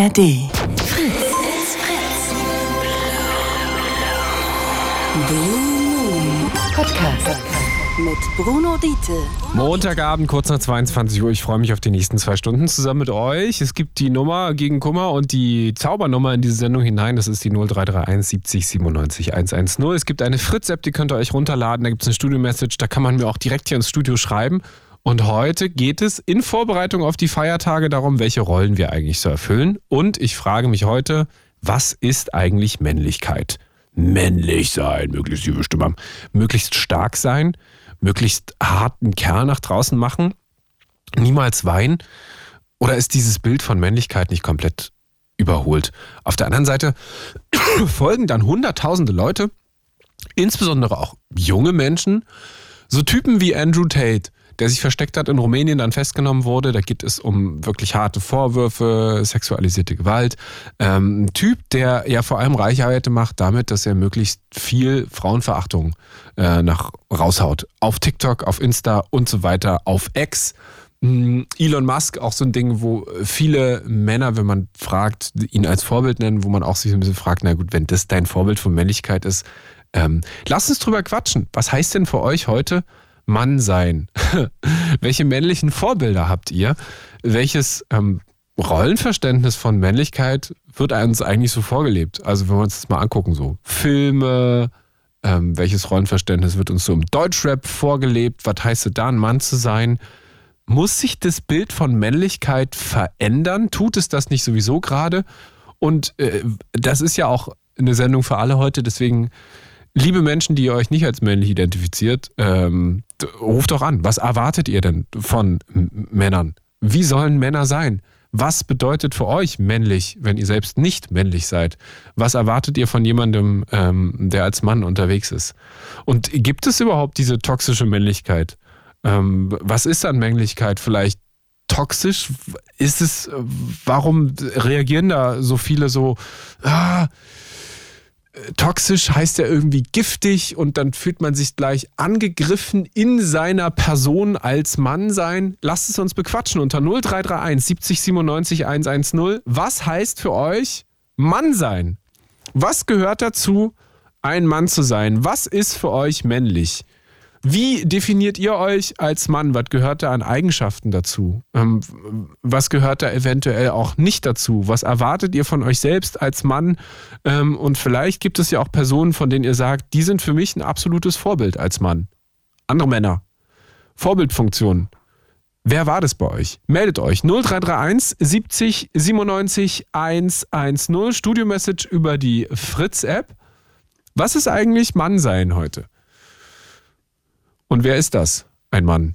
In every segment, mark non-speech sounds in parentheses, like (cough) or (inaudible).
ARD. Fritz. Fritz. Blue Podcast. Mit Bruno Diete. Montagabend, kurz nach 22 Uhr. Ich freue mich auf die nächsten zwei Stunden zusammen mit euch. Es gibt die Nummer gegen Kummer und die Zaubernummer in diese Sendung hinein. Das ist die 0331 70 97 110. Es gibt eine Fritz-App, die könnt ihr euch runterladen. Da gibt es eine Studio-Message. Da kann man mir auch direkt hier ins Studio schreiben. Und heute geht es in Vorbereitung auf die Feiertage darum, welche Rollen wir eigentlich so erfüllen. Und ich frage mich heute, was ist eigentlich Männlichkeit? Männlich sein, möglichst tiefe Stimme haben, möglichst stark sein, möglichst harten Kerl nach draußen machen, niemals weinen? Oder ist dieses Bild von Männlichkeit nicht komplett überholt? Auf der anderen Seite (coughs) folgen dann hunderttausende Leute, insbesondere auch junge Menschen, so Typen wie Andrew Tate, der sich versteckt hat in Rumänien, dann festgenommen wurde. Da geht es um wirklich harte Vorwürfe, sexualisierte Gewalt. Ähm, ein Typ, der ja vor allem Reichweite macht damit, dass er möglichst viel Frauenverachtung äh, nach raushaut. Auf TikTok, auf Insta und so weiter, auf X. Mm, Elon Musk, auch so ein Ding, wo viele Männer, wenn man fragt, ihn als Vorbild nennen, wo man auch sich ein bisschen fragt, na gut, wenn das dein Vorbild von Männlichkeit ist, ähm, lass uns drüber quatschen. Was heißt denn für euch heute Mann sein? (laughs) Welche männlichen Vorbilder habt ihr? Welches ähm, Rollenverständnis von Männlichkeit wird uns eigentlich so vorgelebt? Also wenn wir uns das mal angucken, so Filme, ähm, welches Rollenverständnis wird uns so im Deutschrap vorgelebt? Was heißt es da, ein Mann zu sein? Muss sich das Bild von Männlichkeit verändern? Tut es das nicht sowieso gerade? Und äh, das ist ja auch eine Sendung für alle heute, deswegen liebe Menschen, die ihr euch nicht als männlich identifiziert, ähm, ruft doch an. Was erwartet ihr denn von Männern? Wie sollen Männer sein? Was bedeutet für euch männlich, wenn ihr selbst nicht männlich seid? Was erwartet ihr von jemandem, ähm, der als Mann unterwegs ist? Und gibt es überhaupt diese toxische Männlichkeit? Ähm, was ist an Männlichkeit vielleicht toxisch? Ist es, warum reagieren da so viele so, ah, toxisch heißt ja irgendwie giftig und dann fühlt man sich gleich angegriffen in seiner Person als Mann sein. Lasst es uns bequatschen unter 0331 70 97 110. Was heißt für euch Mann sein? Was gehört dazu, ein Mann zu sein? Was ist für euch männlich? Wie definiert ihr euch als Mann? Was gehört da an Eigenschaften dazu? Ähm, was gehört da eventuell auch nicht dazu? Was erwartet ihr von euch selbst als Mann? Ähm, und vielleicht gibt es ja auch Personen, von denen ihr sagt, die sind für mich ein absolutes Vorbild als Mann. Andere Männer. Vorbildfunktionen. Wer war das bei euch? Meldet euch 0331 70 97 110 Studio-Message über die Fritz-App. Was ist eigentlich Mannsein heute? Und wer ist das? Ein Mann.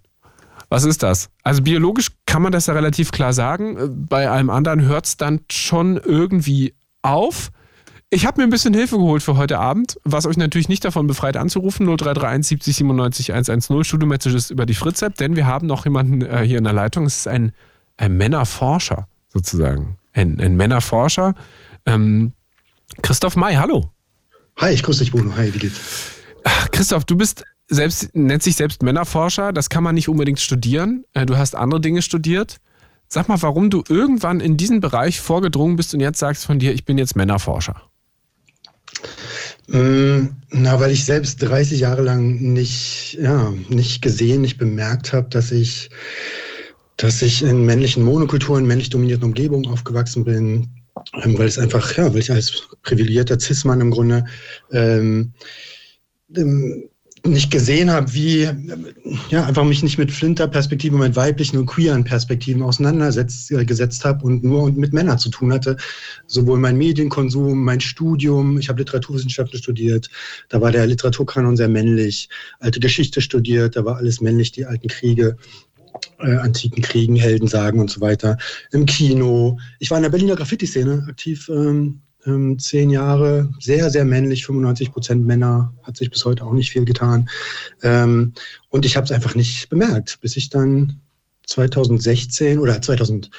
Was ist das? Also biologisch kann man das ja relativ klar sagen. Bei allem anderen hört es dann schon irgendwie auf. Ich habe mir ein bisschen Hilfe geholt für heute Abend, was euch natürlich nicht davon befreit anzurufen. 0331 70 97 110 Studio Messages über die Fritz-App, denn wir haben noch jemanden äh, hier in der Leitung. Es ist ein, ein Männerforscher sozusagen. Ein, ein Männerforscher. Ähm, Christoph May, hallo. Hi, ich grüße dich, Bruno. Hi, wie geht's? Christoph, du bist selbst, nennt sich selbst Männerforscher. Das kann man nicht unbedingt studieren. Äh, du hast andere Dinge studiert. Sag mal, warum du irgendwann in diesen Bereich vorgedrungen bist und jetzt sagst von dir, ich bin jetzt Männerforscher. Mm, na, weil ich selbst 30 Jahre lang nicht, ja, nicht gesehen, nicht bemerkt habe, dass ich, dass ich in männlichen Monokulturen, männlich dominierten Umgebungen aufgewachsen bin, ähm, weil es einfach, ja, weil ich als privilegierter Cis-Mann im Grunde ähm, ähm nicht gesehen habe, wie, ja, einfach mich nicht mit Flinter-Perspektiven, mit weiblichen und queeren Perspektiven auseinandergesetzt äh, habe und nur mit Männern zu tun hatte. Sowohl mein Medienkonsum, mein Studium, ich habe Literaturwissenschaften studiert, da war der Literaturkanon sehr männlich, alte Geschichte studiert, da war alles männlich, die alten Kriege. Äh, antiken Kriegen, Heldensagen und so weiter. Im Kino. Ich war in der Berliner Graffiti-Szene aktiv, ähm, ähm, zehn Jahre, sehr, sehr männlich, 95 Prozent Männer, hat sich bis heute auch nicht viel getan. Ähm, und ich habe es einfach nicht bemerkt, bis ich dann 2016 oder 2009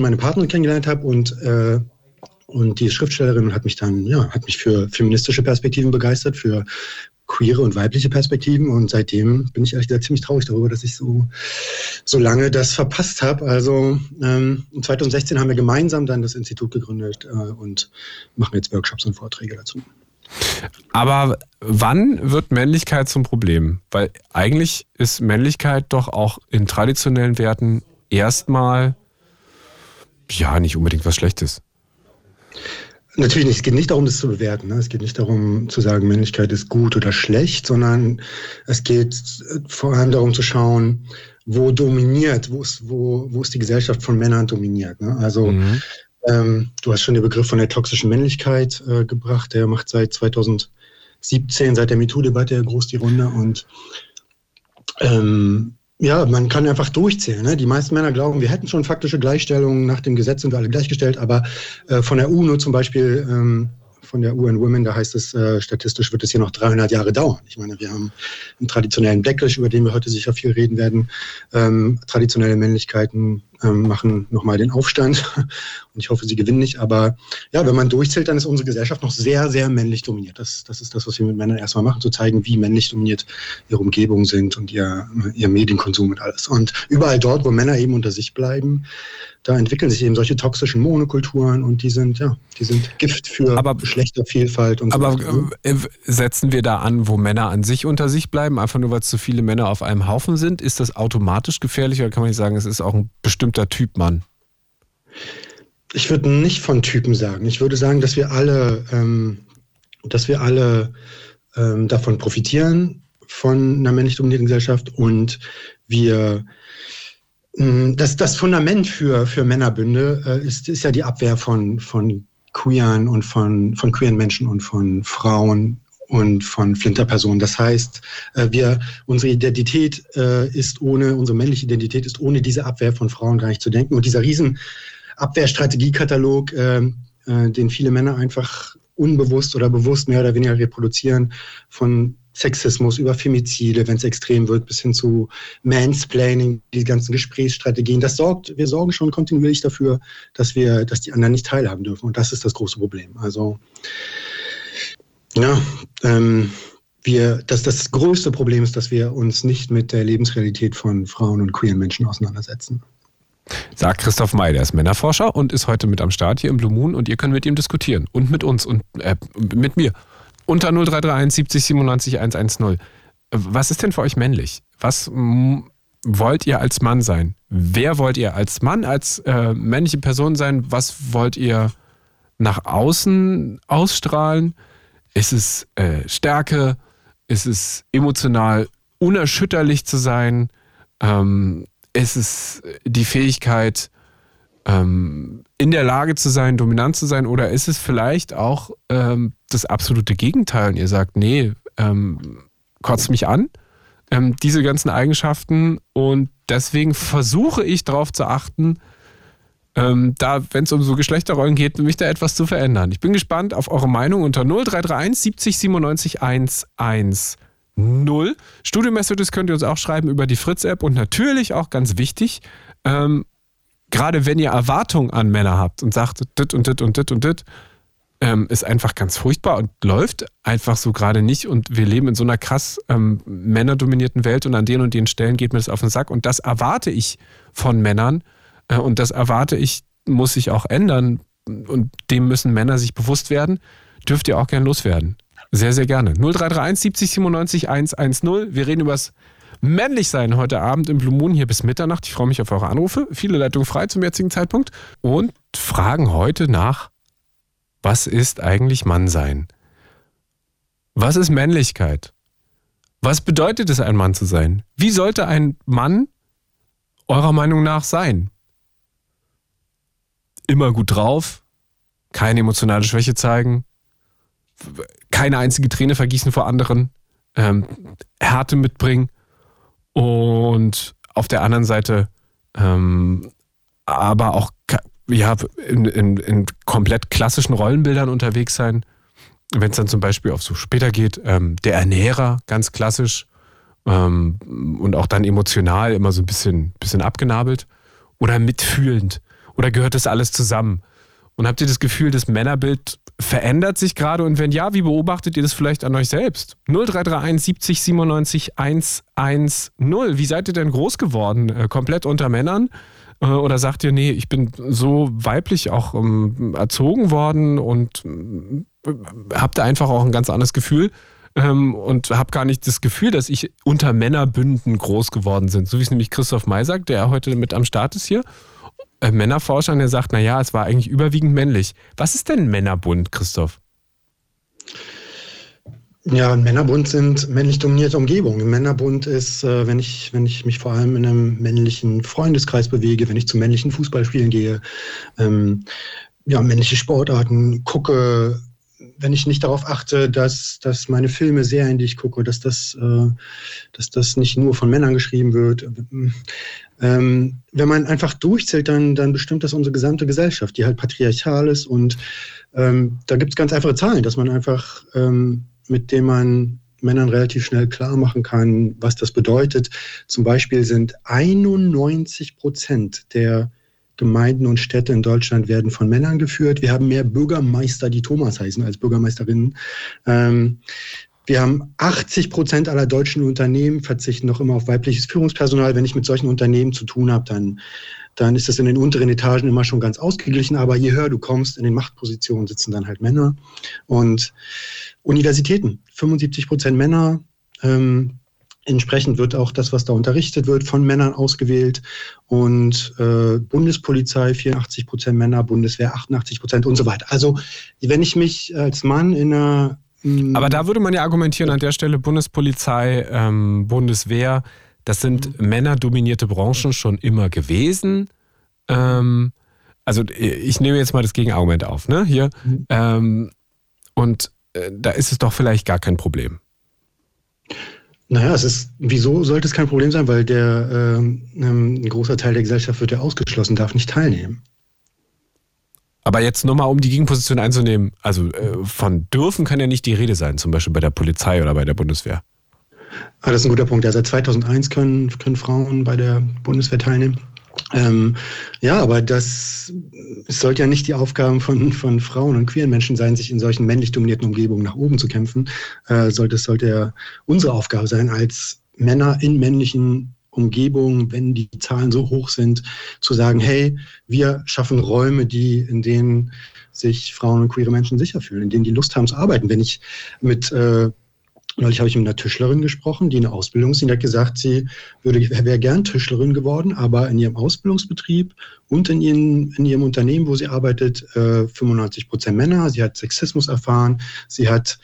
meine Partnerin kennengelernt habe und äh, und die Schriftstellerin hat mich dann, ja, hat mich für feministische Perspektiven begeistert, für queere und weibliche Perspektiven. Und seitdem bin ich ehrlich gesagt ziemlich traurig darüber, dass ich so, so lange das verpasst habe. Also ähm, 2016 haben wir gemeinsam dann das Institut gegründet äh, und machen jetzt Workshops und Vorträge dazu. Aber wann wird Männlichkeit zum Problem? Weil eigentlich ist Männlichkeit doch auch in traditionellen Werten erstmal ja nicht unbedingt was Schlechtes. Natürlich nicht. Es geht nicht darum, das zu bewerten. Ne? Es geht nicht darum zu sagen, Männlichkeit ist gut oder schlecht, sondern es geht vor allem darum zu schauen, wo dominiert, wo ist, wo, wo ist die Gesellschaft von Männern dominiert. Ne? Also mhm. ähm, du hast schon den Begriff von der toxischen Männlichkeit äh, gebracht. Der macht seit 2017, seit der MeToo-Debatte groß die Runde und ähm, ja, man kann einfach durchzählen. Ne? Die meisten Männer glauben, wir hätten schon faktische Gleichstellung, nach dem Gesetz sind wir alle gleichgestellt, aber äh, von der UNO zum Beispiel ähm, von der UN Women, da heißt es, äh, statistisch wird es hier noch 300 Jahre dauern. Ich meine, wir haben einen traditionellen Backlash, über den wir heute sicher viel reden werden. Ähm, traditionelle Männlichkeiten ähm, machen nochmal den Aufstand (laughs) und ich hoffe, sie gewinnen nicht. Aber ja, wenn man durchzählt, dann ist unsere Gesellschaft noch sehr, sehr männlich dominiert. Das, das ist das, was wir mit Männern erstmal machen, zu zeigen, wie männlich dominiert ihre Umgebung sind und ihr, ihr Medienkonsum und alles. Und überall dort, wo Männer eben unter sich bleiben, da entwickeln sich eben solche toxischen Monokulturen und die sind, ja, die sind Gift für aber, Geschlechtervielfalt und aber so. Aber äh, setzen wir da an, wo Männer an sich unter sich bleiben, einfach nur weil zu viele Männer auf einem Haufen sind? Ist das automatisch gefährlich oder kann man nicht sagen, es ist auch ein bestimmter Typ Mann? Ich würde nicht von Typen sagen. Ich würde sagen, dass wir alle, ähm, dass wir alle ähm, davon profitieren, von einer männlich dominierten Gesellschaft und wir das, das Fundament für, für Männerbünde äh, ist, ist ja die Abwehr von, von queeren und von, von queeren Menschen und von Frauen und von Flinterpersonen. Das heißt, äh, wir, unsere Identität äh, ist ohne, unsere männliche Identität ist ohne diese Abwehr von Frauen gar nicht zu denken. Und dieser riesen Abwehrstrategiekatalog, äh, äh, den viele Männer einfach unbewusst oder bewusst mehr oder weniger reproduzieren, von Sexismus, über Femizide, wenn es extrem wird, bis hin zu Mansplaining, die ganzen Gesprächsstrategien. Das sorgt, wir sorgen schon kontinuierlich dafür, dass wir, dass die anderen nicht teilhaben dürfen. Und das ist das große Problem. Also, ja, ähm, wir, dass das größte Problem ist, dass wir uns nicht mit der Lebensrealität von Frauen und queeren Menschen auseinandersetzen. Sagt Christoph May, der ist Männerforscher und ist heute mit am Start hier im Blue Moon und ihr könnt mit ihm diskutieren und mit uns und äh, mit mir unter 0331 70 97 110. Was ist denn für euch männlich? Was wollt ihr als Mann sein? Wer wollt ihr als Mann, als äh, männliche Person sein? Was wollt ihr nach außen ausstrahlen? Ist es äh, Stärke? Ist es emotional unerschütterlich zu sein? Ähm, ist es die Fähigkeit, ähm, in der Lage zu sein, dominant zu sein? Oder ist es vielleicht auch ähm, das absolute Gegenteil und ihr sagt, nee, ähm, kotzt mich an, ähm, diese ganzen Eigenschaften und deswegen versuche ich darauf zu achten, ähm, da, wenn es um so Geschlechterrollen geht, mich da etwas zu verändern. Ich bin gespannt auf eure Meinung unter 0331 70 97 110. Studio-Messages könnt ihr uns auch schreiben über die Fritz-App und natürlich auch ganz wichtig, ähm, gerade wenn ihr Erwartungen an Männer habt und sagt, dit und dit und dit und dit, ähm, ist einfach ganz furchtbar und läuft einfach so gerade nicht. Und wir leben in so einer krass ähm, männerdominierten Welt und an den und den Stellen geht mir das auf den Sack. Und das erwarte ich von Männern äh, und das erwarte ich, muss sich auch ändern. Und dem müssen Männer sich bewusst werden. Dürft ihr auch gern loswerden. Sehr, sehr gerne. 0331 70 97 110. Wir reden über das männlich sein heute Abend im Blue Moon hier bis Mitternacht. Ich freue mich auf eure Anrufe. Viele Leitungen frei zum jetzigen Zeitpunkt. Und fragen heute nach was ist eigentlich Mannsein? Was ist Männlichkeit? Was bedeutet es, ein Mann zu sein? Wie sollte ein Mann eurer Meinung nach sein? Immer gut drauf, keine emotionale Schwäche zeigen, keine einzige Träne vergießen vor anderen, ähm, Härte mitbringen und auf der anderen Seite ähm, aber auch ja, in, in, in komplett klassischen Rollenbildern unterwegs sein. Wenn es dann zum Beispiel auf so später geht, ähm, der Ernährer, ganz klassisch ähm, und auch dann emotional immer so ein bisschen, bisschen abgenabelt oder mitfühlend oder gehört das alles zusammen? Und habt ihr das Gefühl, das Männerbild verändert sich gerade? Und wenn ja, wie beobachtet ihr das vielleicht an euch selbst? 0331 70 97 110. Wie seid ihr denn groß geworden? Äh, komplett unter Männern? Äh, oder sagt ihr, nee, ich bin so weiblich auch ähm, erzogen worden und äh, habt ihr einfach auch ein ganz anderes Gefühl? Ähm, und habe gar nicht das Gefühl, dass ich unter Männerbünden groß geworden bin. So wie es nämlich Christoph May sagt, der heute mit am Start ist hier. Äh, Männerforscher, der sagt, naja, es war eigentlich überwiegend männlich. Was ist denn Männerbund, Christoph? Ja, Männerbund sind männlich dominierte Umgebungen. Ein Männerbund ist, äh, wenn, ich, wenn ich mich vor allem in einem männlichen Freundeskreis bewege, wenn ich zu männlichen Fußballspielen gehe, ähm, ja, männliche Sportarten gucke, wenn ich nicht darauf achte, dass, dass meine Filme, Serien, die ich gucke, dass das, äh, dass das nicht nur von Männern geschrieben wird. Ähm, wenn man einfach durchzählt, dann, dann bestimmt das unsere gesamte Gesellschaft, die halt patriarchal ist. Und ähm, da gibt es ganz einfache Zahlen, dass man einfach, ähm, mit dem man Männern relativ schnell klar machen kann, was das bedeutet. Zum Beispiel sind 91 Prozent der Gemeinden und Städte in Deutschland werden von Männern geführt. Wir haben mehr Bürgermeister, die Thomas heißen, als Bürgermeisterinnen. Ähm, wir haben 80 Prozent aller deutschen Unternehmen verzichten noch immer auf weibliches Führungspersonal. Wenn ich mit solchen Unternehmen zu tun habe, dann, dann ist das in den unteren Etagen immer schon ganz ausgeglichen. Aber je höher du kommst, in den Machtpositionen sitzen dann halt Männer. Und Universitäten, 75 Prozent Männer. Ähm, Entsprechend wird auch das, was da unterrichtet wird, von Männern ausgewählt. Und äh, Bundespolizei 84 Prozent Männer, Bundeswehr 88 Prozent und so weiter. Also wenn ich mich als Mann in einer... Mm, Aber da würde man ja argumentieren an der Stelle, Bundespolizei, ähm, Bundeswehr, das sind mhm. männerdominierte Branchen schon immer gewesen. Ähm, also ich nehme jetzt mal das Gegenargument auf, ne? Hier. Mhm. Ähm, und äh, da ist es doch vielleicht gar kein Problem. Naja, es ist, wieso sollte es kein Problem sein? Weil der, äh, ein großer Teil der Gesellschaft wird ja ausgeschlossen, darf nicht teilnehmen. Aber jetzt nochmal, um die Gegenposition einzunehmen, also äh, von dürfen kann ja nicht die Rede sein, zum Beispiel bei der Polizei oder bei der Bundeswehr. Ah, das ist ein guter Punkt. Ja, seit 2001 können, können Frauen bei der Bundeswehr teilnehmen. Ähm, ja, aber das sollte ja nicht die Aufgabe von, von Frauen und queeren Menschen sein, sich in solchen männlich dominierten Umgebungen nach oben zu kämpfen. Äh, sollte, es sollte ja unsere Aufgabe sein, als Männer in männlichen Umgebungen, wenn die Zahlen so hoch sind, zu sagen, hey, wir schaffen Räume, die, in denen sich Frauen und queere Menschen sicher fühlen, in denen die Lust haben zu arbeiten. Wenn ich mit äh, Neulich habe ich mit einer Tischlerin gesprochen, die eine Ausbildung ist. Die hat gesagt, sie würde, wäre gern Tischlerin geworden, aber in ihrem Ausbildungsbetrieb und in, ihren, in ihrem Unternehmen, wo sie arbeitet, äh, 95 Prozent Männer. Sie hat Sexismus erfahren, sie hat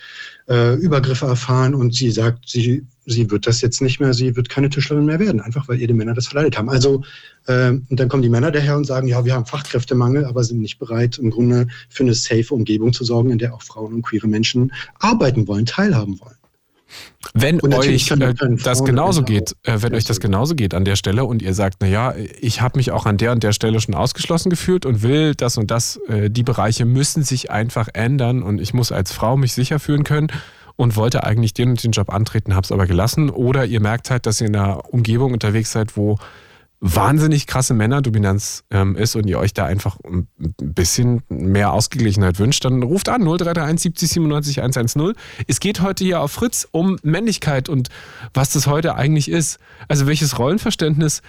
äh, Übergriffe erfahren und sie sagt, sie, sie wird das jetzt nicht mehr, sie wird keine Tischlerin mehr werden, einfach weil ihr die Männer das verleidet haben. Also, äh, und dann kommen die Männer daher und sagen, ja, wir haben Fachkräftemangel, aber sind nicht bereit, im Grunde für eine safe Umgebung zu sorgen, in der auch Frauen und queere Menschen arbeiten wollen, teilhaben wollen. Wenn euch äh, das genauso geht, äh, wenn euch das genauso geht an der Stelle und ihr sagt, naja, ich habe mich auch an der und der Stelle schon ausgeschlossen gefühlt und will das und das, äh, die Bereiche müssen sich einfach ändern und ich muss als Frau mich sicher fühlen können und wollte eigentlich den und den Job antreten, habe es aber gelassen. Oder ihr merkt halt, dass ihr in einer Umgebung unterwegs seid, wo wahnsinnig krasse Männerdominanz ähm, ist und ihr euch da einfach ein bisschen mehr Ausgeglichenheit wünscht, dann ruft an 0331 70 97 110. Es geht heute hier auf Fritz um Männlichkeit und was das heute eigentlich ist. Also welches Rollenverständnis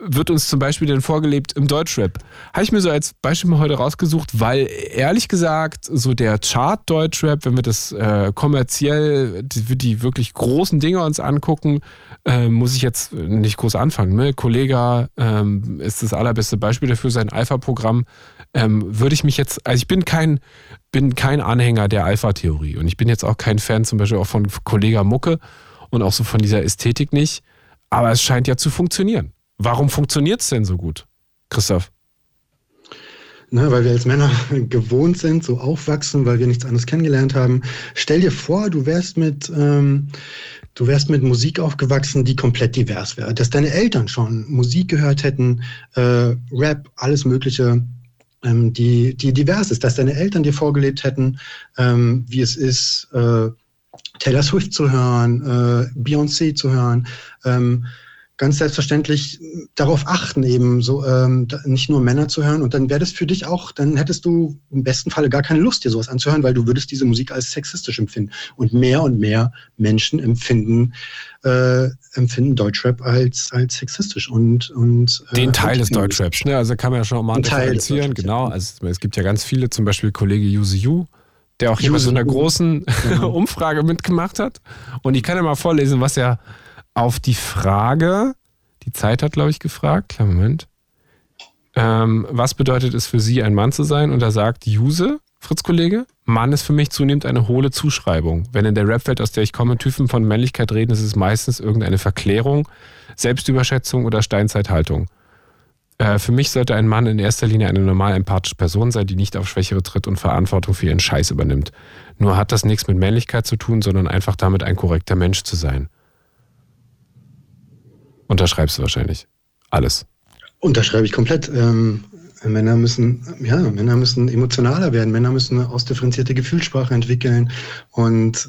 wird uns zum Beispiel denn vorgelebt im Deutschrap? Habe ich mir so als Beispiel mal heute rausgesucht, weil ehrlich gesagt so der Chart Deutschrap, wenn wir das äh, kommerziell, die, die wirklich großen Dinge uns angucken, äh, muss ich jetzt nicht groß anfangen. Ne? Kollega ähm, ist das allerbeste Beispiel dafür, sein Alpha-Programm. Ähm, würde ich mich jetzt, also ich bin kein, bin kein Anhänger der Alpha-Theorie und ich bin jetzt auch kein Fan zum Beispiel auch von Kollega Mucke und auch so von dieser Ästhetik nicht. Aber es scheint ja zu funktionieren. Warum funktioniert es denn so gut, Christoph? Ne, weil wir als Männer (laughs) gewohnt sind, so aufwachsen, weil wir nichts anderes kennengelernt haben. Stell dir vor, du wärst mit, ähm, du wärst mit Musik aufgewachsen, die komplett divers wäre. Dass deine Eltern schon Musik gehört hätten, äh, Rap, alles Mögliche, ähm, die, die divers ist. Dass deine Eltern dir vorgelebt hätten, ähm, wie es ist, äh, Taylor Swift zu hören, äh, Beyoncé zu hören. Ähm, ganz selbstverständlich darauf achten, eben so ähm, nicht nur Männer zu hören. Und dann wäre das für dich auch, dann hättest du im besten Falle gar keine Lust, dir sowas anzuhören, weil du würdest diese Musik als sexistisch empfinden. Und mehr und mehr Menschen empfinden äh, empfinden Deutschrap als, als sexistisch und, und äh, den Teil des Deutschraps, ne? Also kann man ja schon mal differenzieren, genau. Also es gibt ja ganz viele, zum Beispiel Kollege Yuzi Yu, der auch hier bei so einer großen genau. (laughs) Umfrage mitgemacht hat. Und ich kann ja mal vorlesen, was er auf die Frage, die Zeit hat, glaube ich, gefragt, Moment. Ähm, was bedeutet es für Sie, ein Mann zu sein? Und er sagt, Juse, Fritz-Kollege, Mann ist für mich zunehmend eine hohle Zuschreibung. Wenn in der Rapwelt, aus der ich komme, Typen von Männlichkeit reden, ist es meistens irgendeine Verklärung, Selbstüberschätzung oder Steinzeithaltung. Äh, für mich sollte ein Mann in erster Linie eine normal empathische Person sein, die nicht auf Schwächere tritt und Verantwortung für ihren Scheiß übernimmt. Nur hat das nichts mit Männlichkeit zu tun, sondern einfach damit, ein korrekter Mensch zu sein. Unterschreibst du wahrscheinlich. Alles. Unterschreibe ich komplett. Ähm, Männer müssen, ja, Männer müssen emotionaler werden. Männer müssen eine ausdifferenzierte Gefühlssprache entwickeln und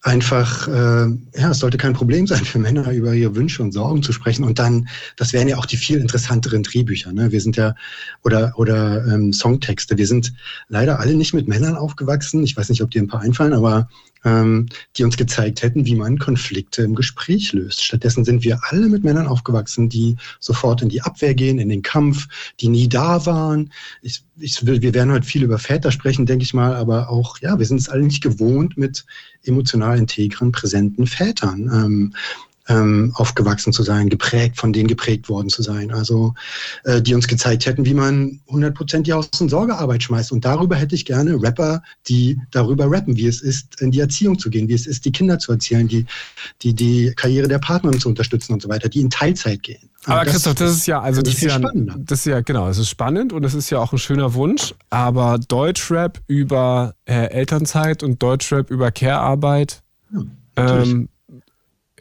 einfach, äh, ja, es sollte kein Problem sein für Männer, über ihre Wünsche und Sorgen zu sprechen. Und dann, das wären ja auch die viel interessanteren Drehbücher. Ne? Wir sind ja, oder, oder ähm, Songtexte. Wir sind leider alle nicht mit Männern aufgewachsen. Ich weiß nicht, ob dir ein paar einfallen, aber ähm, die uns gezeigt hätten, wie man Konflikte im Gespräch löst. Stattdessen sind wir alle mit Männern aufgewachsen, die sofort in die Abwehr gehen, in den Kampf, die nie da waren. Ich, ich will, wir werden heute viel über Väter sprechen, denke ich mal, aber auch, ja, wir sind es alle nicht gewohnt mit emotional integren, präsenten Vätern. Ähm, ähm, aufgewachsen zu sein, geprägt, von denen geprägt worden zu sein. Also äh, die uns gezeigt hätten, wie man 100% die Haus- und Sorgearbeit schmeißt. Und darüber hätte ich gerne Rapper, die darüber rappen, wie es ist, in die Erziehung zu gehen, wie es ist, die Kinder zu erzählen, die die, die Karriere der Partnerin zu unterstützen und so weiter, die in Teilzeit gehen. Aber das, Christoph, das ist ja, also das, das ist ja, das ist ja, genau, es ist spannend und es ist ja auch ein schöner Wunsch, aber Deutschrap über äh, Elternzeit und Deutschrap über Care-Arbeit, ja, ähm,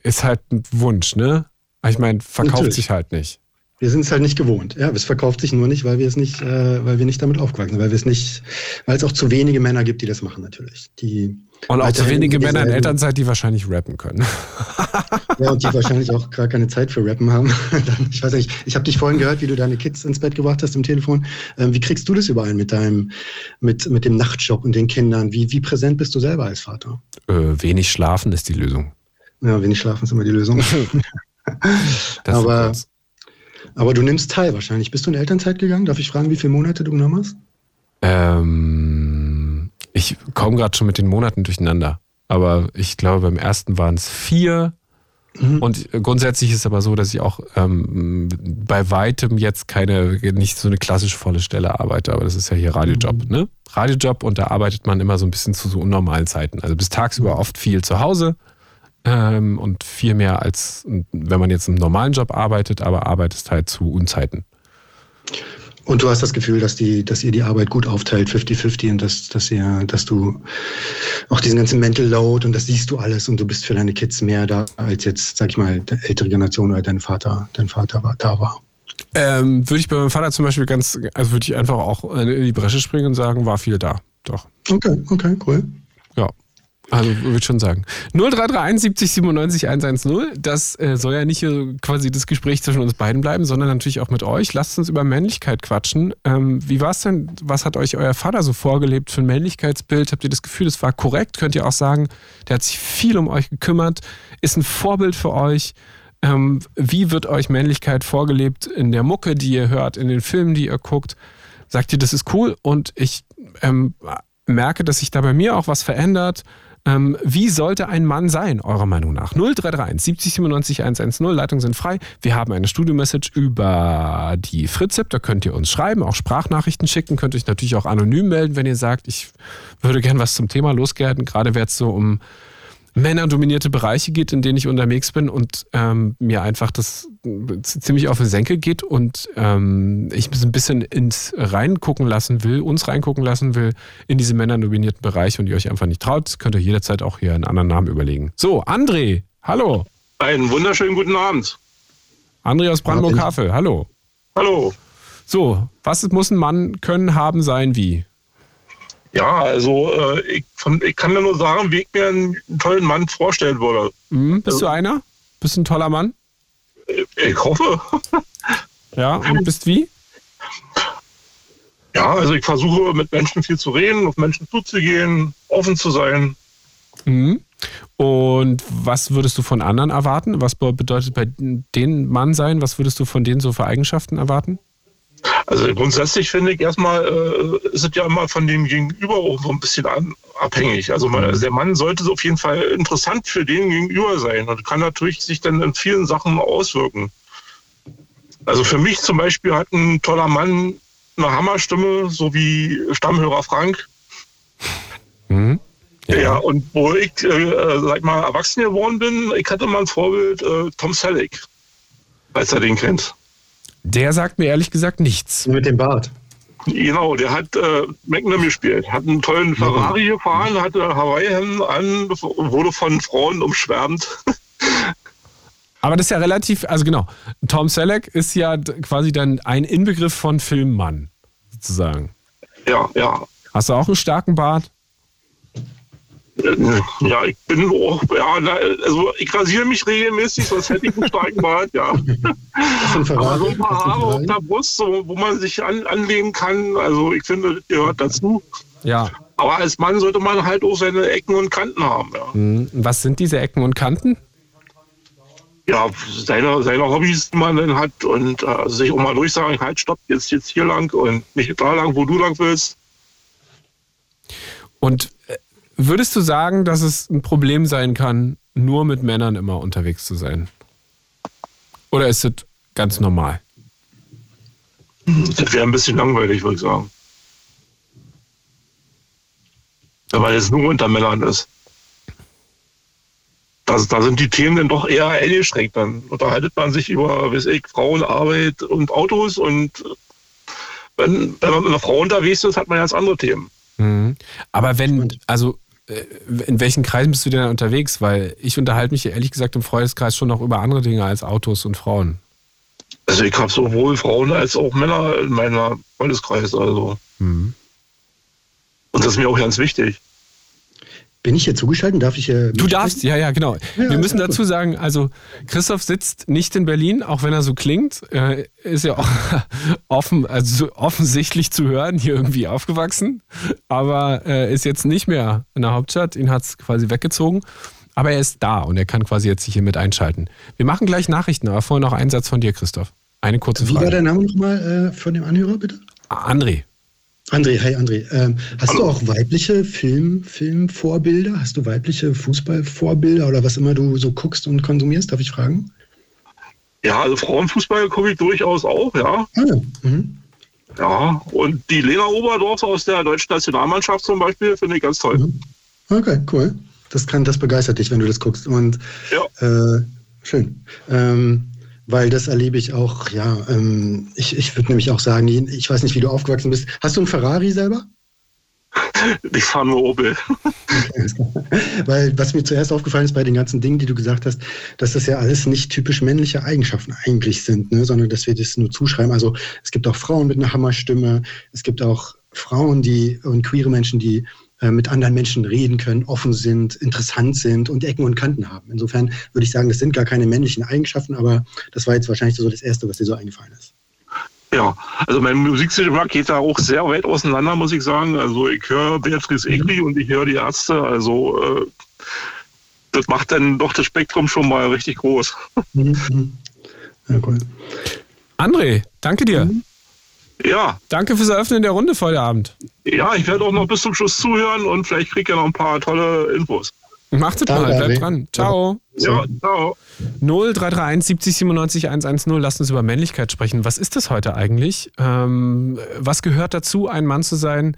ist halt ein Wunsch, ne? Ich meine, verkauft Natürlich. sich halt nicht. Wir sind es halt nicht gewohnt. Ja, es verkauft sich nur nicht, weil wir es nicht, äh, weil wir nicht damit aufgewachsen sind, weil wir es nicht, weil es auch zu wenige Männer gibt, die das machen natürlich. Die und auch zu wenige Männer in Elternzeit, die wahrscheinlich rappen können. ja, und die wahrscheinlich auch gar keine Zeit für Rappen haben. (laughs) ich weiß nicht, ich habe dich vorhin gehört, wie du deine Kids ins Bett gebracht hast im Telefon. Ähm, wie kriegst du das überall mit deinem, mit, mit dem Nachtjob und den Kindern? Wie, wie präsent bist du selber als Vater? Äh, wenig schlafen ist die Lösung. Ja, wenig schlafen ist immer die Lösung. (laughs) aber, aber du nimmst teil wahrscheinlich. Bist du in Elternzeit gegangen? Darf ich fragen, wie viele Monate du genommen hast? Ähm, ich komme gerade schon mit den Monaten durcheinander. Aber ich glaube, beim ersten waren es vier. Mhm. Und grundsätzlich ist es aber so, dass ich auch ähm, bei weitem jetzt keine, nicht so eine klassisch volle Stelle arbeite, aber das ist ja hier Radiojob, mhm. ne? Radiojob und da arbeitet man immer so ein bisschen zu so unnormalen Zeiten. Also bis tagsüber oft viel zu Hause, ähm, und viel mehr als wenn man jetzt im normalen Job arbeitet, aber arbeitest halt zu Unzeiten. Und du hast das Gefühl, dass, die, dass ihr die Arbeit gut aufteilt, 50-50, und dass, dass, ihr, dass du auch diesen ganzen Mental Load und das siehst du alles und du bist für deine Kids mehr da, als jetzt, sag ich mal, die ältere Generation oder dein Vater, dein Vater war, da war. Ähm, würde ich bei meinem Vater zum Beispiel ganz, also würde ich einfach auch in die Bresche springen und sagen, war viel da. Doch. Okay, okay, cool. Ja, also würde schon sagen. 0331 70 97 110. Das äh, soll ja nicht äh, quasi das Gespräch zwischen uns beiden bleiben, sondern natürlich auch mit euch. Lasst uns über Männlichkeit quatschen. Ähm, wie war es denn? Was hat euch euer Vater so vorgelebt für ein Männlichkeitsbild? Habt ihr das Gefühl, es war korrekt? Könnt ihr auch sagen, der hat sich viel um euch gekümmert, ist ein Vorbild für euch? Ähm, wie wird euch Männlichkeit vorgelebt in der Mucke, die ihr hört, in den Filmen, die ihr guckt? Sagt ihr, das ist cool und ich ähm, merke, dass sich da bei mir auch was verändert ähm, wie sollte ein Mann sein, eurer Meinung nach? 0331 70 97 110, Leitungen sind frei. Wir haben eine Studio-Message über die Fritzip, da könnt ihr uns schreiben, auch Sprachnachrichten schicken, könnt euch natürlich auch anonym melden, wenn ihr sagt, ich würde gern was zum Thema loswerden, gerade wenn es so um männerdominierte Bereiche geht, in denen ich unterwegs bin und ähm, mir einfach das ziemlich auf den Senkel geht und ähm, ich ein bisschen ins reingucken lassen will, uns reingucken lassen will in diese männerdominierten Bereiche und ihr euch einfach nicht traut, könnt ihr jederzeit auch hier einen anderen Namen überlegen. So, André, hallo. Einen wunderschönen guten Abend. André aus Brandenburg-Havel, hallo. Hallo. So, was muss ein Mann können, haben, sein, wie? Ja, also äh, ich, ich, kann ja nur sagen, wie ich mir einen tollen Mann vorstellen würde. Mhm, bist also, du einer? Bist du ein toller Mann? Ich hoffe. (laughs) Ja, und bist wie? Ja, also ich versuche mit Menschen viel zu reden, auf Menschen zuzugehen, offen zu sein. Mhm. Und was würdest du von anderen erwarten? Was bedeutet bei denen Mann sein? Was würdest du von denen so für Eigenschaften erwarten? Also grundsätzlich finde ich erstmal, äh, ist es ja immer von dem Gegenüber auch so ein bisschen an, abhängig. Also man, der Mann sollte auf jeden Fall interessant für den Gegenüber sein und kann natürlich sich dann in vielen Sachen auswirken. Also für mich zum Beispiel hat ein toller Mann eine Hammerstimme, so wie Stammhörer Frank. Mhm. Ja. ja. und wo ich, äh, sag mal, erwachsen geworden bin, ich hatte mal ein Vorbild, äh, Tom Selleck, falls er den kennt. Der sagt mir ehrlich gesagt nichts. Mit dem Bart. Genau, der hat äh, Magnum gespielt, hat einen tollen Ferrari mhm. gefahren, hatte Hawaii-Hemden an, wurde von Frauen umschwärmt. (laughs) Aber das ist ja relativ, also genau, Tom Selleck ist ja quasi dann ein Inbegriff von Filmmann, sozusagen. Ja, ja. Hast du auch einen starken Bart? Ja, ich bin auch, ja, also ich rasiere mich regelmäßig, sonst hätte ich (laughs) einen starken Bart, ja. Aber so ein paar Haare auf der Brust, so, wo man sich an, anlehnen kann, also ich finde, das gehört dazu. Ja. Aber als Mann sollte man halt auch seine Ecken und Kanten haben, ja. Hm, was sind diese Ecken und Kanten? Ja, seine, seine Hobbys, die man dann hat und äh, sich auch mal durchsagen, halt, stopp, jetzt, jetzt hier lang und nicht da lang, wo du lang willst. Und Würdest du sagen, dass es ein Problem sein kann, nur mit Männern immer unterwegs zu sein? Oder ist das ganz normal? Das wäre ein bisschen langweilig, würde ich sagen. Man jetzt nur unter Männern ist. Das, da sind die Themen dann doch eher eingeschränkt. Dann unterhaltet man sich über, weiß ich, Frauen, Arbeit und Autos und wenn, wenn man mit einer Frau unterwegs ist, hat man ganz andere Themen. Mhm. Aber wenn, also in welchen Kreisen bist du denn unterwegs? Weil ich unterhalte mich ehrlich gesagt im Freundeskreis schon noch über andere Dinge als Autos und Frauen. Also ich habe sowohl Frauen als auch Männer in meiner Freundeskreis. Also. Mhm. Und das ist mir auch ganz wichtig. Bin ich hier zugeschaltet? Darf ich hier. Du darfst, ja, ja, genau. Ja, Wir müssen dazu sagen, also Christoph sitzt nicht in Berlin, auch wenn er so klingt. Äh, ist ja auch (laughs) offen, also offensichtlich zu hören, hier irgendwie aufgewachsen. Aber äh, ist jetzt nicht mehr in der Hauptstadt. Ihn hat es quasi weggezogen. Aber er ist da und er kann quasi jetzt sich hier mit einschalten. Wir machen gleich Nachrichten, aber vorher noch einen Satz von dir, Christoph. Eine kurze Frage. Wie war der Name nochmal äh, von dem Anhörer, bitte? André. André, hi André. Ähm, hast Hallo. du auch weibliche Film, Filmvorbilder? Hast du weibliche Fußballvorbilder oder was immer du so guckst und konsumierst? Darf ich fragen? Ja, also Frauenfußball gucke ich durchaus auch, ja. Ah, ja. Mhm. ja, und die Lena Oberdorf aus der deutschen Nationalmannschaft zum Beispiel finde ich ganz toll. Mhm. Okay, cool. Das, kann, das begeistert dich, wenn du das guckst. Und ja. äh, schön. Ähm, weil das erlebe ich auch, ja, ähm, ich, ich würde nämlich auch sagen, ich weiß nicht, wie du aufgewachsen bist. Hast du einen Ferrari selber? (laughs) Ich fahre nur Opel. (laughs) Weil was mir zuerst aufgefallen ist bei den ganzen Dingen, die du gesagt hast, dass das ja alles nicht typisch männliche Eigenschaften eigentlich sind, ne? sondern dass wir das nur zuschreiben. Also es gibt auch Frauen mit einer Hammerstimme, es gibt auch Frauen, die und queere Menschen, die mit anderen Menschen reden können, offen sind, interessant sind und Ecken und Kanten haben. Insofern würde ich sagen, das sind gar keine männlichen Eigenschaften, aber das war jetzt wahrscheinlich so das Erste, was dir so eingefallen ist. Ja, also mein Musikgeschmack geht da auch sehr weit auseinander, muss ich sagen. Also ich höre Beatrice Egli mhm. und ich höre die Ärzte. Also äh, das macht dann doch das Spektrum schon mal richtig groß. Mhm. mhm. Ja, cool. André, danke dir. Mhm. Ja. Danke fürs Eröffnen der Runde heute Abend. Ja, ich werde auch noch bis zum Schluss zuhören und vielleicht kriege ich ja noch ein paar tolle Infos. Macht es mal, bleibt dran. Ciao. Ja, ciao. 0331 70 97 110. Lasst uns über Männlichkeit sprechen. Was ist das heute eigentlich? Ähm, was gehört dazu, ein Mann zu sein?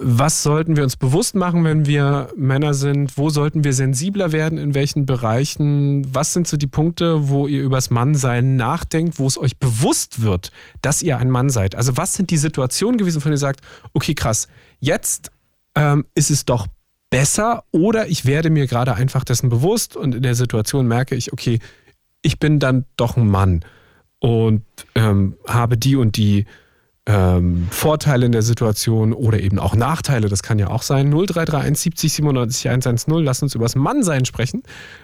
Was sollten wir uns bewusst machen, wenn wir Männer sind? Wo sollten wir sensibler werden? In welchen Bereichen? Was sind so die Punkte, wo ihr übers Mannsein nachdenkt, wo es euch bewusst wird, dass ihr ein Mann seid? Also was sind die Situationen gewesen, von denen ihr sagt, okay, krass, jetzt ähm, ist es doch besser oder ich werde mir gerade einfach dessen bewusst und in der Situation merke ich, okay, ich bin dann doch ein Mann und ähm, habe die und die ähm, Vorteile in der Situation oder eben auch Nachteile, das kann ja auch sein. 0331 70 97 110, lass uns über das Mannsein sprechen.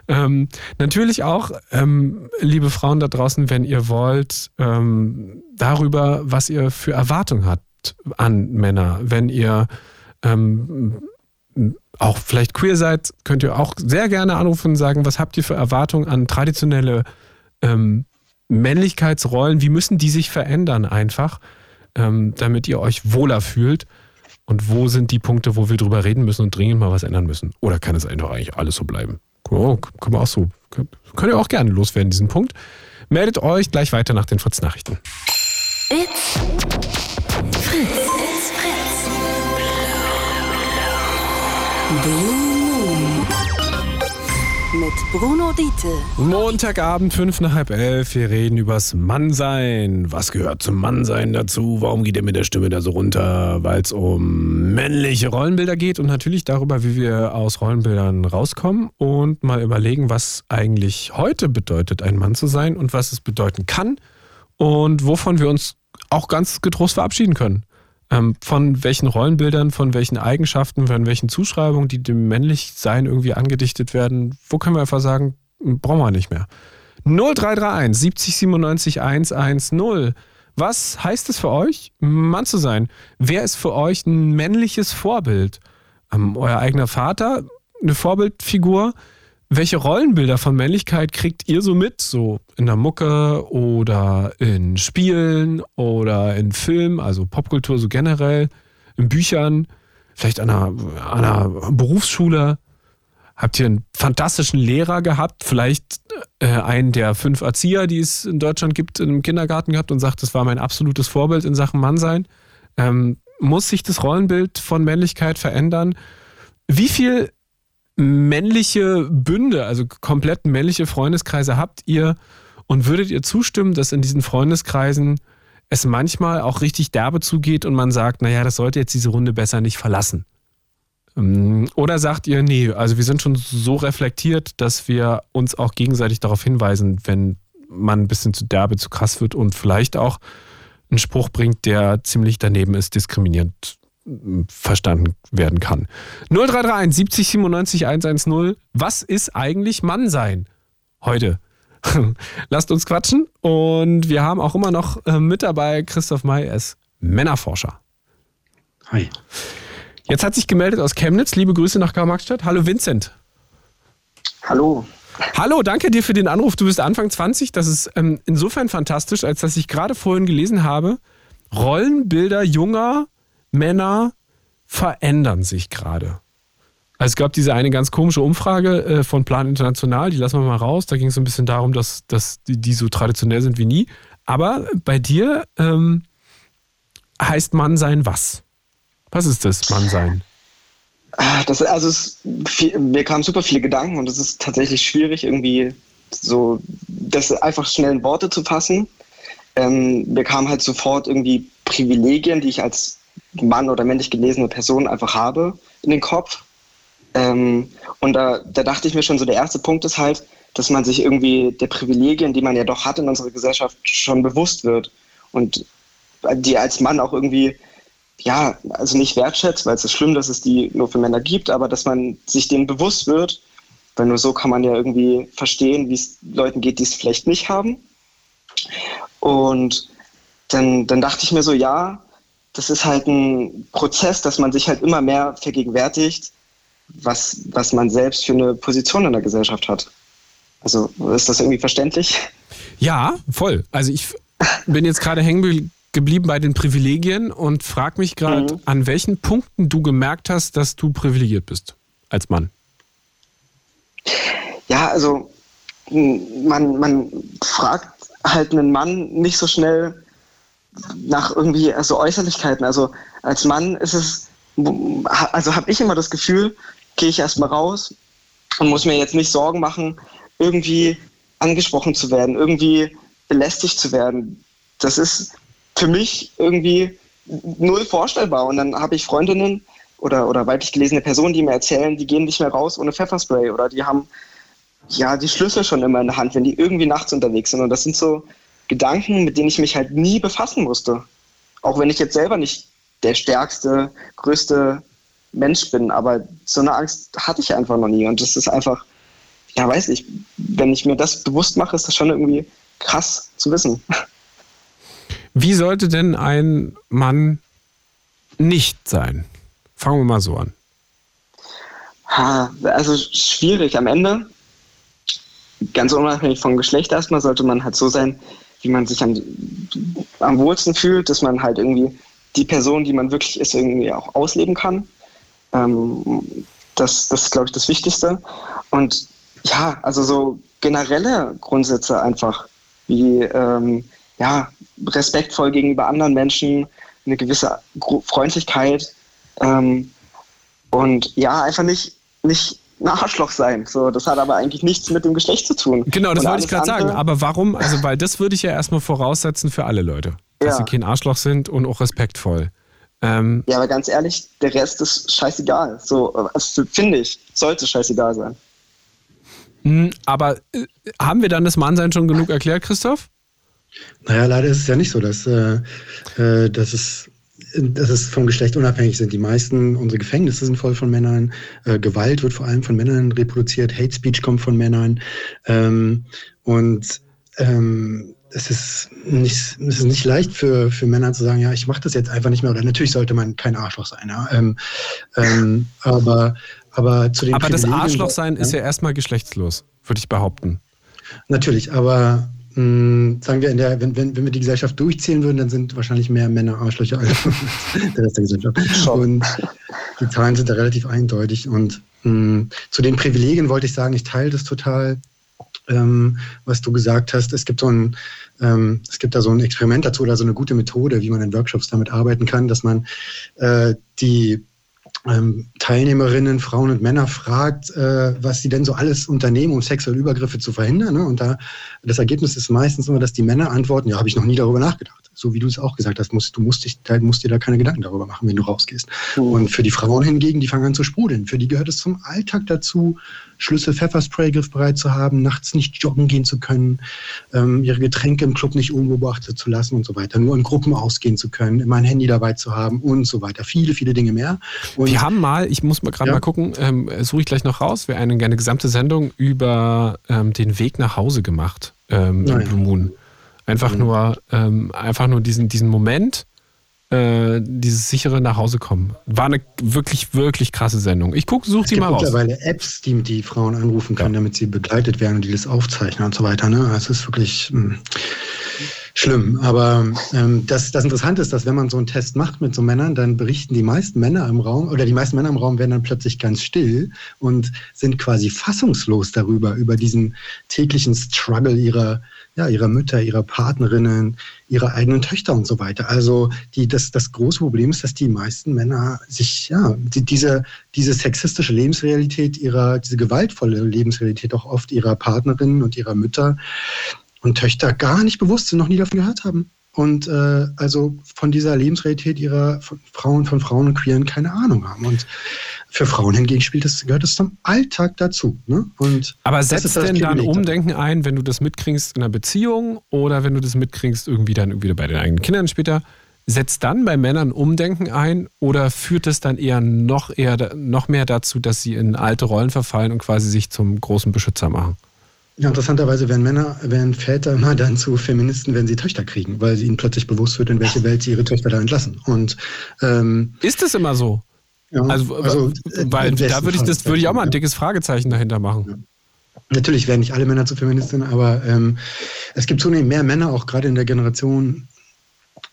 Ähm, natürlich auch, ähm, liebe Frauen da draußen, wenn ihr wollt, ähm, darüber, was ihr für Erwartungen habt an Männer. Wenn ihr ähm, auch vielleicht queer seid, könnt ihr auch sehr gerne anrufen und sagen, was habt ihr für Erwartungen an traditionelle ähm, Männlichkeitsrollen? Wie müssen die sich verändern einfach? Ähm, damit ihr euch wohler fühlt? Und wo sind die Punkte, wo wir drüber reden müssen und dringend mal was ändern müssen? Oder kann es einfach eigentlich alles so bleiben? Oh, können wir auch so. Könnt ihr auch gerne loswerden, diesen Punkt. Meldet euch gleich weiter nach den Fritz-Nachrichten. It's Fritz. It's Fritz. Blue mit Bruno Diete. Montagabend, fünf nach halb elf. Wir reden übers Mannsein. Was gehört zum Mannsein dazu? Warum geht er mit der Stimme da so runter? Weil es um männliche Rollenbilder geht und natürlich darüber, wie wir aus Rollenbildern rauskommen und mal überlegen, was eigentlich heute bedeutet, ein Mann zu sein und was es bedeuten kann und wovon wir uns auch ganz getrost verabschieden können. Ähm, von welchen Rollenbildern, von welchen Eigenschaften, von welchen Zuschreibungen, die dem Männlichsein irgendwie angedichtet werden, wo können wir einfach sagen, brauchen wir nicht mehr. 0331 70 97 110. Was heißt es für euch, Mann zu sein? Wer ist für euch ein männliches Vorbild? Ähm, euer eigener Vater, eine Vorbildfigur? Welche Rollenbilder von Männlichkeit kriegt ihr so mit? So in der Mucke oder in Spielen oder in Filmen, also Popkultur so generell, in Büchern, vielleicht an einer, an einer Berufsschule? Habt ihr einen fantastischen Lehrer gehabt? Vielleicht äh, einen der fünf Erzieher, die es in Deutschland gibt, im Kindergarten gehabt und sagt, das war mein absolutes Vorbild in Sachen Mannsein? Ähm, muss sich das Rollenbild von Männlichkeit verändern? Wie viel männliche Bünde, also komplett männliche Freundeskreise habt ihr und würdet ihr zustimmen, dass in diesen Freundeskreisen es manchmal auch richtig derbe zugeht und man sagt, naja, das sollte jetzt diese Runde besser nicht verlassen? Ähm, oder sagt ihr, nee, also wir sind schon so reflektiert, dass wir uns auch gegenseitig darauf hinweisen, wenn man ein bisschen zu derbe, zu krass wird und vielleicht auch einen Spruch bringt, der ziemlich daneben ist, diskriminierend verstanden werden kann. 0331 70 97 110. Was ist eigentlich Mannsein heute? (laughs) Lasst uns quatschen und wir haben auch immer noch äh, mit dabei Christoph May als Männerforscher. Hi. Jetzt hat sich gemeldet aus Chemnitz. Liebe Grüße nach Karl-Marx-Stadt. Hallo Vincent. Hallo. Hallo, danke dir für den Anruf. Du bist Anfang 20. Das ist ähm, insofern fantastisch, als dass ich gerade vorhin gelesen habe, Rollenbilder junger Männer verändern sich gerade. Also es gab diese eine ganz komische Umfrage äh, von Plan International, die lassen wir mal raus. Da ging es so ein bisschen darum, dass, dass die, die so traditionell sind wie nie. Aber bei dir ähm, heißt Mann sein was? Was ist das, Mann sein? Das, also es, mir kamen super viele Gedanken und es ist tatsächlich schwierig, irgendwie so das einfach schnell in Worte zu fassen. Ähm, mir kamen halt sofort irgendwie Privilegien, die ich als Mann oder männlich gelesene Person einfach habe in den Kopf. Ähm, und da, da dachte ich mir schon, so der erste Punkt ist halt, dass man sich irgendwie der Privilegien, die man ja doch hat in unserer Gesellschaft, schon bewusst wird. Und die als Mann auch irgendwie, ja, also nicht wertschätzt, weil es ist schlimm, dass es die nur für Männer gibt, aber dass man sich denen bewusst wird, weil nur so kann man ja irgendwie verstehen, wie es Leuten geht, die es vielleicht nicht haben. Und dann, dann dachte ich mir so, ja, das ist halt ein Prozess, dass man sich halt immer mehr vergegenwärtigt, was, was man selbst für eine Position in der Gesellschaft hat. Also ist das irgendwie verständlich? Ja, voll. Also ich bin jetzt gerade hängen geblieben bei den Privilegien und frage mich gerade, mhm. an welchen Punkten du gemerkt hast, dass du privilegiert bist als Mann. Ja, also man, man fragt halt einen Mann nicht so schnell, nach irgendwie also Äußerlichkeiten. Also als Mann ist es, also habe ich immer das Gefühl, gehe ich erstmal raus und muss mir jetzt nicht Sorgen machen, irgendwie angesprochen zu werden, irgendwie belästigt zu werden. Das ist für mich irgendwie null vorstellbar. Und dann habe ich Freundinnen oder, oder weiblich gelesene Personen, die mir erzählen, die gehen nicht mehr raus ohne Pfefferspray oder die haben ja die Schlüssel schon immer in der Hand, wenn die irgendwie nachts unterwegs sind. Und das sind so Gedanken, mit denen ich mich halt nie befassen musste. Auch wenn ich jetzt selber nicht der stärkste, größte Mensch bin, aber so eine Angst hatte ich einfach noch nie. Und das ist einfach, ja, weiß ich, wenn ich mir das bewusst mache, ist das schon irgendwie krass zu wissen. Wie sollte denn ein Mann nicht sein? Fangen wir mal so an. Ha, also schwierig. Am Ende, ganz unabhängig vom Geschlecht erstmal, sollte man halt so sein, wie man sich am, am wohlsten fühlt, dass man halt irgendwie die Person, die man wirklich ist, irgendwie auch ausleben kann. Ähm, das, das ist, glaube ich, das Wichtigste. Und ja, also so generelle Grundsätze einfach, wie ähm, ja, respektvoll gegenüber anderen Menschen, eine gewisse Freundlichkeit ähm, und ja, einfach nicht, nicht ein Arschloch sein. So, das hat aber eigentlich nichts mit dem Geschlecht zu tun. Genau, das und wollte ich gerade sagen. Aber warum? Also, weil das würde ich ja erstmal voraussetzen für alle Leute. Dass ja. sie kein Arschloch sind und auch respektvoll. Ähm, ja, aber ganz ehrlich, der Rest ist scheißegal. So, also, finde ich, sollte scheißegal sein. Hm, aber äh, haben wir dann das Mannsein schon genug erklärt, Christoph? Naja, leider ist es ja nicht so, dass, äh, äh dass es dass es vom Geschlecht unabhängig sind. Die meisten, unsere Gefängnisse sind voll von Männern. Äh, Gewalt wird vor allem von Männern reproduziert. Hate Speech kommt von Männern. Ähm, und ähm, es ist nicht, es ist nicht leicht für, für Männer zu sagen, ja, ich mache das jetzt einfach nicht mehr. Oder natürlich sollte man kein Arschloch sein. Ja? Ähm, ähm aber, aber zu den Aber das Arschlochsein ja? ist ja erstmal geschlechtslos, würde ich behaupten. Natürlich, aber mh, hm, sagen wir, der, wenn, wenn, wenn wir die Gesellschaft durchzählen würden, dann sind wahrscheinlich mehr Männer Arschlöcher als (laughs) der Rest der Gesellschaft. Und die Zahlen sind da relativ eindeutig. Und mh, hm, zu den Privilegien wollte ich sagen, ich teile das total, ähm, was du gesagt hast. Es gibt so ein, ähm, es gibt da so ein Experiment dazu oder so eine gute Methode, wie man in Workshops damit arbeiten kann, dass man äh, die Teilnehmerinnen, Frauen und Männer fragt, äh, was sie denn so alles unternehmen, um sexuelle Übergriffe zu verhindern. Ne? Und da das Ergebnis ist meistens immer, dass die Männer antworten, ja, habe ich noch nie darüber nachgedacht so wie du es auch gesagt hast, musst, du musst, dich, musst dir da keine Gedanken darüber machen, wenn du rausgehst. Mhm. Und für die Frauen hingegen, die fangen an zu sprudeln. Für die gehört es zum Alltag dazu, Schlüssel Pfefferspray griffbereit zu haben, nachts nicht joggen gehen zu können, ähm, ihre Getränke im Club nicht unbeobachtet zu lassen und so weiter, nur in Gruppen ausgehen zu können, immer ein Handy dabei zu haben und so weiter. Viele, viele Dinge mehr. Und wir haben mal, ich muss mal gerade ja. mal gucken, ähm, suche ich gleich noch raus, wir haben eine gesamte Sendung über ähm, den Weg nach Hause gemacht ähm, im Blue Moon. Einfach mhm. nur, ähm, einfach nur diesen, diesen Moment, äh, dieses sichere nach Hause kommen. War eine wirklich, wirklich krasse Sendung. Ich gucke, suche die mal raus. Es gibt mittlerweile Apps, die die Frauen anrufen können, ja. damit sie begleitet werden und die das aufzeichnen und so weiter. Ne? Es ist wirklich mh, hm, schlimm. Aber ähm, das, das Interessante ist, dass wenn man so einen Test macht mit so Männern, dann berichten die meisten Männer im Raum oder die meisten Männer im Raum werden dann plötzlich ganz still und sind quasi fassungslos darüber, über diesen täglichen Struggle ihrer ja, ihrer Mütter, ihrer Partnerinnen, ihrer eigenen Töchter und so weiter. Also die, das, das große Problem ist, dass die meisten Männer sich, ja, die, diese, diese sexistische Lebensrealität ihrer, diese gewaltvolle Lebensrealität auch oft ihrer Partnerinnen und ihrer Mütter und Töchter gar nicht bewusst sind, noch nie davon gehört haben und äh, also von dieser Lebensrealität ihrer von Frauen, von Frauen und Queeren keine Ahnung haben. Und für Frauen hingegen spielt das, gehört es zum Alltag dazu. Ne? Und Aber setzt denn dann Umdenken ein, wenn du das mitkriegst in einer Beziehung oder wenn du das mitkriegst irgendwie dann irgendwie bei den eigenen Kindern später? Setzt dann bei Männern Umdenken ein oder führt es dann eher noch eher noch mehr dazu, dass sie in alte Rollen verfallen und quasi sich zum großen Beschützer machen? Ja, interessanterweise werden Männer, werden Väter immer dann zu Feministen, wenn sie Töchter kriegen, weil sie ihnen plötzlich bewusst wird, in welche Welt sie ihre Töchter da entlassen. Und ähm, ist es immer so? Ja, also, also weil da würde ich das würde ich auch mal ein dickes Fragezeichen dahinter machen. Ja. Natürlich werden nicht alle Männer zu Feministinnen, aber ähm, es gibt zunehmend mehr Männer, auch gerade in der Generation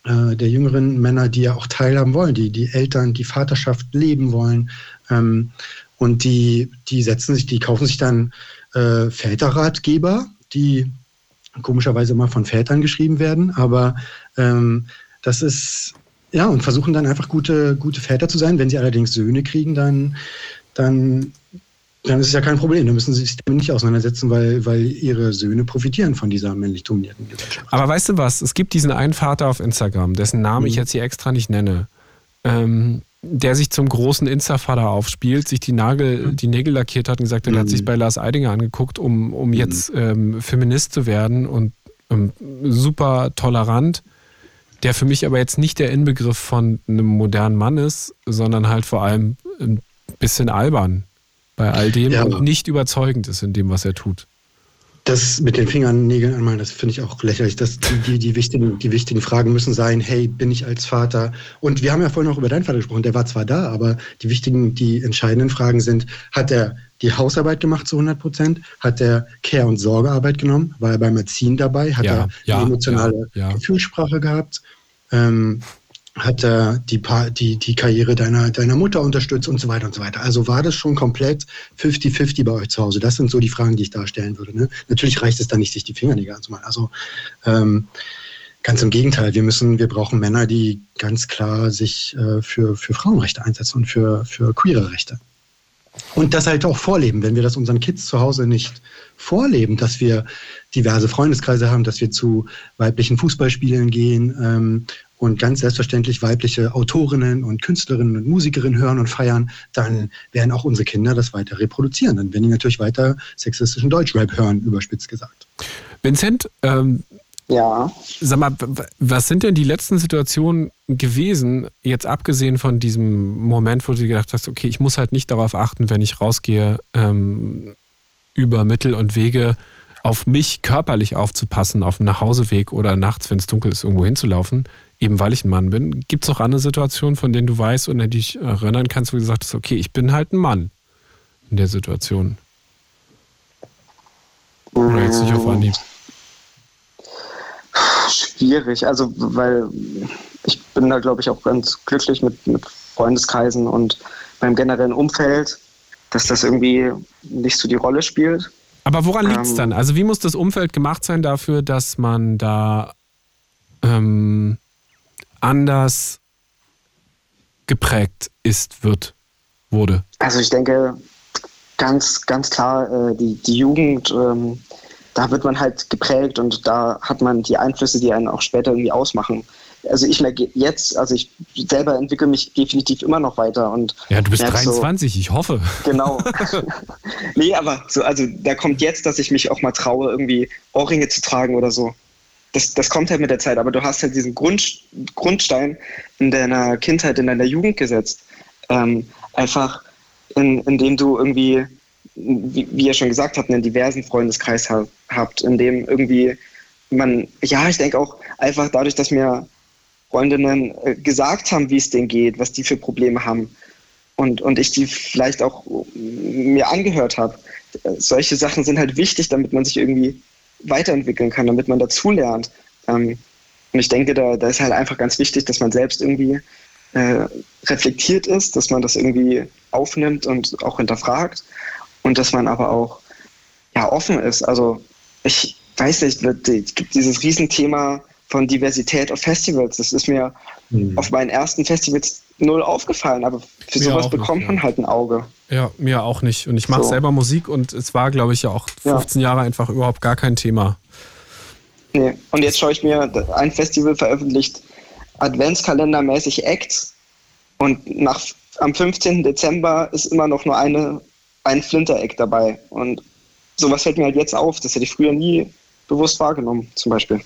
äh, der jüngeren Männer, die ja auch teilhaben wollen, die die Eltern, die Vaterschaft leben wollen. Ähm, und die, die setzen sich, die kaufen sich dann äh, Väterratgeber, die komischerweise immer von Vätern geschrieben werden, aber ähm, das ist, ja, und versuchen dann einfach gute, gute Väter zu sein. Wenn sie allerdings Söhne kriegen, dann, dann, dann ist es ja kein Problem. Dann müssen sie sich damit nicht auseinandersetzen, weil, weil ihre Söhne profitieren von dieser männlich dominierten Gesellschaft. Aber weißt du was? Es gibt diesen einen Vater auf Instagram, dessen Namen mhm. ich jetzt hier extra nicht nenne. Ähm, der sich zum großen Insta-Vater aufspielt, sich die, Nagel, die Nägel lackiert hat und gesagt hat, er hat sich mhm. bei Lars Eidinger angeguckt, um, um jetzt ähm, Feminist zu werden und ähm, super tolerant. Der für mich aber jetzt nicht der Inbegriff von einem modernen Mann ist, sondern halt vor allem ein bisschen albern bei all dem Ja. und nicht überzeugend ist in dem, was er tut. Das mit den Fingernägeln anmalen, das finde ich auch lächerlich. Das, die, die, wichtigen, die wichtigen Fragen müssen sein, hey, bin ich als Vater? Und wir haben ja vorhin noch über deinen Vater gesprochen, der war zwar da, aber die wichtigen, die entscheidenden Fragen sind, hat er die Hausarbeit gemacht zu 100 Prozent? Hat er Care- und Sorgearbeit genommen? War er beim Erziehen dabei? Hat Ja, er ja, emotionale ja. Gefühlssprache gehabt? Ähm, hat er die, die, die Karriere deiner, deiner Mutter unterstützt und so weiter und so weiter. Also war das schon komplett 50-50 bei euch zu Hause? Das sind so die Fragen, die ich da stellen würde. Ne? Natürlich reicht es da nicht, sich die Fingernägel anzumalen. Also ähm, ganz im Gegenteil, wir müssen, wir brauchen Männer, die ganz klar sich äh, für, für Frauenrechte einsetzen und für, für queere Rechte. Und das halt auch vorleben, wenn wir das unseren Kids zu Hause nicht vorleben, dass wir diverse Freundeskreise haben, dass wir zu weiblichen Fußballspielen gehen ähm, und ganz selbstverständlich weibliche Autorinnen und Künstlerinnen und Musikerinnen hören und feiern, dann werden auch unsere Kinder das weiter reproduzieren. Dann werden die natürlich weiter sexistischen Deutschrap hören, überspitzt gesagt. Vincent, ähm, Ja. Sag mal, was sind denn die letzten Situationen gewesen, jetzt abgesehen von diesem Moment, wo du dir gedacht hast, okay, ich muss halt nicht darauf achten, wenn ich rausgehe, ähm, über Mittel und Wege auf mich körperlich aufzupassen, auf dem Nachhauseweg oder nachts, wenn es dunkel ist, irgendwo hinzulaufen, eben weil ich ein Mann bin. Gibt es auch andere Situationen, von denen du weißt und an die dich erinnern kannst, wo du gesagt hast, okay, ich bin halt ein Mann in der Situation? Oder jetzt nicht auf Anhieb. Schwierig, also weil ich bin da, glaube ich, auch ganz glücklich mit, mit Freundeskreisen und beim generellen Umfeld, dass das irgendwie nicht so die Rolle spielt. Aber woran liegt es Ähm, dann? Also wie muss das Umfeld gemacht sein dafür, dass man da ähm, anders geprägt ist, wird, wurde? Also ich denke, ganz, ganz klar, äh, die, die Jugend, ähm, da wird man halt geprägt und da hat man die Einflüsse, die einen auch später irgendwie ausmachen. Also ich merke jetzt, also ich selber entwickle mich definitiv immer noch weiter und Ja, du bist merk so- 23, ich hoffe. (laughs) Genau. nee, aber so, also da kommt jetzt, dass ich mich auch mal traue, irgendwie Ohrringe zu tragen oder so. Das, das kommt halt mit der Zeit, aber du hast halt diesen Grund, Grundstein in deiner Kindheit, in deiner Jugend gesetzt. Ähm, einfach, in, indem du irgendwie, wie, wie ihr schon gesagt habt, einen diversen Freundeskreis ha habt, in dem irgendwie man, ja, ich denke auch einfach dadurch, dass mir Freundinnen äh, gesagt haben, wie es denen geht, was die für Probleme haben, und, und ich die vielleicht auch mir angehört habe. Solche Sachen sind halt wichtig, damit man sich irgendwie weiterentwickeln kann, damit man dazulernt. Ähm, und ich denke, da, da ist halt einfach ganz wichtig, dass man selbst irgendwie äh, reflektiert ist, dass man das irgendwie aufnimmt und auch hinterfragt und dass man aber auch ja, offen ist. Also ich weiß nicht, es gibt dieses Riesenthema von Diversität auf Festivals. Das ist mir Mhm. auf meinen ersten Festivals null aufgefallen, aber für Mir sowas auch nicht, bekommt ja. man halt ein Auge. Ja, mir auch nicht. Und ich mache So. selber Musik und es war, glaube ich, ja auch Ja. 15 Jahre einfach überhaupt gar kein Thema. Nee. Und jetzt schaue ich mir ein Festival veröffentlicht, adventskalendermäßig Acts. Und nach, am 15. Dezember ist immer noch nur eine, ein Flinter-Eck dabei. Und sowas fällt mir halt jetzt auf. Das hätte ich früher nie bewusst wahrgenommen, zum Beispiel.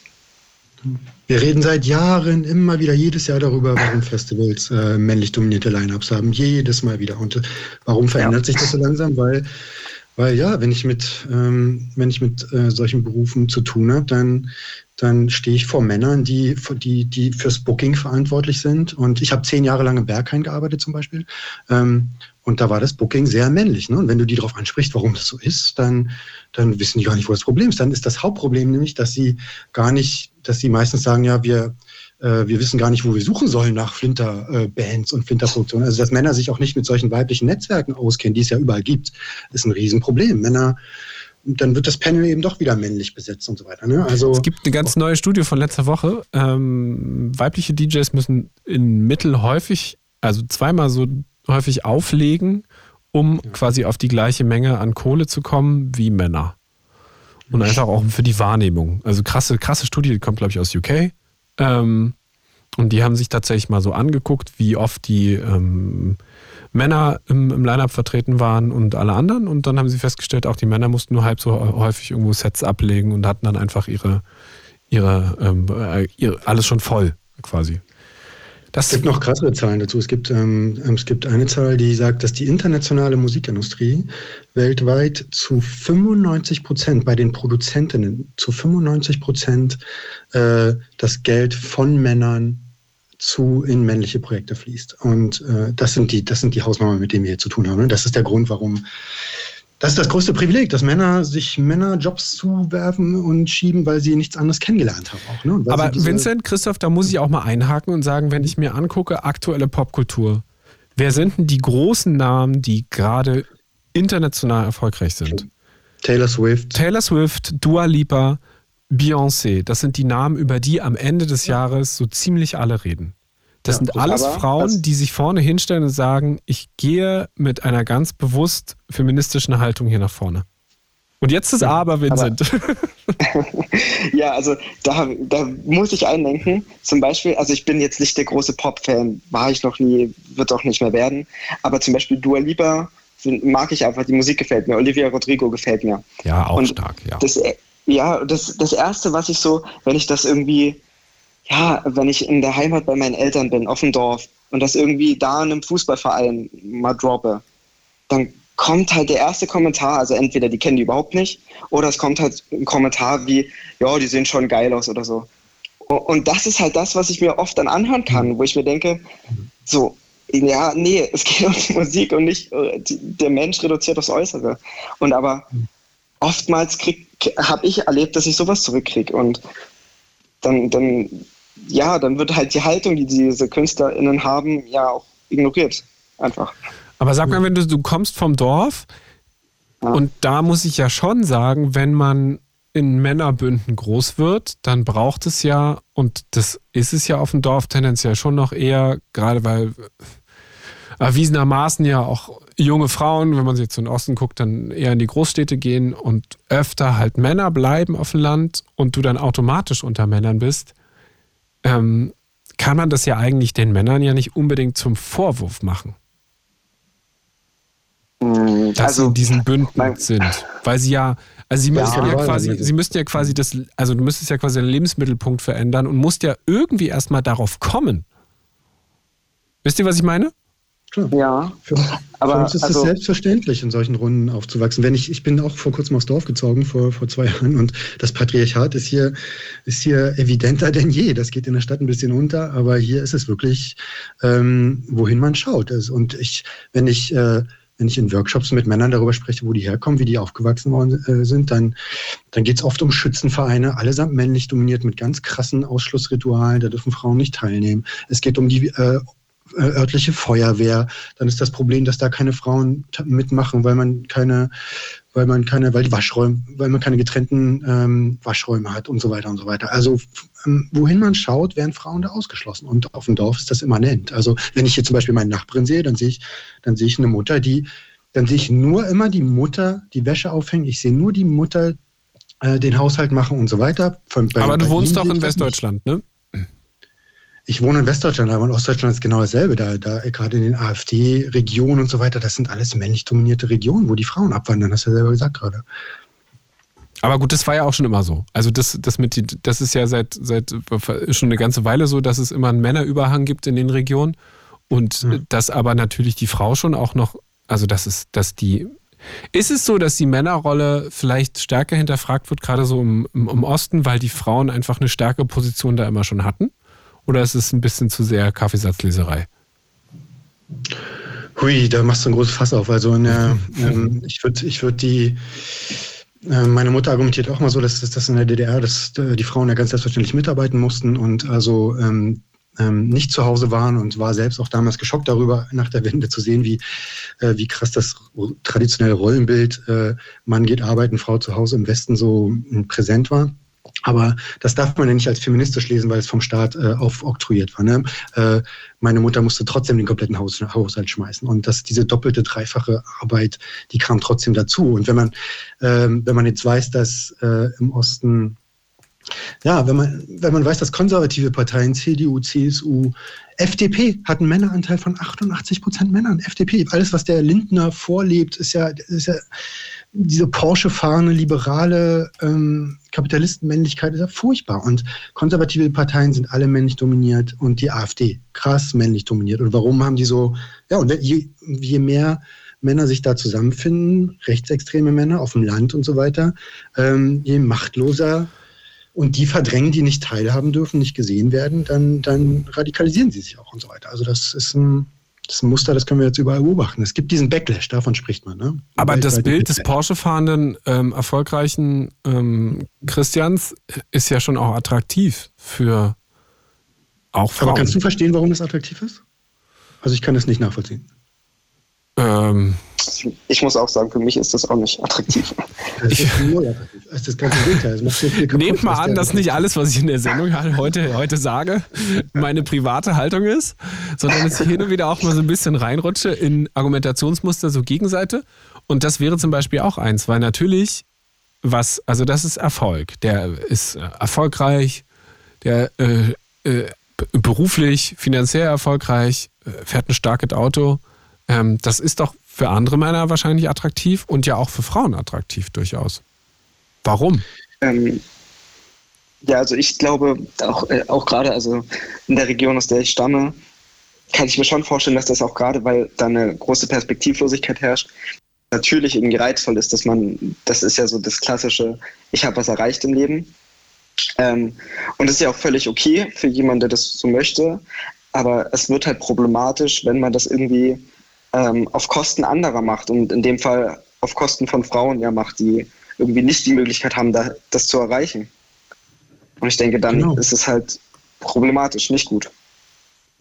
Wir reden seit Jahren immer wieder, jedes Jahr darüber, warum Festivals äh, männlich dominierte Lineups haben. Jedes Mal wieder. Und äh, warum verändert sich das so langsam? Weil, weil ja, wenn ich mit, ähm, wenn ich mit äh, solchen Berufen zu tun habe, dann, dann stehe ich vor Männern, die, die, die fürs Booking verantwortlich sind. Und ich habe zehn Jahre lang im Berghain gearbeitet zum Beispiel. Ähm, und da war das Booking sehr männlich. Ne? Und wenn du die darauf ansprichst, warum das so ist, dann, dann wissen die gar nicht, wo das Problem ist. Dann ist das Hauptproblem nämlich, dass sie gar nicht, dass sie meistens sagen, ja, wir, äh, wir wissen gar nicht, wo wir suchen sollen nach Flinter-Bands und Flinter-Produktionen. Also dass Männer sich auch nicht mit solchen weiblichen Netzwerken auskennen, die es ja überall gibt, ist ein Riesenproblem. Männer, dann wird das Panel eben doch wieder männlich besetzt und so weiter. Ne? Also Es gibt eine ganz neue Studie von letzter Woche. Ähm, weibliche DJs müssen in Mittel häufig, also zweimal so häufig auflegen, um quasi auf die gleiche Menge an Kohle zu kommen wie Männer. Und einfach auch für die Wahrnehmung. Also krasse, krasse Studie, die kommt, glaube ich, aus UK. Ähm, und die haben sich tatsächlich mal so angeguckt, wie oft die ähm, Männer im, im Line-Up vertreten waren und alle anderen. Und dann haben sie festgestellt, auch die Männer mussten nur halb so häufig irgendwo Sets ablegen und hatten dann einfach ihre, ihre, ähm, äh, ihre alles schon voll. quasi. Das es gibt noch krassere Zahlen dazu. Es gibt, ähm, es gibt eine Zahl, die sagt, dass die internationale Musikindustrie weltweit zu 95 Prozent bei den Produzentinnen zu 95 Prozent äh, das Geld von Männern zu in männliche Projekte fließt. Und äh, das sind die, das sind die Hausnummern, mit denen wir hier zu tun haben. Und das ist der Grund, warum das ist das größte Privileg, dass Männer sich Männerjobs zuwerfen und schieben, weil sie nichts anderes kennengelernt haben. Auch, ne? Aber Vincent, Christoph, da muss ich auch mal einhaken und sagen, wenn ich mir angucke, aktuelle Popkultur, wer sind denn die großen Namen, die gerade international erfolgreich sind? Taylor Swift. Taylor Swift, Dua Lipa, Beyoncé. Das sind die Namen, über die am Ende des Jahres so ziemlich alle reden. Das ja, sind alles Frauen, die sich vorne hinstellen und sagen, ich gehe mit einer ganz bewusst feministischen Haltung hier nach vorne. Und jetzt ist aber Vincent. Aber, (laughs) ja, also da, da muss ich einlenken. Zum Beispiel, also ich bin jetzt nicht der große Pop-Fan, war ich noch nie, wird auch nicht mehr werden. Aber zum Beispiel Dua Lipa mag ich einfach, die Musik gefällt mir. Olivia Rodrigo gefällt mir. Ja, auch und stark, ja. Das, ja, das, das Erste, was ich so, wenn ich das irgendwie ja, wenn ich in der Heimat bei meinen Eltern bin, auf dem Dorf und das irgendwie da in einem Fußballverein mal droppe, dann kommt halt der erste Kommentar, also entweder die kennen die überhaupt nicht oder es kommt halt ein Kommentar wie, ja, die sehen schon geil aus oder so. Und das ist halt das, was ich mir oft dann anhören kann, wo ich mir denke, so, ja, nee, (laughs) es geht um die Musik und nicht äh, der Mensch reduziert aufs Äußere. Und aber oftmals habe ich erlebt, dass ich sowas zurückkriege und dann, dann ja, dann wird halt die Haltung, die diese KünstlerInnen haben, ja auch ignoriert. Einfach. Aber sag mal, wenn du, du kommst vom Dorf ja. und da muss ich ja schon sagen, wenn man in Männerbünden groß wird, dann braucht es ja, und das ist es ja auf dem Dorf tendenziell schon noch eher, gerade weil erwiesenermaßen ja auch junge Frauen, wenn man sich jetzt in den Osten guckt, dann eher in die Großstädte gehen und öfter halt Männer bleiben auf dem Land und du dann automatisch unter Männern bist ähm, kann man das ja eigentlich den Männern ja nicht unbedingt zum Vorwurf machen. Mm, dass also, sie in diesen Bünden sind. Weil sie ja, also sie müssen ja, ja quasi, sie müssten ja quasi das, also du müsstest ja quasi den Lebensmittelpunkt verändern und musst ja irgendwie erstmal darauf kommen. Wisst ihr, was ich meine? Klar. Ja. Für, aber, für uns ist es also, selbstverständlich, in solchen Runden aufzuwachsen. Wenn ich, ich bin auch vor kurzem aufs Dorf gezogen, vor, vor zwei (laughs) Jahren, und das Patriarchat ist hier, ist hier evidenter denn je. Das geht in der Stadt ein bisschen unter, aber hier ist es wirklich, ähm, wohin man schaut. Und ich, wenn ich, äh, wenn ich in Workshops mit Männern darüber spreche, wo die herkommen, wie die aufgewachsen worden äh, sind, dann, dann geht es oft um Schützenvereine, allesamt männlich dominiert mit ganz krassen Ausschlussritualen, da dürfen Frauen nicht teilnehmen. Es geht um die äh, örtliche Feuerwehr. Dann ist das Problem, dass da keine Frauen mitmachen, weil man keine, weil man keine, weil die Waschräume, weil man keine getrennten ähm, Waschräume hat und so weiter und so weiter. Also ähm, wohin man schaut, werden Frauen da ausgeschlossen. Und auf dem Dorf ist das immanent. Also wenn ich hier zum Beispiel meinen Nachbarin sehe, dann sehe ich, dann sehe ich eine Mutter, die, dann sehe ich nur immer die Mutter, die Wäsche aufhängen. Ich sehe nur die Mutter, äh, den Haushalt machen und so weiter. Von, bei, Aber du wohnst doch in Westdeutschland, ne? Ich wohne in Westdeutschland, aber in Ostdeutschland ist genau dasselbe. Da, da gerade in den AfD-Regionen und so weiter, das sind alles männlich dominierte Regionen, wo die Frauen abwandern. Hast du ja selber gesagt gerade. Aber gut, das war ja auch schon immer so. Also das, das mit das ist ja seit, seit schon eine ganze Weile so, dass es immer einen Männerüberhang gibt in den Regionen. Und mhm. dass aber natürlich die Frau schon auch noch, also das ist, dass die. Ist es so, dass die Männerrolle vielleicht stärker hinterfragt wird, gerade so im, im Osten, weil die Frauen einfach eine stärkere Position da immer schon hatten? Oder ist es ein bisschen zu sehr Kaffeesatzleserei? Hui, da machst du ein großes Fass auf. Also der, (laughs) ähm, ich würde ich würd die, äh, meine Mutter argumentiert auch mal so, dass, dass in der DDR, dass äh, die Frauen ja ganz selbstverständlich mitarbeiten mussten und also ähm, ähm, nicht zu Hause waren und war selbst auch damals geschockt darüber, nach der Wende zu sehen, wie, äh, wie krass das traditionelle Rollenbild, äh, Mann geht arbeiten, Frau zu Hause im Westen so präsent war. Aber das darf man ja nicht als feministisch lesen, weil es vom Staat äh, aufoktroyiert war. Ne? Äh, meine Mutter musste trotzdem den kompletten Haus, Haushalt schmeißen. Und das, diese doppelte, dreifache Arbeit, die kam trotzdem dazu. Und wenn man, ähm, wenn man jetzt weiß, dass äh, im Osten Ja, wenn man, wenn man weiß, dass konservative Parteien, CDU, CSU, FDP hat einen Männeranteil von 88 Prozent Männern. FDP, alles, was der Lindner vorlebt, ist ja, ist ja diese Porsche-fahrende, liberale ähm, Kapitalistenmännlichkeit ist ja furchtbar. Und konservative Parteien sind alle männlich dominiert und die AfD krass männlich dominiert. Und warum haben die so, ja, und je, je mehr Männer sich da zusammenfinden, rechtsextreme Männer auf dem Land und so weiter, ähm, je machtloser und die verdrängen, die nicht teilhaben dürfen, nicht gesehen werden, dann, dann radikalisieren sie sich auch und so weiter. Also das ist ein, das Muster, das können wir jetzt überall beobachten. Es gibt diesen Backlash, davon spricht man. Ne? Aber das Bild des Porsche-fahrenden, ähm, erfolgreichen ähm, Christians ist ja schon auch attraktiv für auch Frauen. Aber kannst du verstehen, warum das attraktiv ist? Also ich kann das nicht nachvollziehen. Ähm, ich muss auch sagen, für mich ist das auch nicht attraktiv. Das ist null attraktiv. Das ist das ganze Gegenteil. Das macht so viel kaputt, Nehmt mal an, dass nicht alles, was ich in der Sendung halt heute, heute sage, meine private Haltung ist, sondern dass ich hin und wieder auch mal so ein bisschen reinrutsche in Argumentationsmuster, so Gegenseite. Und das wäre zum Beispiel auch eins, weil natürlich, was, also das ist Erfolg. Der ist äh, erfolgreich, der äh, äh, beruflich, finanziell erfolgreich, äh, fährt ein starkes Auto. Ähm, das ist doch für andere Männer wahrscheinlich attraktiv und ja auch für Frauen attraktiv durchaus. Warum? Ähm, ja, also ich glaube, auch, äh, auch gerade also in der Region, aus der ich stamme, kann ich mir schon vorstellen, dass das auch gerade, weil da eine große Perspektivlosigkeit herrscht, natürlich irgendwie reizvoll ist, dass man, das ist ja so das klassische, ich habe was erreicht im Leben. Ähm, und das ist ja auch völlig okay für jemanden, der das so möchte. Aber es wird halt problematisch, wenn man das irgendwie ähm, auf Kosten anderer macht und in dem Fall auf Kosten von Frauen ja macht, die irgendwie nicht die Möglichkeit haben, da, das zu erreichen. Und ich denke, dann Genau. ist es halt problematisch, nicht gut.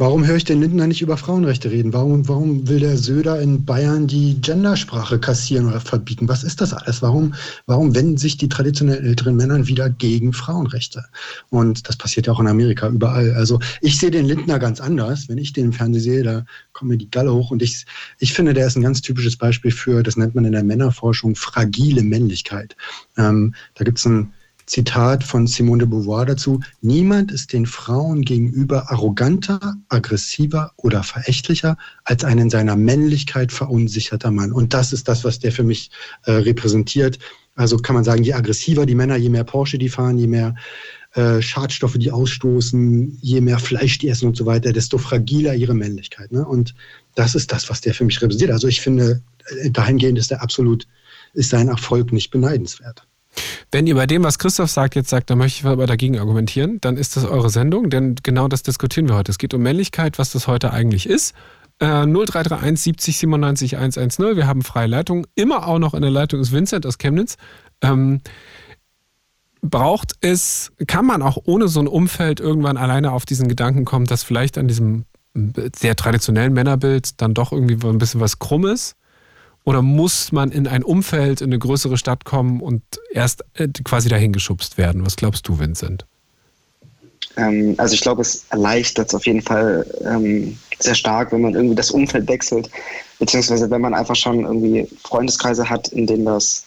Warum höre ich den Lindner nicht über Frauenrechte reden? Warum, warum will der Söder in Bayern die Gendersprache kassieren oder verbieten? Was ist das alles? Warum, warum wenden sich die traditionell älteren Männer wieder gegen Frauenrechte? Und das passiert ja auch in Amerika überall. Also ich sehe den Lindner ganz anders. Wenn ich den im Fernsehen sehe, da kommt mir die Galle hoch. Und ich, ich finde, der ist ein ganz typisches Beispiel für, das nennt man in der Männerforschung, fragile Männlichkeit. Ähm, da gibt es ein Zitat von Simone de Beauvoir dazu. Niemand ist den Frauen gegenüber arroganter, aggressiver oder verächtlicher als ein in seiner Männlichkeit verunsicherter Mann. Und das ist das, was der für mich äh, repräsentiert. Also kann man sagen, je aggressiver die Männer, je mehr Porsche die fahren, je mehr äh, Schadstoffe die ausstoßen, je mehr Fleisch die essen und so weiter, desto fragiler ihre Männlichkeit. Ne? Und das ist das, was der für mich repräsentiert. Also ich finde, äh, dahingehend ist er absolut, ist sein Erfolg nicht beneidenswert. Wenn ihr bei dem, was Christoph sagt, jetzt sagt, da möchte ich aber dagegen argumentieren, dann ist das eure Sendung, denn genau das diskutieren wir heute. Es geht um Männlichkeit, was das heute eigentlich ist. Äh, 0331 70 97 110. Wir haben freie Leitung. Immer auch noch in der Leitung ist Vincent aus Chemnitz. Ähm, braucht es, kann man auch ohne so ein Umfeld irgendwann alleine auf diesen Gedanken kommen, dass vielleicht an diesem sehr traditionellen Männerbild dann doch irgendwie ein bisschen was krumm ist? Oder muss man in ein Umfeld, in eine größere Stadt kommen und erst äh, quasi dahin geschubst werden? Was glaubst du, Vincent? Ähm, also ich glaube, es erleichtert es auf jeden Fall ähm, sehr stark, wenn man irgendwie das Umfeld wechselt, beziehungsweise wenn man einfach schon irgendwie Freundeskreise hat, in denen das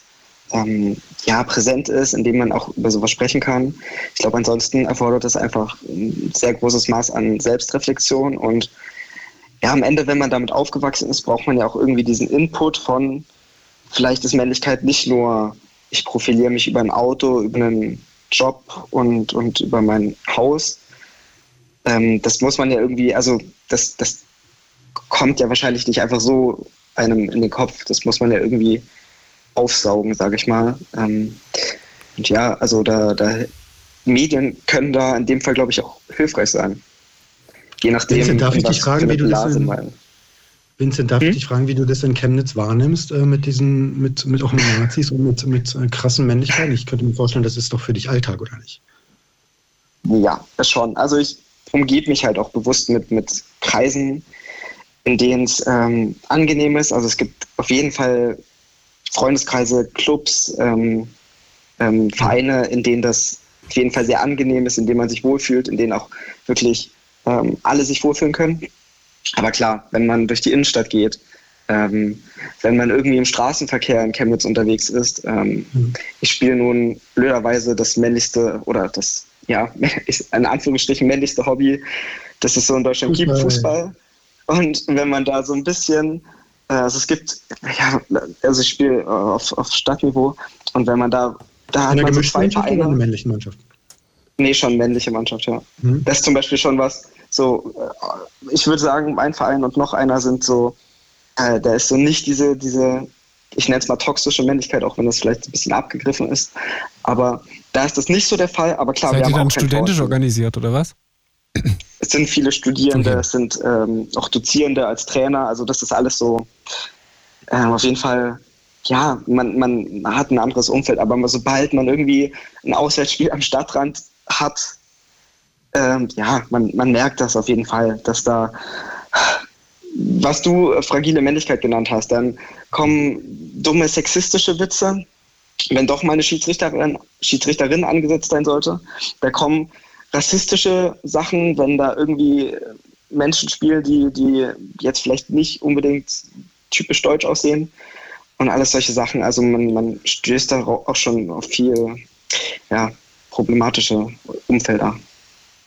ähm, ja präsent ist, in denen man auch über sowas sprechen kann. Ich glaube, ansonsten erfordert es einfach ein sehr großes Maß an Selbstreflexion und ja, am Ende, wenn man damit aufgewachsen ist, braucht man ja auch irgendwie diesen Input von, vielleicht ist Männlichkeit nicht nur, ich profiliere mich über ein Auto, über einen Job und, und über mein Haus. Ähm, das muss man ja irgendwie, also das, das kommt ja wahrscheinlich nicht einfach so einem in den Kopf. Das muss man ja irgendwie aufsaugen, sage ich mal. Ähm, und ja, also da, da Medien können da in dem Fall, glaube ich, auch hilfreich sein. Je nachdem, Vincent, darf ich dich fragen, wie du das in- Vincent, darf Hm? ich dich fragen, wie du das in Chemnitz wahrnimmst, äh, mit diesen, mit, mit auch mit Nazis und mit, mit äh, krassen Männlichkeiten? Ich könnte mir vorstellen, das ist doch für dich Alltag, oder nicht? Ja, schon. Also ich umgebe mich halt auch bewusst mit, mit Kreisen, in denen es ähm, angenehm ist. Also es gibt auf jeden Fall Freundeskreise, Clubs, ähm, ähm, Vereine, in denen das auf jeden Fall sehr angenehm ist, in denen man sich wohlfühlt, in denen auch wirklich ähm, alle sich wohlfühlen können. Aber klar, wenn man durch die Innenstadt geht, ähm, wenn man irgendwie im Straßenverkehr in Chemnitz unterwegs ist. Ähm, mhm. Ich spiele nun blöderweise das männlichste oder das, ja, (laughs) in Anführungsstrichen männlichste Hobby, das es so in Deutschland Fußball. gibt, Fußball. Und wenn man da so ein bisschen, äh, also es gibt, ja, also ich spiele äh, auf, auf Stadtniveau und wenn man da, da hat man so zwei Vereine. Oder eine männliche Mannschaft? Nee, schon männliche Mannschaft, ja. Mhm. Das ist zum Beispiel schon was, so, äh, ich würde sagen, ein Verein und noch einer sind so, äh, da ist so nicht diese, diese, ich nenne es mal toxische Männlichkeit, auch wenn das vielleicht ein bisschen abgegriffen ist. Aber da ist das nicht so der Fall. Aber klar, Seid wir ihr haben dann studentisch organisiert oder was? Es sind viele Studierende, okay. es sind ähm, auch Dozierende als Trainer. Also das ist alles so äh, auf jeden Fall ja, man, man hat ein anderes Umfeld, aber sobald man irgendwie ein Auswärtsspiel am Stadtrand hat, ähm, ja, man, man merkt das auf jeden Fall, dass da was du äh, fragile Männlichkeit genannt hast, dann kommen dumme sexistische Witze, wenn doch mal eine Schiedsrichterin, Schiedsrichterin angesetzt sein sollte. Da kommen rassistische Sachen, wenn da irgendwie Menschen spielen, die, die jetzt vielleicht nicht unbedingt typisch deutsch aussehen und alles solche Sachen. Also man, man stößt da auch schon auf viel ja, problematische Umfelder.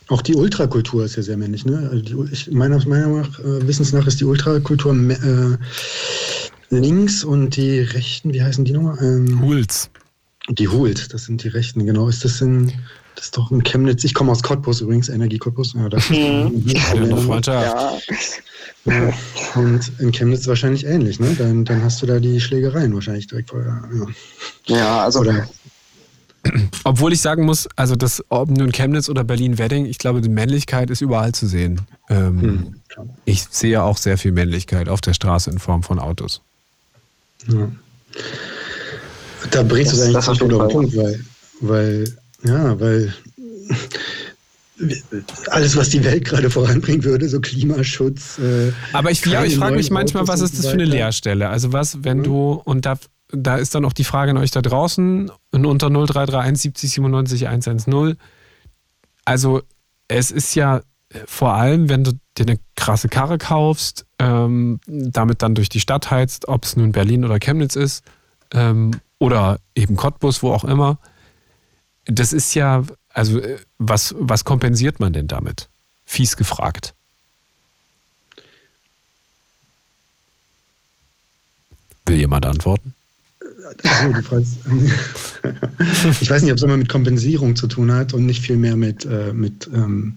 Auch die Ultrakultur ist ja sehr männlich. Ne? Also die, ich, meiner, meiner nach, äh, Wissens nach ist die Ultrakultur äh, links und die Rechten, wie heißen die nochmal? Ähm, Huls. Die Hult, das sind die Rechten, genau. Ist das in, das ist doch in Chemnitz. Ich komme aus Cottbus übrigens, Energie Cottbus. Ja, das mhm. ja. (laughs) ja. Und in Chemnitz wahrscheinlich ähnlich, ne? Dann, dann hast du da die Schlägereien wahrscheinlich direkt vorher. Ja, ja also. Oder, (clears throat) obwohl ich sagen muss, also das, ob nun Chemnitz oder Berlin-Wedding, ich glaube, die Männlichkeit ist überall zu sehen. Ähm, hm, ich sehe auch sehr viel Männlichkeit auf der Straße in Form von Autos. Ja. Da bringst du es eigentlich auf den Punkt, weil, weil, ja, weil alles, was die Welt gerade voranbringen würde, so Klimaschutz. Äh, Aber ich, ja, ich frage mich manchmal, was ist das für eine Leerstelle? Also was, wenn du, und da da ist dann auch die Frage an euch da draußen unter 0331 70 97 110. Also es ist ja äh, vor allem, wenn du dir eine krasse Karre kaufst, ähm, damit dann durch die Stadt heizt, ob es nun Berlin oder Chemnitz ist ähm, oder eben Cottbus, wo auch immer. Das ist ja, also äh, was, was kompensiert man denn damit? Fies gefragt. Will jemand antworten? (laughs) ich weiß nicht, ob es immer mit Kompensierung zu tun hat und nicht viel mehr mit, äh, mit, ähm,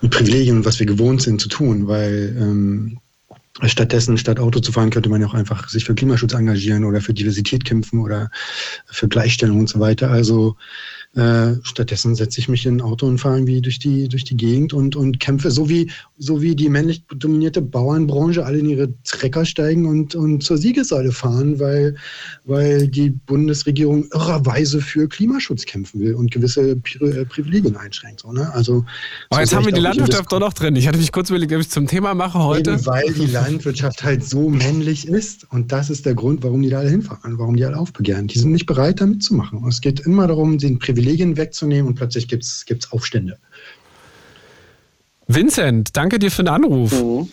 mit Privilegien und was wir gewohnt sind zu tun, weil ähm, stattdessen, statt Auto zu fahren, könnte man ja auch einfach sich für Klimaschutz engagieren oder für Diversität kämpfen oder für Gleichstellung und so weiter. Also äh, stattdessen setze ich mich in ein Auto und fahre irgendwie durch die, durch die Gegend und, und kämpfe, so wie, so wie die männlich dominierte Bauernbranche alle in ihre Trecker steigen und, und zur Siegessäule fahren, weil, weil die Bundesregierung irrerweise für Klimaschutz kämpfen will und gewisse Pri äh, Privilegien einschränkt. So, ne? also, Aber jetzt haben wir die Landwirtschaft doch noch drin. Ich hatte mich kurz überlegt, ob ich zum Thema mache heute. Eben weil die Landwirtschaft halt so männlich ist. Und das ist der Grund, warum die da alle hinfahren, warum die alle aufbegehren. Die sind nicht bereit, da mitzumachen. Und es geht immer darum, den Privilegien Privilegien wegzunehmen und plötzlich gibt es Aufstände. Vincent, danke dir für den Anruf. Mhm.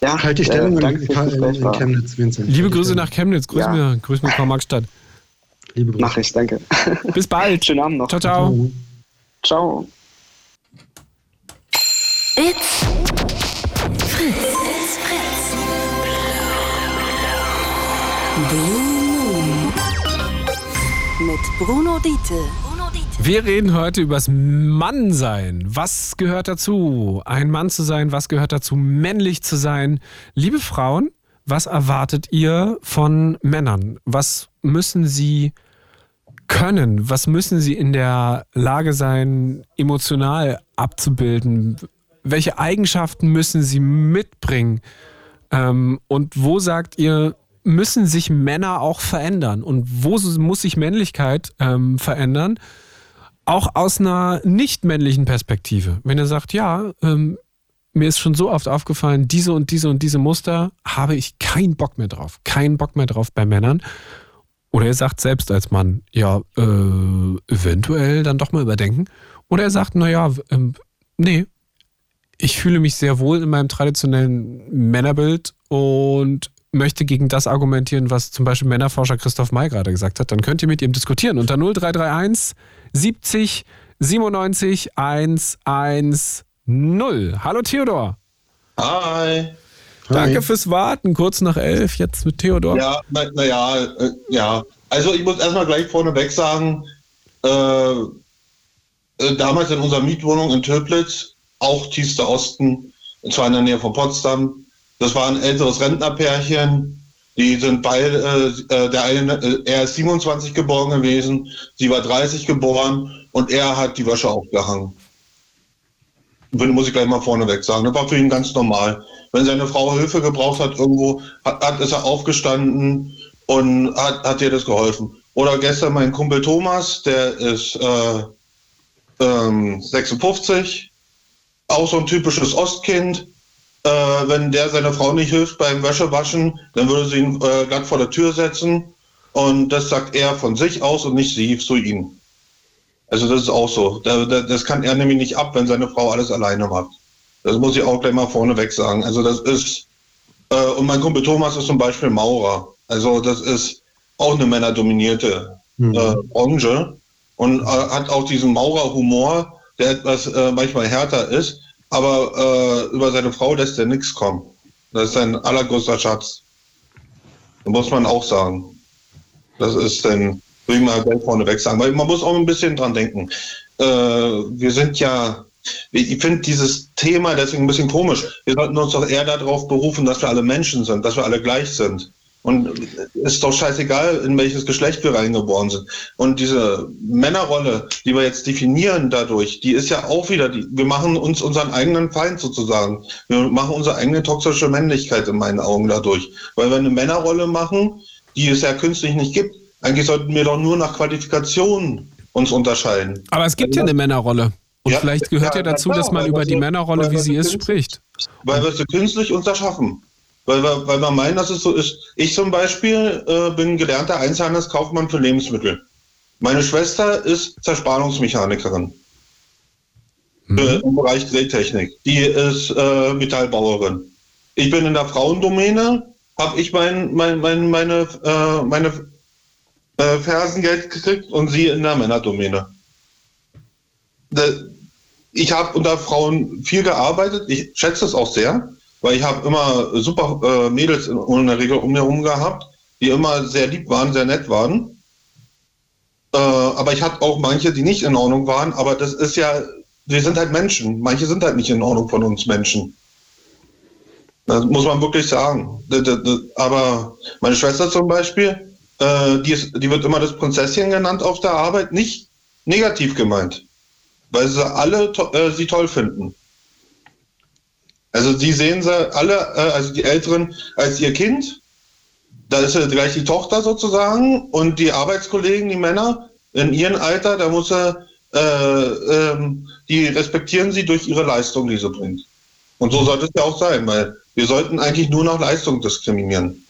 Ja, halt die Stellung äh, in, in, Chemnitz, Vincent. Liebe Grüße nach Chemnitz. Grüß ja. mir, grüß mir Karl-Marx-Stadt. Liebe Grüße. Mach ich, danke. (laughs) Bis bald. Schönen Abend noch. Ciao, ciao. Ciao. It's Fritz. It's Fritz. Blue mit Bruno Diete. Wir reden heute übers Mannsein. Was gehört dazu? Ein Mann zu sein, was gehört dazu? Männlich zu sein. Liebe Frauen, was erwartet ihr von Männern? Was müssen sie können? Was müssen sie in der Lage sein, emotional abzubilden? Welche Eigenschaften müssen sie mitbringen? Ähm, und wo sagt ihr, müssen sich Männer auch verändern und wo muss sich Männlichkeit ähm, verändern? Auch aus einer nicht männlichen Perspektive. Wenn er sagt, ja, ähm, mir ist schon so oft aufgefallen, diese und diese und diese Muster habe ich keinen Bock mehr drauf. Keinen Bock mehr drauf bei Männern. Oder er sagt selbst als Mann, ja, äh, eventuell dann doch mal überdenken. Oder er sagt, naja, ähm, nee, ich fühle mich sehr wohl in meinem traditionellen Männerbild und möchte gegen das argumentieren, was zum Beispiel Männerforscher Christoph May gerade gesagt hat, dann könnt ihr mit ihm diskutieren. Unter 0331 70 97 110. Hallo Theodor. Hi. Danke fürs Warten, kurz nach elf, jetzt mit Theodor. Ja, naja, na ja, äh, ja. Also ich muss erstmal gleich vorneweg sagen, äh, äh, damals in unserer Mietwohnung in Töplitz, auch tiefster Osten, und zwar in der Nähe von Potsdam, das war ein älteres Rentnerpärchen, die sind beide, äh, der eine, äh, er ist 27 geboren gewesen, sie war 30 geboren und er hat die Wäsche aufgehangen. Muss ich gleich mal vorneweg sagen. Das war für ihn ganz normal. Wenn seine Frau Hilfe gebraucht hat irgendwo, hat, hat ist er aufgestanden und hat, hat ihr das geholfen. Oder gestern mein Kumpel Thomas, der ist äh, ähm, 56, auch so ein typisches Ostkind. Äh, wenn der seiner Frau nicht hilft beim Wäschewaschen, dann würde sie ihn äh, glatt vor der Tür setzen. Und das sagt er von sich aus und nicht sie zu ihm. Also das ist auch so. Das kann er nämlich nicht ab, wenn seine Frau alles alleine macht. Das muss ich auch gleich mal vorneweg sagen. Also das ist, äh, und mein Kumpel Thomas ist zum Beispiel Maurer. Also das ist auch eine männerdominierte mhm. äh, Branche und äh, hat auch diesen Maurerhumor, der etwas äh, manchmal härter ist, aber äh, über seine Frau lässt er nichts kommen. Das ist sein allergrößter Schatz. Muss man auch sagen. Das ist dann, will ich mal gleich vorneweg sagen, weil man muss auch ein bisschen dran denken. Äh, wir sind ja ich finde dieses Thema deswegen ein bisschen komisch. Wir sollten uns doch eher darauf berufen, dass wir alle Menschen sind, dass wir alle gleich sind. Und es ist doch scheißegal, in welches Geschlecht wir reingeboren sind. Und diese Männerrolle, die wir jetzt definieren dadurch, die ist ja auch wieder, die, wir machen uns unseren eigenen Feind sozusagen. Wir machen unsere eigene toxische Männlichkeit in meinen Augen dadurch. Weil wir eine Männerrolle machen, die es ja künstlich nicht gibt. Eigentlich sollten wir doch nur nach Qualifikationen uns unterscheiden. Aber es gibt ja eine Männerrolle. Und ja, vielleicht gehört ja, ja dazu, klar, dass man über die Männerrolle, wie sie ist, spricht. Weil wir sie künstlich uns erschaffen. Weil wir, weil wir meinen, dass es so ist. Ich zum Beispiel äh, bin gelernter Einzelhandelskaufmann für Lebensmittel. Meine Schwester ist Zerspannungsmechanikerin mhm. äh, im Bereich Drehtechnik. Die ist äh, Metallbauerin. Ich bin in der Frauendomäne, habe ich mein, mein, mein, meine, äh, meine äh, Fersengeld gekriegt und sie in der Männerdomäne ich habe unter Frauen viel gearbeitet. Ich schätze es auch sehr, weil ich habe immer super äh, Mädels in, in, der Regel um mir herum gehabt, die immer sehr lieb waren, sehr nett waren. Äh, aber ich hatte auch manche, die nicht in Ordnung waren. Aber das ist ja, wir sind halt Menschen. Manche sind halt nicht in Ordnung von uns Menschen. Das muss man wirklich sagen. Aber meine Schwester zum Beispiel, äh, die, ist, die wird immer das Prinzesschen genannt auf der Arbeit, nicht negativ gemeint weil sie alle to äh, sie toll finden. Also sie sehen sie alle, äh, also die Älteren, als ihr Kind. Da ist ja gleich die Tochter sozusagen und die Arbeitskollegen, die Männer in ihrem Alter, da muss er, äh, ähm, die respektieren sie durch ihre Leistung, die sie bringt. Und so sollte es ja auch sein, weil wir sollten eigentlich nur nach Leistung diskriminieren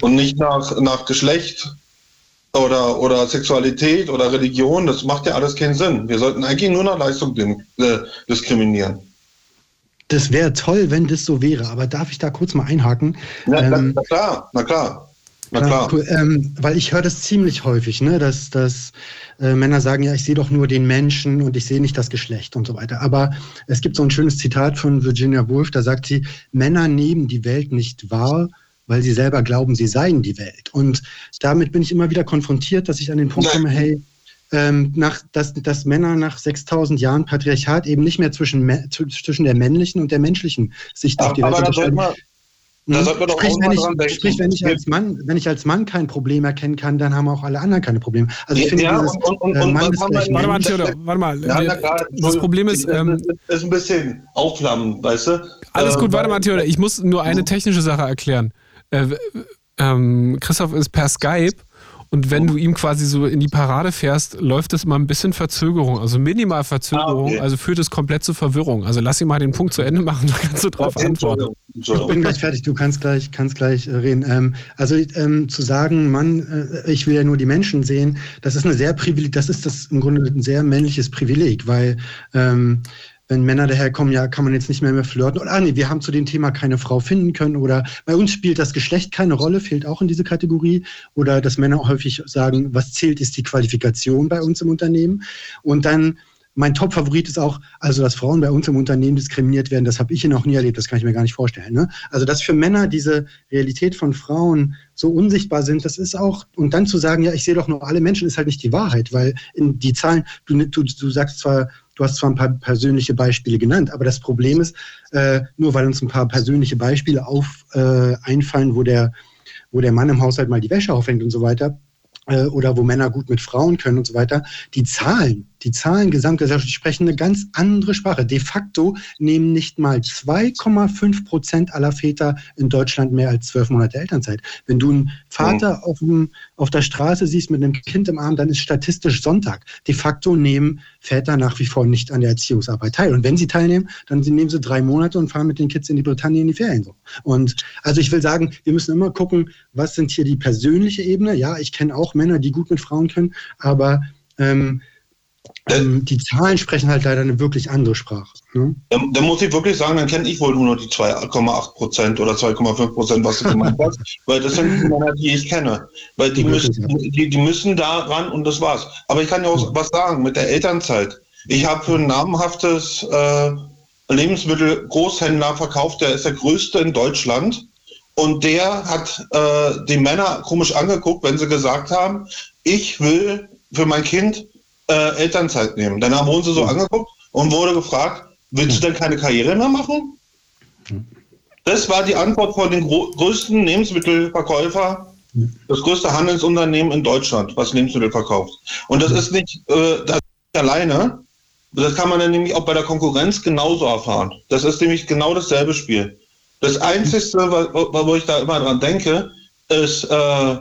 und nicht nach, nach Geschlecht oder, oder Sexualität oder Religion, das macht ja alles keinen Sinn. Wir sollten eigentlich nur nach Leistung äh, diskriminieren. Das wäre toll, wenn das so wäre, aber darf ich da kurz mal einhaken? Ja, ähm, na, klar, na klar. Na klar. Cool. Ähm, weil ich höre das ziemlich häufig, ne? dass, dass äh, Männer sagen, ja, ich sehe doch nur den Menschen und ich sehe nicht das Geschlecht und so weiter. Aber es gibt so ein schönes Zitat von Virginia Woolf, da sagt sie, Männer nehmen die Welt nicht wahr, weil sie selber glauben, sie seien die Welt. Und damit bin ich immer wieder konfrontiert, dass ich an den Punkt komme, hey, ähm, nach, dass, dass Männer nach 6000 Jahren Patriarchat eben nicht mehr zwischen, zwischen der männlichen und der menschlichen Sicht auf die Welt unterscheiden. Da hm? sollte sprich, wenn ich, sprich, wenn ich als Mann, wenn ich als Mann kein Problem erkennen kann, dann haben auch alle anderen keine Probleme. Also ich finde ja, dieses und, und, äh, Mann warte mal, Theodor, warte mal. Ja, klar, das Problem ist, ähm, ist ein bisschen aufflammen, weißt du? Alles gut, warte mal, Theodor. Ich muss nur eine technische Sache erklären äh, ähm, Christoph ist per Skype und wenn du ihm quasi so in die Parade fährst, läuft es immer ein bisschen Verzögerung, also minimal Verzögerung, ah, okay. also führt es komplett zu Verwirrung. Also lass ihn mal den Punkt zu Ende machen, (laughs) dann kannst du drauf okay, antworten. Ich bin gleich fertig, du kannst gleich, kannst gleich äh, reden. Ähm, also ähm, zu sagen, Mann, äh, ich will ja nur die Menschen sehen, das ist eine sehr Privileg, das ist das im Grunde ein sehr männliches Privileg, weil ähm, wenn Männer daherkommen, ja, kann man jetzt nicht mehr mehr flirten. Oder, ah, nee, wir haben zu dem Thema keine Frau finden können. Oder bei uns spielt das Geschlecht keine Rolle, fehlt auch in diese Kategorie. Oder dass Männer häufig sagen, was zählt, ist die Qualifikation bei uns im Unternehmen. Und dann mein Top-Favorit ist auch, also dass Frauen bei uns im Unternehmen diskriminiert werden, das habe ich hier noch nie erlebt, das kann ich mir gar nicht vorstellen. Ne? Also dass für Männer diese Realität von Frauen so unsichtbar sind, das ist auch, und dann zu sagen, ja, ich sehe doch nur alle Menschen, ist halt nicht die Wahrheit, weil in die Zahlen, du, du, du sagst zwar, du hast zwar ein paar persönliche Beispiele genannt, aber das Problem ist, äh, nur weil uns ein paar persönliche Beispiele auf äh, einfallen, wo der, wo der Mann im Haushalt mal die Wäsche aufhängt und so weiter, äh, oder wo Männer gut mit Frauen können und so weiter, die Zahlen die Zahlen gesamtgesellschaftlich sprechen eine ganz andere Sprache. De facto nehmen nicht mal 2,5 Prozent aller Väter in Deutschland mehr als zwölf Monate Elternzeit. Wenn du einen Vater mhm. auf, dem, auf der Straße siehst mit einem Kind im Arm, dann ist statistisch Sonntag. De facto nehmen Väter nach wie vor nicht an der Erziehungsarbeit teil. Und wenn sie teilnehmen, dann nehmen sie drei Monate und fahren mit den Kids in die Bretagne in die Ferien. Und also ich will sagen, wir müssen immer gucken, was sind hier die persönliche Ebene. Ja, ich kenne auch Männer, die gut mit Frauen können, aber ähm, ähm, die Zahlen sprechen halt leider eine wirklich andere Sprache. Ne? Da, da, muss ich wirklich sagen, dann kenne ich wohl nur noch die 2,8 Prozent oder 2,5 Prozent, was du gemeint hast, (laughs) weil das sind die Männer, die ich kenne. Weil die, müssen, die, die müssen da ran und das war's. Aber ich kann ja auch was sagen mit der Elternzeit. Ich habe für ein namenhaftes äh, Lebensmittelgroßhändler verkauft, der ist der größte in Deutschland. Und der hat äh, die Männer komisch angeguckt, wenn sie gesagt haben, ich will für mein Kind äh, Elternzeit nehmen. Danach wurden sie so mhm. angeguckt und wurde gefragt, willst du denn keine Karriere mehr machen? Das war die Antwort von den größten Lebensmittelverkäufer, das größte Handelsunternehmen in Deutschland, was Lebensmittel verkauft. Und das ist nicht äh, das alleine. Das kann man dann nämlich auch bei der Konkurrenz genauso erfahren. Das ist nämlich genau dasselbe Spiel. Das Einzige, wo ich da immer dran denke, ist, äh,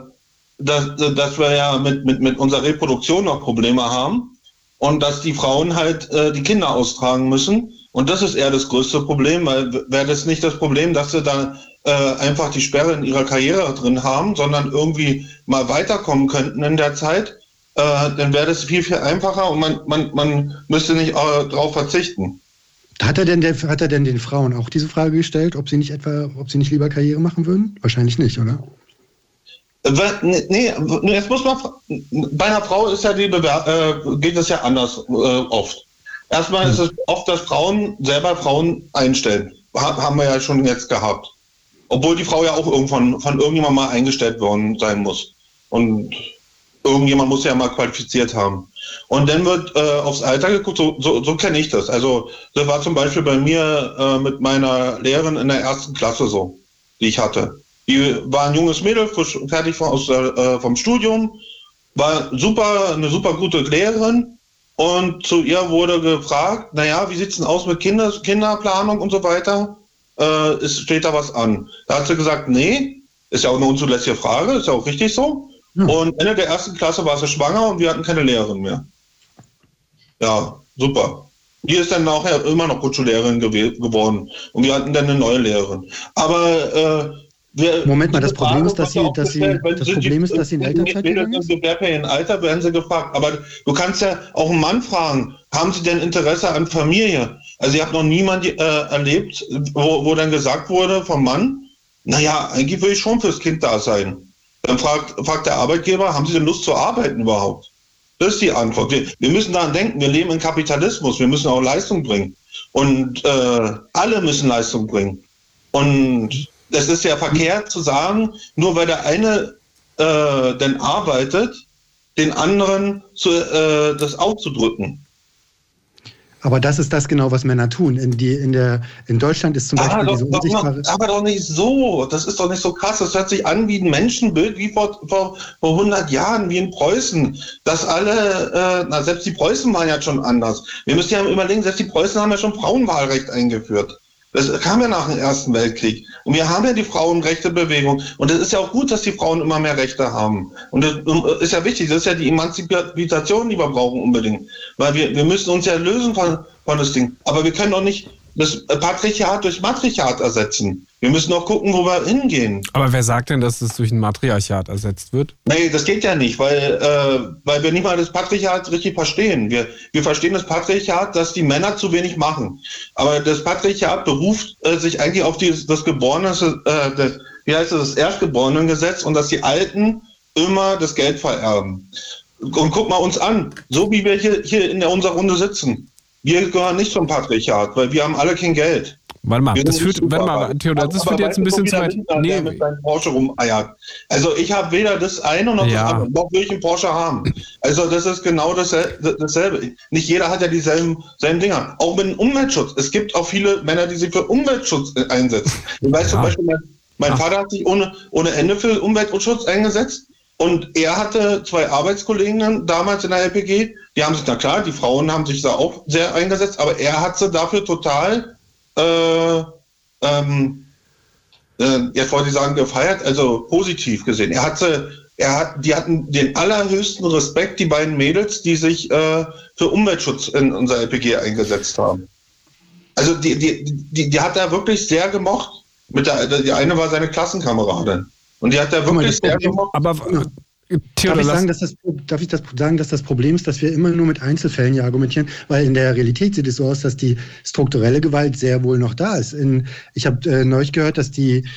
dass, dass wir ja mit, mit, mit unserer Reproduktion noch Probleme haben und dass die Frauen halt äh, die Kinder austragen müssen. Und das ist eher das größte Problem, weil wäre das nicht das Problem, dass sie da äh, einfach die Sperre in ihrer Karriere drin haben, sondern irgendwie mal weiterkommen könnten in der Zeit, äh, dann wäre das viel, viel einfacher und man, man, man müsste nicht äh, darauf verzichten. Hat er, denn der, hat er denn den Frauen auch diese Frage gestellt, ob sie nicht etwa, ob sie nicht lieber Karriere machen würden? Wahrscheinlich nicht, oder? Nee, jetzt muss man, bei einer Frau ist ja die Bewer äh, geht es ja anders äh, oft. Erstmal ist es oft, dass Frauen selber Frauen einstellen. Ha haben wir ja schon jetzt gehabt. Obwohl die Frau ja auch irgendwann von irgendjemand mal eingestellt worden sein muss. Und irgendjemand muss ja mal qualifiziert haben. Und dann wird äh, aufs Alter geguckt, so, so, so kenne ich das. Also das war zum Beispiel bei mir äh, mit meiner Lehrerin in der ersten Klasse so, die ich hatte. Die war ein junges Mädel, frisch fertig von, aus, äh, vom Studium, war super, eine super gute Lehrerin. Und zu ihr wurde gefragt, naja, wie sieht es denn aus mit Kinder, Kinderplanung und so weiter? Äh, ist, steht da was an? Da hat sie gesagt, nee, ist ja auch eine unzulässige Frage, ist ja auch richtig so. Hm. Und Ende der ersten Klasse war sie schwanger und wir hatten keine Lehrerin mehr. Ja, super. Die ist dann nachher immer noch Grundschullehrerin geworden und wir hatten dann eine neue Lehrerin. Aber äh, wir, Moment mal, das Problem ist, dass sie, dass sie, das Problem ist, dass sie in Elternzeit gegangen ist? In Alter werden sie gefragt. Aber du kannst ja auch einen Mann fragen, haben sie denn Interesse an Familie? Also ich habe noch niemand äh, erlebt, wo, wo dann gesagt wurde vom Mann, naja, eigentlich will ich schon fürs Kind da sein. Dann fragt, fragt der Arbeitgeber, haben Sie denn Lust zu arbeiten überhaupt? Das ist die Antwort. Wir, wir müssen daran denken, wir leben in Kapitalismus, wir müssen auch Leistung bringen. Und äh, alle müssen Leistung bringen. Und es ist ja verkehrt zu sagen, nur weil der eine äh, denn arbeitet, den anderen zu, äh, das aufzudrücken. Aber das ist das genau, was Männer tun. In, die, in, der, in Deutschland ist zum Beispiel aber diese unsichtbare... Doch, aber doch nicht so. Das ist doch nicht so krass. Das hört sich an wie ein Menschenbild, wie vor, vor, vor 100 Jahren, wie in Preußen. Dass alle, äh, na, selbst die Preußen waren ja schon anders. Wir müssen ja überlegen, selbst die Preußen haben ja schon Frauenwahlrecht eingeführt. Das kam ja nach dem Ersten Weltkrieg. Und wir haben ja die Frauenrechtebewegung. Und es ist ja auch gut, dass die Frauen immer mehr Rechte haben. Und das ist ja wichtig. Das ist ja die Emanzipation, die wir brauchen unbedingt. Weil wir, wir müssen uns ja lösen von, von das Ding. Aber wir können doch nicht das Patriarchat durch Matriarchat ersetzen. Wir müssen auch gucken, wo wir hingehen. Aber wer sagt denn, dass es durch ein Matriarchat ersetzt wird? Nee, das geht ja nicht, weil, äh, weil wir nicht mal das Patriarchat richtig verstehen. Wir, wir verstehen das Patriarchat, dass die Männer zu wenig machen. Aber das Patriarchat beruft äh, sich eigentlich auf die, das Geborene, äh, das, wie heißt das, das Erstgeborenengesetz und dass die Alten immer das Geld vererben. Und guck mal uns an, so wie wir hier, hier in der, unserer Runde sitzen. Wir gehören nicht zum Patriarchat, weil wir haben alle kein Geld. Warte mal, das führt, warte mal, Theodor, das führt jetzt ein bisschen zu weit. Nee. mit seinem Porsche rumeiert. Also ich habe weder das eine noch Ja. das andere, noch will ich einen Porsche haben. Also das ist genau dassel- dasselbe. Nicht jeder hat ja dieselben selben Dinger. Auch mit dem Umweltschutz. Es gibt auch viele Männer, die sich für Umweltschutz äh, einsetzen. Ich weiß zum Ja. Beispiel, mein, mein. Vater hat sich ohne, ohne Ende für Umweltschutz eingesetzt. Und er hatte zwei Arbeitskollegen damals in der LPG, die haben sich, na klar, die Frauen haben sich da auch sehr eingesetzt, aber er hat sie dafür total, äh, ähm, äh, jetzt wollte ich sagen, gefeiert, also positiv gesehen. Er hatte, er hat, die hatten den allerhöchsten Respekt, die beiden Mädels, die sich äh, für Umweltschutz in unserer LPG eingesetzt haben. Also die, die, die, die hat er wirklich sehr gemocht. Mit der, die eine war seine Klassenkameradin. Und die hat er mal, wirklich das sehr gemocht. Aber Theodor, Darf ich, sagen, dass das, darf ich das sagen, dass das Problem ist, dass wir immer nur mit Einzelfällen hier argumentieren? Weil in der Realität sieht es so aus, dass die strukturelle Gewalt sehr wohl noch da ist. In, ich habe äh, neulich gehört, dass die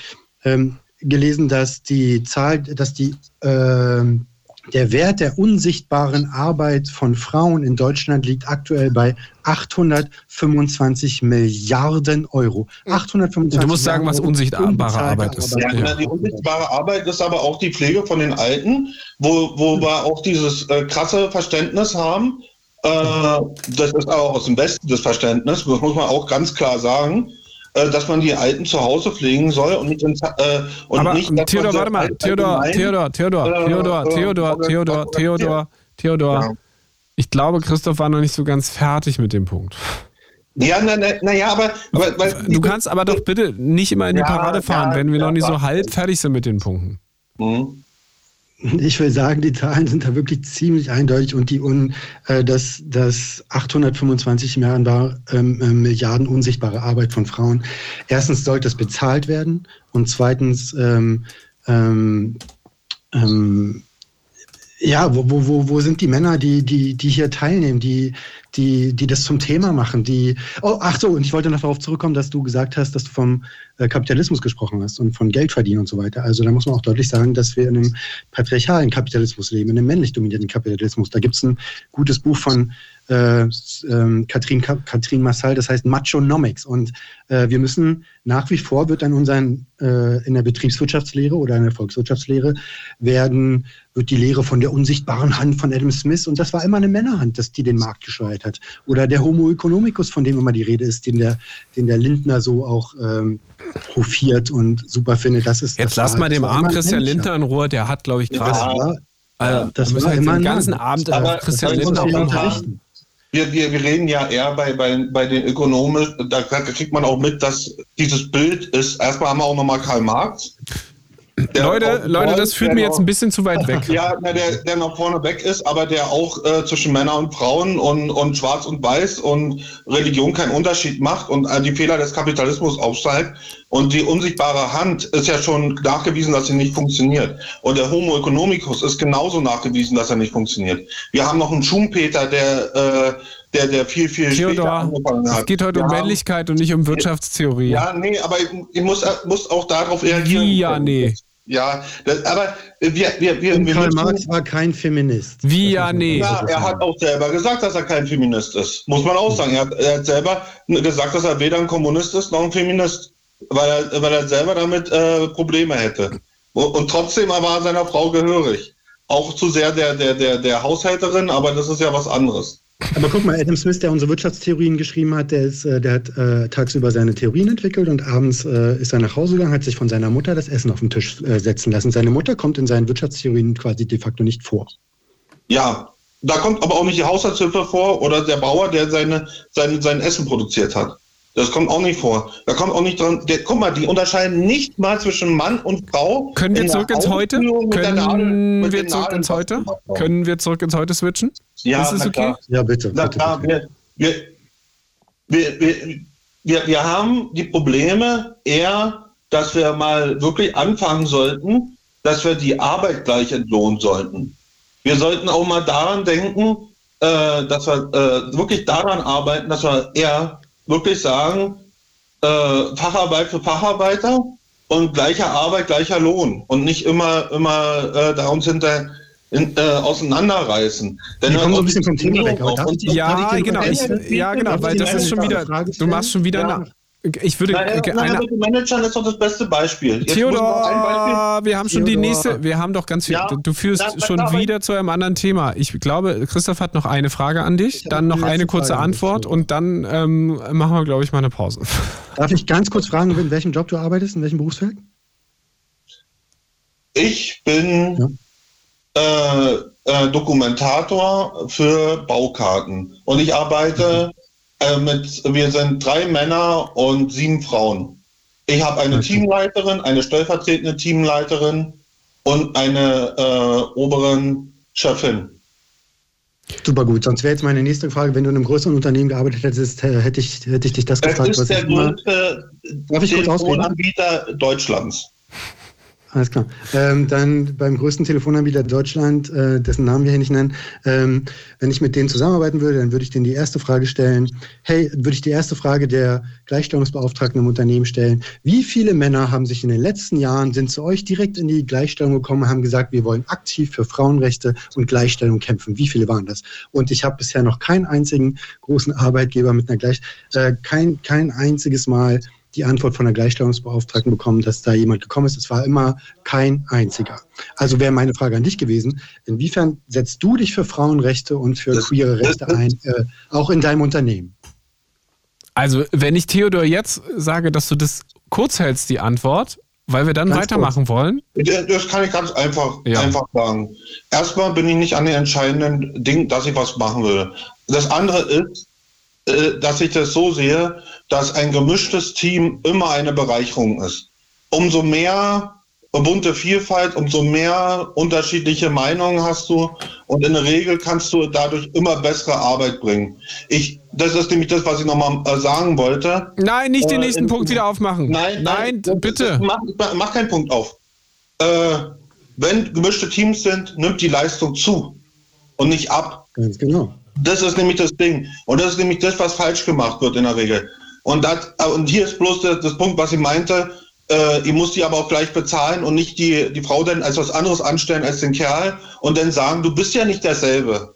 ähm, gelesen, dass die Zahl, dass die ähm, der Wert der unsichtbaren Arbeit von Frauen in Deutschland liegt aktuell bei 825 Milliarden Euro. 825 Du musst sagen, was unsichtbare Arbeit ist. Ja, Ja. die unsichtbare Arbeit ist aber auch die Pflege von den Alten, wo, wo wir auch dieses äh, krasse Verständnis haben. Äh, das ist aber aus dem Westen das Verständnis, das muss man auch ganz klar sagen, äh, dass man die Alten zu Hause pflegen soll und nicht ins, äh, und aber nicht, Theodor, warte mal, Theodor, Theodor, Theodor, Theodor, Theodor, Theodor, Theodor, Theodor. Ja. Ich glaube, Christoph war noch nicht so ganz fertig mit dem Punkt. Ja, na, na, na ja, aber, aber weil, Du kannst aber doch bitte nicht immer in die Ja, Parade fahren, ja, wenn wir noch nicht so halb fertig sind mit den Punkten. Hm. Ich will sagen, die Zahlen sind da wirklich ziemlich eindeutig und die un, äh, dass das 825 Milliarden, ähm, äh, Milliarden unsichtbare Arbeit von Frauen. Erstens sollte es bezahlt werden und zweitens ähm, ähm, ähm, ja, wo, wo, wo, wo sind die Männer, die, die, die hier teilnehmen, die, die, die das zum Thema machen, die. Oh, ach so, und ich wollte noch darauf zurückkommen, dass du gesagt hast, dass du vom äh, Kapitalismus gesprochen hast und von Geld verdienen und so weiter. Also da muss man auch deutlich sagen, dass wir in einem patriarchalen Kapitalismus leben, in einem männlich dominierten Kapitalismus. Da gibt es ein gutes Buch von äh, ähm, Katrin, Ka Katrin Massal, das heißt Machonomics. Und äh, wir müssen nach wie vor wird an unseren äh, in der Betriebswirtschaftslehre oder in der Volkswirtschaftslehre werden wird die Lehre von der unsichtbaren Hand von Adam Smith und das war immer eine Männerhand, dass die den Markt gesteuert hat. Oder der Homo economicus, von dem immer die Rede ist, den der, den der Lindner so auch ähm, hofiert und super findet. Das ist Jetzt das lass mal das dem armen Christian. Lindner in Ruhe, der hat, glaube ich, Das gerade. war, Also, das war immer den ganzen Mann. Abend Aber Christian das muss Lindner ja unterrichten. Wir, wir, wir reden ja eher bei, bei, bei den Ökonomen, da kriegt man auch mit, dass dieses Bild ist, erstmal haben wir auch nochmal Karl Marx. Der Leute, Leute, das führt mir jetzt noch- ein bisschen zu weit weg. (laughs) Ja, der, der noch vorne weg ist, aber der auch äh, zwischen Männern und Frauen und, und Schwarz und Weiß und Religion keinen Unterschied macht und äh, die Fehler des Kapitalismus aufzeigt. Und die unsichtbare Hand ist ja schon nachgewiesen, dass sie nicht funktioniert. Und der Homo economicus ist genauso nachgewiesen, dass er nicht funktioniert. Wir haben noch einen Schumpeter, der, äh, der, der viel, viel später Theodor, angefangen hat. es geht heute Wir um Männlichkeit und nicht um Wirtschaftstheorie. Ja, nee, aber ich, ich muss, muss auch darauf reagieren. Ja, nee. Ja, das, aber wir, wir, wir, Und wir Karl Marx war kein Feminist. Wie, ja, nee. Ja, er hat auch selber gesagt, dass er kein Feminist ist. Muss man auch sagen. Er hat, er hat selber gesagt, dass er weder ein Kommunist ist noch ein Feminist, weil er, weil er selber damit äh, Probleme hätte. Und, und trotzdem war er seiner Frau gehörig. Auch zu sehr der, der, der, der Haushälterin, aber das ist ja was anderes. Aber guck mal, Adam Smith, der unsere Wirtschaftstheorien geschrieben hat, der, ist, äh, der hat äh, tagsüber seine Theorien entwickelt und abends äh, ist er nach Hause gegangen, hat sich von seiner Mutter das Essen auf den Tisch äh, setzen lassen. Seine Mutter kommt in seinen Wirtschaftstheorien quasi de facto nicht vor. Ja, da kommt aber auch nicht die Haushaltshilfe vor oder der Bauer, der seine, seine, sein Essen produziert hat. Das kommt auch nicht vor. Da kommt auch nicht dran. Der, guck mal, die unterscheiden nicht mal zwischen Mann und Frau. Können wir zurück ins Heute? Nadel- Können mit wir zurück ins Heute? Können wir zurück ins Heute switchen? Ja, Ist es na okay? klar. Ja, bitte. Na bitte, klar, bitte. wir, wir, wir, wir, wir, wir haben die Probleme eher, dass wir mal wirklich anfangen sollten, dass wir die Arbeit gleich entlohnen sollten. Wir sollten auch mal daran denken, äh, dass wir äh, wirklich daran arbeiten, dass wir eher wirklich sagen, äh, Facharbeit für Facharbeiter und gleicher Arbeit, gleicher Lohn und nicht immer, immer äh, da uns hinter in, äh, auseinanderreißen. Denn Wir kommen so ein bisschen vom Thema weg. Aber ich, ja, genau, ich, ja, genau, weil das ist schon wieder, du machst schon wieder ja. Ich würde naja, na, einer, mit den Managern ist doch das beste Beispiel. Jetzt Theodor, Beispiel. wir haben schon Theodor. die nächste, wir haben doch ganz viel. Ja, du führst na, schon wieder zu einem anderen Thema. Ich glaube, Christoph hat noch eine Frage an dich, dann noch eine kurze Frage Antwort und dann ähm, machen wir, glaube ich, mal eine Pause. (laughs) Darf ich ganz kurz fragen, in welchem Job du arbeitest, in welchem Berufsfeld? Ich bin ja äh, äh, Dokumentator für Baukarten. Und ich arbeite äh, mit, wir sind drei Männer und sieben Frauen. Ich habe eine okay. Teamleiterin, eine stellvertretende Teamleiterin und eine äh, oberen Chefin. Super gut. Sonst wäre jetzt meine nächste Frage, wenn du in einem größeren Unternehmen gearbeitet hättest, hätte ich, hätte ich dich das, das gefragt. Das ist der größte Telefonanbieter Deutschlands. Alles klar. Ähm, dann beim größten Telefonanbieter Deutschland, äh, dessen Namen wir hier nicht nennen, ähm, wenn ich mit denen zusammenarbeiten würde, dann würde ich denen die erste Frage stellen, hey, würde ich die erste Frage der Gleichstellungsbeauftragten im Unternehmen stellen, wie viele Männer haben sich in den letzten Jahren, sind zu euch direkt in die Gleichstellung gekommen, haben gesagt, wir wollen aktiv für Frauenrechte und Gleichstellung kämpfen. Wie viele waren das? Und ich habe bisher noch keinen einzigen großen Arbeitgeber mit einer Gleich, äh, kein, kein einziges Mal die Antwort von der Gleichstellungsbeauftragten bekommen, dass da jemand gekommen ist. Es war immer kein einziger. Also wäre meine Frage an dich gewesen, inwiefern setzt du dich für Frauenrechte und für queere Rechte ein, äh, auch in deinem Unternehmen? Also wenn ich Theodor jetzt sage, dass du das kurz hältst, die Antwort, weil wir dann ganz weitermachen kurz. wollen? Das kann ich ganz einfach, ja. einfach sagen. Erstmal bin ich nicht an den entscheidenden Dingen, dass ich was machen will. Das andere ist, dass ich das so sehe, dass ein gemischtes Team immer eine Bereicherung ist. Umso mehr bunte Vielfalt, umso mehr unterschiedliche Meinungen hast du und in der Regel kannst du dadurch immer bessere Arbeit bringen. Ich, das ist nämlich das, was ich nochmal äh, sagen wollte. Nein, nicht den äh, nächsten in, Punkt wieder aufmachen. Nein, nein, nein bitte. Mach, mach, keinen Punkt auf. Äh, wenn gemischte Teams sind, nimmt die Leistung zu und nicht ab. Ganz genau. Das ist nämlich das Ding. Und das ist nämlich das, was falsch gemacht wird in der Regel. Und, das, und hier ist bloß das, das Punkt, was ich meinte. Äh, ich muss die aber auch gleich bezahlen und nicht die, die Frau dann als was anderes anstellen als den Kerl und dann sagen, du bist ja nicht derselbe.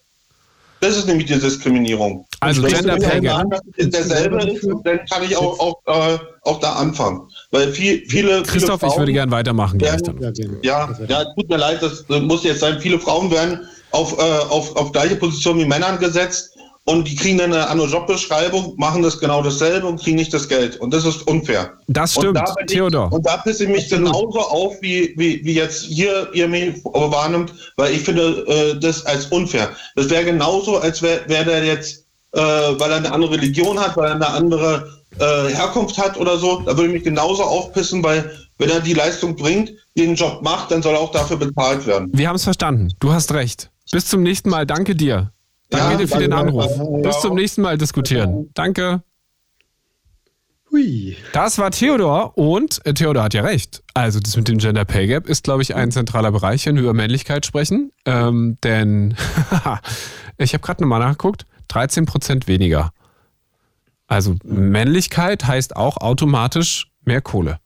Das ist nämlich die Diskriminierung. Also Gender Pay Gap. derselbe ist, dann kann ich auch, auch, äh, auch da anfangen. Weil viel, viele. Christoph, viele ich würde gerne weitermachen. Werden, ja, ja, tut mir leid, das muss jetzt sein. Viele Frauen werden auf, äh, auf, auf gleiche Position wie Männern gesetzt und die kriegen dann eine andere Jobbeschreibung, machen das genau dasselbe und kriegen nicht das Geld. Und das ist unfair. Das stimmt, und da ich, Theodor. Und da pisse ich mich genauso auf, wie, wie, wie jetzt hier ihr mich wahrnimmt, weil ich finde äh, das als unfair. Das wäre genauso, als wäre wär der jetzt, äh, weil er eine andere Religion hat, weil er eine andere äh, Herkunft hat oder so, da würde ich mich genauso aufpissen, weil wenn er die Leistung bringt, den Job macht, dann soll er auch dafür bezahlt werden. Wir haben es verstanden. Du hast recht. Bis zum nächsten Mal. Danke dir. Danke ja, dir für den Anruf. Bis zum nächsten Mal diskutieren. Danke. Hui. Das war Theodor und äh, Theodor hat ja recht. Also das mit dem Gender Pay Gap ist, glaube ich, ein zentraler Bereich, wenn wir über Männlichkeit sprechen. Ähm, denn (laughs) ich habe gerade nochmal nachgeguckt, 13 Prozent weniger. Also Männlichkeit heißt auch automatisch mehr Kohle.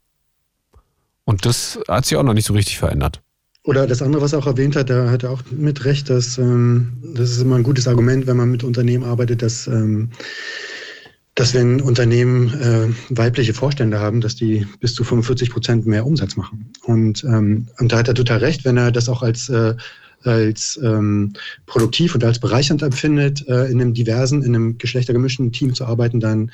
Und das hat sich auch noch nicht so richtig verändert. Oder das andere, was er auch erwähnt hat, da hat er auch mit recht, dass ähm, das ist immer ein gutes Argument, wenn man mit Unternehmen arbeitet, dass, ähm, dass wenn Unternehmen äh, weibliche Vorstände haben, dass die bis zu 45 Prozent mehr Umsatz machen. Und, ähm, und da hat er total recht, wenn er das auch als äh, als ähm, produktiv und als bereichernd empfindet, äh, in einem diversen, in einem geschlechtergemischten Team zu arbeiten, dann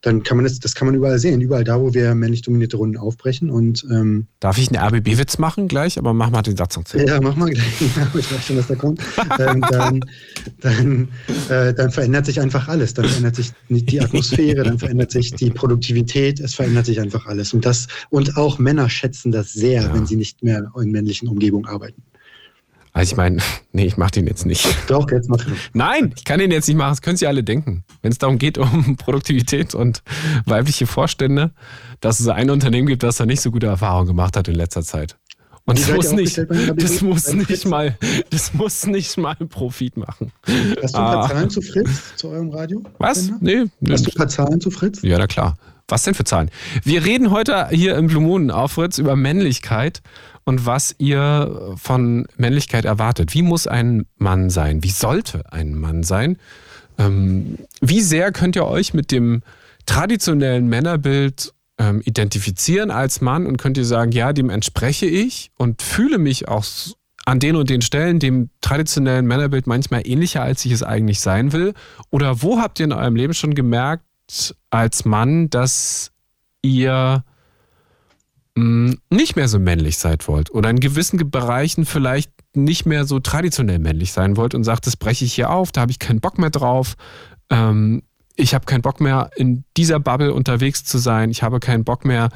dann kann man das, das kann man überall sehen, überall da, wo wir männlich dominierte Runden aufbrechen. Und, ähm, Darf ich einen RBB-Witz machen gleich? Aber mach mal den Satz noch zu. Ja, mach mal gleich. (laughs) ich weiß schon, was da kommt. ähm, dann, dann, äh, dann verändert sich einfach alles. Dann verändert sich die Atmosphäre, dann verändert sich die Produktivität, es verändert sich einfach alles. Und, das, und auch Männer schätzen das sehr, ja. wenn sie nicht mehr in männlichen Umgebungen arbeiten. Also ich meine, (laughs) nee, ich mache den jetzt nicht. Doch, jetzt mach Nein, ich kann den jetzt nicht machen. Das können Sie alle denken. Wenn es darum geht, um (laughs) Produktivität und weibliche Vorstände, dass es ein Unternehmen gibt, das da nicht so gute Erfahrungen gemacht hat in letzter Zeit. Und das muss, nicht, den das muss nicht mal, das muss nicht mal Profit machen. Hast du ein paar Ah. Zahlen zu Fritz, zu eurem Radio? Was? Nee, nee. Hast du ein paar Zahlen zu Fritz? Ja, na klar. Was denn für Zahlen? Wir reden heute hier im Blue Moon auf Fritz über Männlichkeit und was ihr von Männlichkeit erwartet. Wie muss ein Mann sein? Wie sollte ein Mann sein? Ähm, wie sehr könnt ihr euch mit dem traditionellen Männerbild ähm, identifizieren als Mann und könnt ihr sagen, ja, dem entspreche ich und fühle mich auch an den und den Stellen dem traditionellen Männerbild manchmal ähnlicher, als ich es eigentlich sein will? Oder wo habt ihr in eurem Leben schon gemerkt, als Mann, dass ihr nicht mehr so männlich seid wollt oder in gewissen Ge- Bereichen vielleicht nicht mehr so traditionell männlich sein wollt und sagt, das breche ich hier auf, da habe ich keinen Bock mehr drauf. Ähm, ich habe keinen Bock mehr, in dieser Bubble unterwegs zu sein. Ich habe keinen Bock mehr,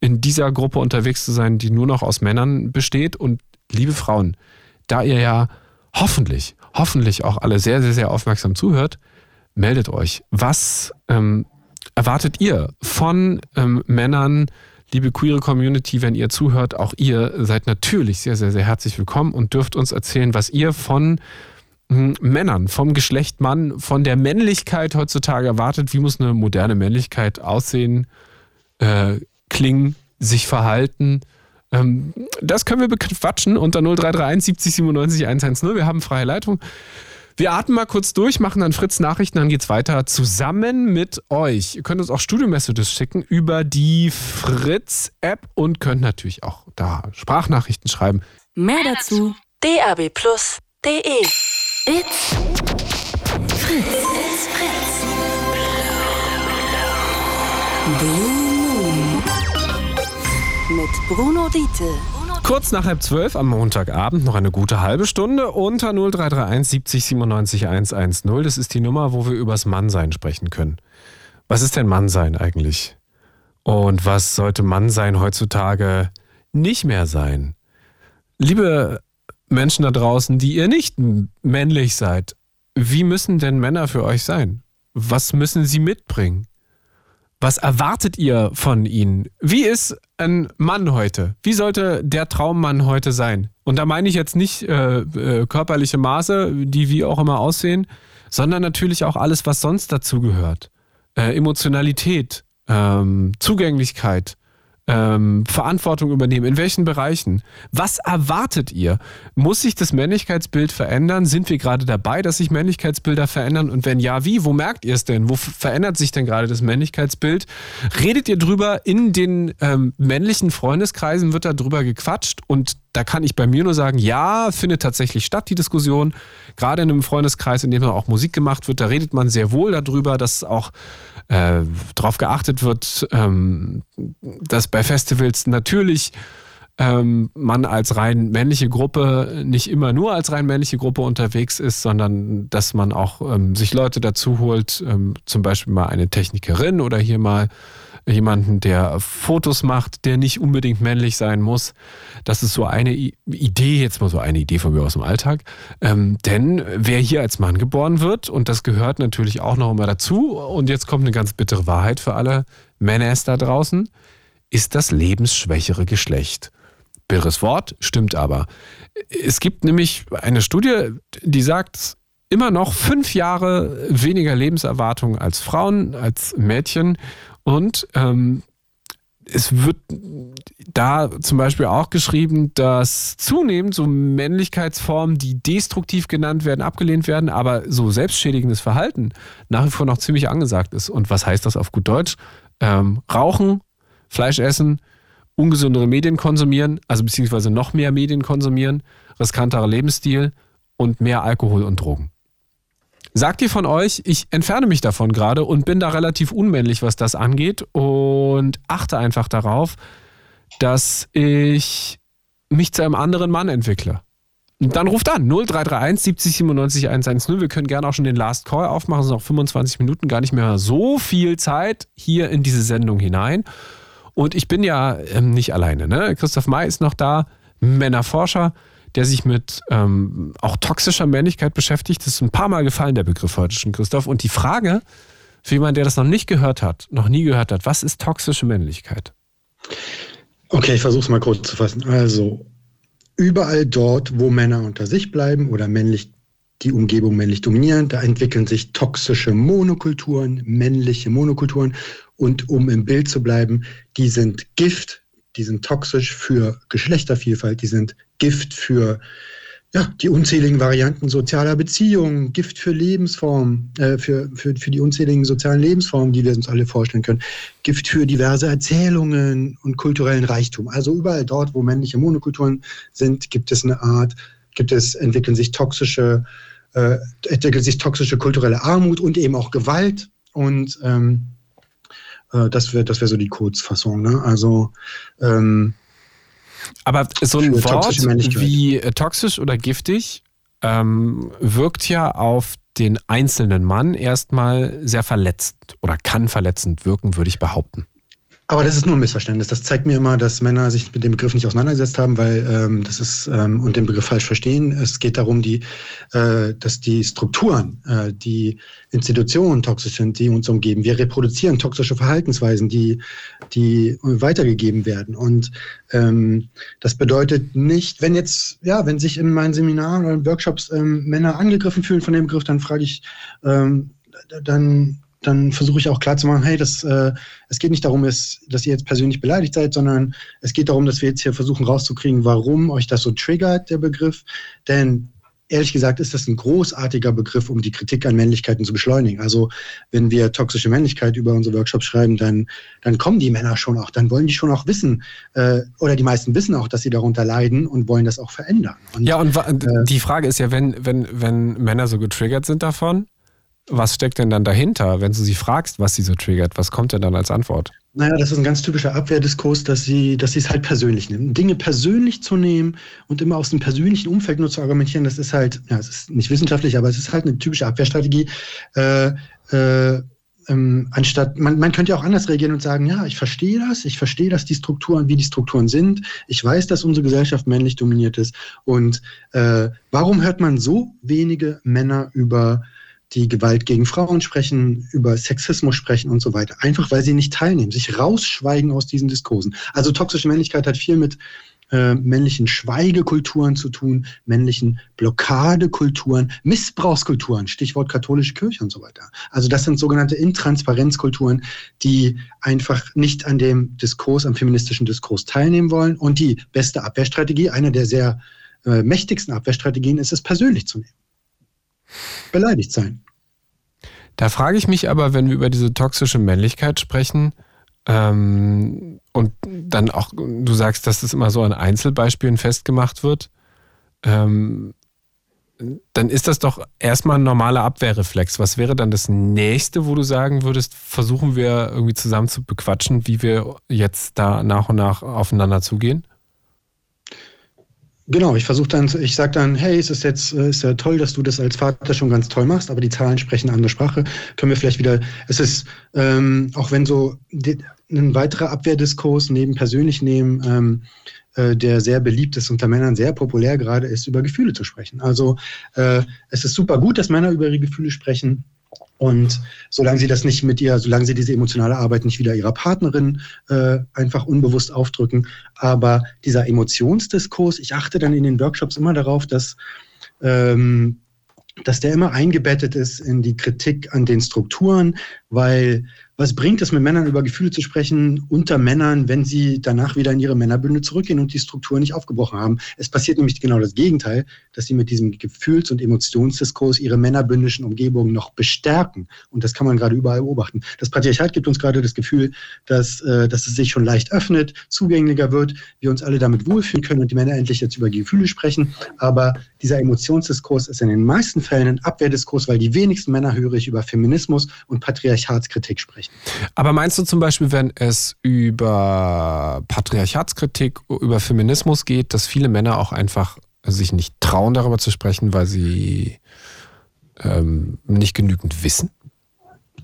in dieser Gruppe unterwegs zu sein, die nur noch aus Männern besteht. Und liebe Frauen, da ihr ja hoffentlich, hoffentlich auch alle sehr, sehr, sehr aufmerksam zuhört, meldet euch. Was ähm, erwartet ihr von ähm, Männern, liebe queere Community, wenn ihr zuhört? Auch ihr seid natürlich sehr, sehr, sehr herzlich willkommen und dürft uns erzählen, was ihr von hm, Männern, vom Geschlecht Mann, von der Männlichkeit heutzutage erwartet. Wie muss eine moderne Männlichkeit aussehen, äh, klingen, sich verhalten? Ähm, das können wir bequatschen unter 0331 70 97 110. Wir haben freie Leitung. Wir atmen mal kurz durch, machen dann Fritz Nachrichten, dann geht's weiter zusammen mit euch. Ihr könnt uns auch Studio-Messages schicken über die Fritz-App und könnt natürlich auch da Sprachnachrichten schreiben. Mehr dazu dabplus.de. It's Fritz. It's Fritz. Blue Moon. Mit Bruno Diete. Kurz nach halb zwölf am Montagabend noch eine gute halbe Stunde unter 0331 70 97 110. Das ist die Nummer, wo wir übers Mannsein sprechen können. Was ist denn Mannsein eigentlich? Und was sollte Mannsein heutzutage nicht mehr sein? Liebe Menschen da draußen, die ihr nicht männlich seid, wie müssen denn Männer für euch sein? Was müssen sie mitbringen? Was erwartet ihr von ihnen? Wie ist ein Mann heute? Wie sollte der Traummann heute sein? Und da meine ich jetzt nicht äh, äh, körperliche Maße, die wie auch immer aussehen, sondern natürlich auch alles, was sonst dazu gehört. Äh, Emotionalität, ähm, Zugänglichkeit, ähm, Verantwortung übernehmen. In welchen Bereichen? Was erwartet ihr? Muss sich das Männlichkeitsbild verändern? Sind wir gerade dabei, dass sich Männlichkeitsbilder verändern? Und wenn ja, wie? Wo merkt ihr es denn? Wo verändert sich denn gerade das Männlichkeitsbild? Redet ihr drüber in den ähm, männlichen Freundeskreisen? Wird da drüber gequatscht? Und da kann ich bei mir nur sagen, ja, findet tatsächlich statt, die Diskussion. Gerade in einem Freundeskreis, in dem auch Musik gemacht wird, da redet man sehr wohl darüber, dass auch äh, darauf geachtet wird, ähm, dass bei Festivals natürlich ähm, man als rein männliche Gruppe nicht immer nur als rein männliche Gruppe unterwegs ist, sondern dass man auch ähm, sich Leute dazu holt, ähm, zum Beispiel mal eine Technikerin oder hier mal jemanden, der Fotos macht, der nicht unbedingt männlich sein muss. Das ist so eine Idee, jetzt mal so eine Idee von mir aus dem Alltag. Ähm, denn wer hier als Mann geboren wird, und das gehört natürlich auch noch immer dazu, und jetzt kommt eine ganz bittere Wahrheit für alle Männer da draußen, ist das lebensschwächere Geschlecht. Birres Wort, stimmt aber. Es gibt nämlich eine Studie, die sagt, immer noch fünf Jahre weniger Lebenserwartung als Frauen, als Mädchen. Und ähm, es wird da zum Beispiel auch geschrieben, dass zunehmend so Männlichkeitsformen, die destruktiv genannt werden, abgelehnt werden, aber so selbstschädigendes Verhalten nach wie vor noch ziemlich angesagt ist. Und was heißt das auf gut Deutsch? Ähm, Rauchen, Fleisch essen, ungesündere Medien konsumieren, also beziehungsweise noch mehr Medien konsumieren, riskanterer Lebensstil und mehr Alkohol und Drogen. Sagt ihr von euch, ich entferne mich davon gerade und bin da relativ unmännlich, was das angeht und achte einfach darauf, dass ich mich zu einem anderen Mann entwickle. Dann ruft an 0331 70 97 110. Wir können gerne auch schon den Last Call aufmachen. Es sind noch 25 Minuten, gar nicht mehr so viel Zeit hier in diese Sendung hinein. Und ich bin ja ähm, nicht alleine. Ne? Christoph May ist noch da, Männerforscher, der sich mit ähm, auch toxischer Männlichkeit beschäftigt. Das ist ein paar Mal gefallen, der Begriff heute schon, Christoph. Und die Frage, für jemanden, der das noch nicht gehört hat, noch nie gehört hat, was ist toxische Männlichkeit? Okay, ich versuche es mal kurz zu fassen. Also, überall dort, wo Männer unter sich bleiben oder männlich die Umgebung männlich dominieren, da entwickeln sich toxische Monokulturen, männliche Monokulturen. Und um im Bild zu bleiben, die sind Gift, die sind toxisch für Geschlechtervielfalt, die sind Gift für ja, die unzähligen Varianten sozialer Beziehungen, Gift für Lebensformen, äh, für, für, für die unzähligen sozialen Lebensformen, die wir uns alle vorstellen können, Gift für diverse Erzählungen und kulturellen Reichtum. Also überall dort, wo männliche Monokulturen sind, gibt es eine Art, gibt es, entwickeln sich toxische, äh, entwickelt sich toxische kulturelle Armut und eben auch Gewalt. Und ähm, äh, das wäre das wär so die Kurzfassung. Ne? Also ähm, aber so ein Wort wie äh, toxisch oder giftig ähm, wirkt ja auf den einzelnen Mann erstmal sehr verletzend oder kann verletzend wirken, würde ich behaupten. Aber das ist nur ein Missverständnis. Das zeigt mir immer, dass Männer sich mit dem Begriff nicht auseinandergesetzt haben, weil ähm, das ist ähm, und den Begriff falsch verstehen. Es geht darum, die, äh, dass die Strukturen, äh, die Institutionen toxisch sind, die uns umgeben. Wir reproduzieren toxische Verhaltensweisen, die, die weitergegeben werden. Und ähm, das bedeutet nicht, wenn jetzt, ja, wenn sich in meinen Seminaren oder Workshops ähm, Männer angegriffen fühlen von dem Begriff, dann frage ich, ähm, dann dann versuche ich auch klarzumachen, hey, das, äh, es geht nicht darum, dass, dass ihr jetzt persönlich beleidigt seid, sondern es geht darum, dass wir jetzt hier versuchen rauszukriegen, warum euch das so triggert, der Begriff. Denn ehrlich gesagt ist das ein großartiger Begriff, um die Kritik an Männlichkeiten zu beschleunigen. Also wenn wir toxische Männlichkeit über unsere Workshops schreiben, dann, dann kommen die Männer schon auch, dann wollen die schon auch wissen, äh, oder die meisten wissen auch, dass sie darunter leiden und wollen das auch verändern. Und, ja, und äh, die Frage ist ja, wenn, wenn, wenn Männer so getriggert sind davon, was steckt denn dann dahinter, wenn du sie fragst, was sie so triggert? Was kommt denn dann als Antwort? Naja, das ist ein ganz typischer Abwehrdiskurs, dass sie, dass es halt persönlich nehmen. Dinge persönlich zu nehmen und immer aus dem persönlichen Umfeld nur zu argumentieren, das ist halt, ja, es ist nicht wissenschaftlich, aber es ist halt eine typische Abwehrstrategie. Äh, äh, ähm, anstatt, man, man könnte ja auch anders reagieren und sagen, ja, ich verstehe das, ich verstehe, dass die Strukturen, wie die Strukturen sind, ich weiß, dass unsere Gesellschaft männlich dominiert ist. Und äh, warum hört man so wenige Männer über die Gewalt gegen Frauen sprechen, über Sexismus sprechen und so weiter. Einfach weil sie nicht teilnehmen, sich rausschweigen aus diesen Diskursen. Also toxische Männlichkeit hat viel mit äh, männlichen Schweigekulturen zu tun, männlichen Blockadekulturen, Missbrauchskulturen, Stichwort katholische Kirche und so weiter. Also das sind sogenannte Intransparenzkulturen, die einfach nicht an dem Diskurs, am feministischen Diskurs teilnehmen wollen. Und die beste Abwehrstrategie, eine der sehr äh, mächtigsten Abwehrstrategien, ist es persönlich zu nehmen beleidigt sein. Da frage ich mich aber, wenn wir über diese toxische Männlichkeit sprechen ähm, und dann auch, du sagst, dass das immer so an Einzelbeispielen festgemacht wird, ähm, dann ist das doch erstmal ein normaler Abwehrreflex. Was wäre dann das nächste, wo du sagen würdest, versuchen wir irgendwie zusammen zu bequatschen, wie wir jetzt da nach und nach aufeinander zugehen? Genau, ich versuche dann, ich sage dann, hey, es ist jetzt äh, ist ja toll, dass du das als Vater schon ganz toll machst, aber die Zahlen sprechen eine andere Sprache. Können wir vielleicht wieder, es ist, ähm, auch wenn so die, ein weiterer Abwehrdiskurs neben persönlich nehmen, ähm, äh, der sehr beliebt ist unter Männern, sehr populär gerade ist, über Gefühle zu sprechen. Also äh, es ist super gut, dass Männer über ihre Gefühle sprechen. Und solange sie das nicht mit ihr, solange sie diese emotionale Arbeit nicht wieder ihrer Partnerin äh, einfach unbewusst aufdrücken, aber dieser Emotionsdiskurs, ich achte dann in den Workshops immer darauf, dass ähm, dass der immer eingebettet ist in die Kritik an den Strukturen, weil was bringt es mit Männern über Gefühle zu sprechen unter Männern, wenn sie danach wieder in ihre Männerbünde zurückgehen und die Struktur nicht aufgebrochen haben? Es passiert nämlich genau das Gegenteil, dass sie mit diesem Gefühls- und Emotionsdiskurs ihre männerbündischen Umgebungen noch bestärken. Und das kann man gerade überall beobachten. Das Patriarchat gibt uns gerade das Gefühl, dass, äh, dass es sich schon leicht öffnet, zugänglicher wird, wir uns alle damit wohlfühlen können und die Männer endlich jetzt über Gefühle sprechen. Aber dieser Emotionsdiskurs ist in den meisten Fällen ein Abwehrdiskurs, weil die wenigsten Männer höre ich über Feminismus und Patriarchatskritik sprechen. Aber meinst du zum Beispiel, wenn es über Patriarchatskritik, über Feminismus geht, dass viele Männer auch einfach sich nicht trauen, darüber zu sprechen, weil sie ähm, nicht genügend wissen?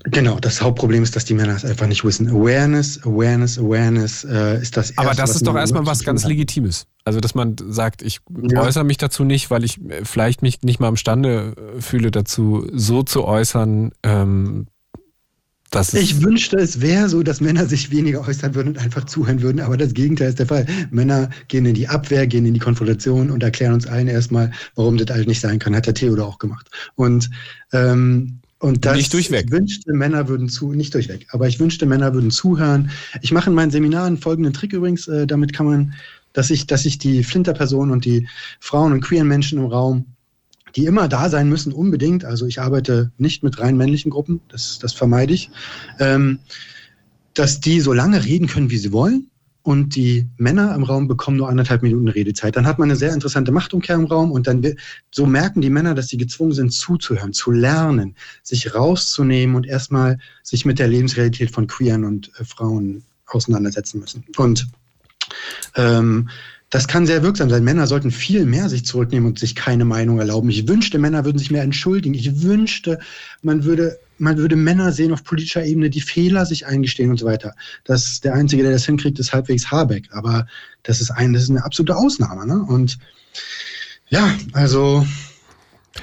Genau, das Hauptproblem ist, dass die Männer es einfach nicht wissen. Awareness, Awareness, Awareness äh, ist das erste, Aber das ist doch erstmal was ganz hat. Legitimes. Also, dass man sagt, ich ja. äußere mich dazu nicht, weil ich äh, vielleicht mich nicht mal imstande äh, fühle, dazu so zu äußern, ähm, ich wünschte, es wäre so, dass Männer sich weniger äußern würden und einfach zuhören würden, aber das Gegenteil ist der Fall. Männer gehen in die Abwehr, gehen in die Konfrontation und erklären uns allen erstmal, warum das halt nicht sein kann. Hat der Theodor auch gemacht. Und ähm, und das nicht durchweg. Ich wünschte, Männer würden zu, nicht durchweg, aber ich wünschte, Männer würden zuhören. Ich mache in meinen Seminaren folgenden Trick übrigens, äh, damit kann man, dass ich, dass ich die Flinterpersonen und die Frauen und queeren Menschen im Raum, die immer da sein müssen, unbedingt. Also ich arbeite nicht mit rein männlichen Gruppen, das, das vermeide ich, ähm, dass die so lange reden können, wie sie wollen und die Männer im Raum bekommen nur anderthalb Minuten Redezeit. Dann hat man eine sehr interessante Machtumkehr im Raum und dann so merken die Männer, dass sie gezwungen sind zuzuhören, zu lernen, sich rauszunehmen und erstmal sich mit der Lebensrealität von Queeren und äh, Frauen auseinandersetzen müssen. Und ähm, das kann sehr wirksam sein. Männer sollten viel mehr sich zurücknehmen und sich keine Meinung erlauben. Ich wünschte, Männer würden sich mehr entschuldigen. Ich wünschte, man würde, man würde Männer sehen auf politischer Ebene, die Fehler sich eingestehen und so weiter. Das, der Einzige, der das hinkriegt, ist halbwegs Habeck. Aber das ist, ein, das ist eine absolute Ausnahme. Ne? Und ja, also.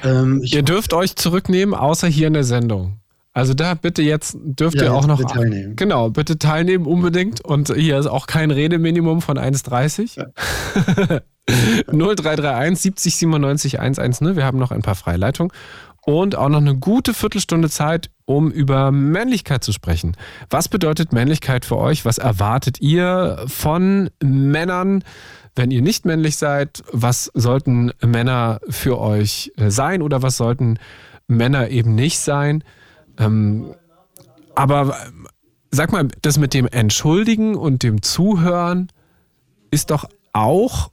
Ähm, Ihr dürft euch zurücknehmen, außer hier in der Sendung. Also da bitte jetzt dürft ja, ihr auch noch bitte teilnehmen. Genau, bitte teilnehmen unbedingt und hier ist auch kein Redeminimum von 1,30. Ja. 0331 70 97 110. Wir haben noch ein paar Freileitungen und auch noch eine gute Viertelstunde Zeit, um über Männlichkeit zu sprechen. Was bedeutet Männlichkeit für euch? Was erwartet ihr von Männern? Wenn ihr nicht männlich seid, was sollten Männer für euch sein oder was sollten Männer eben nicht sein? Ähm, aber sag mal, das mit dem Entschuldigen und dem Zuhören ist doch auch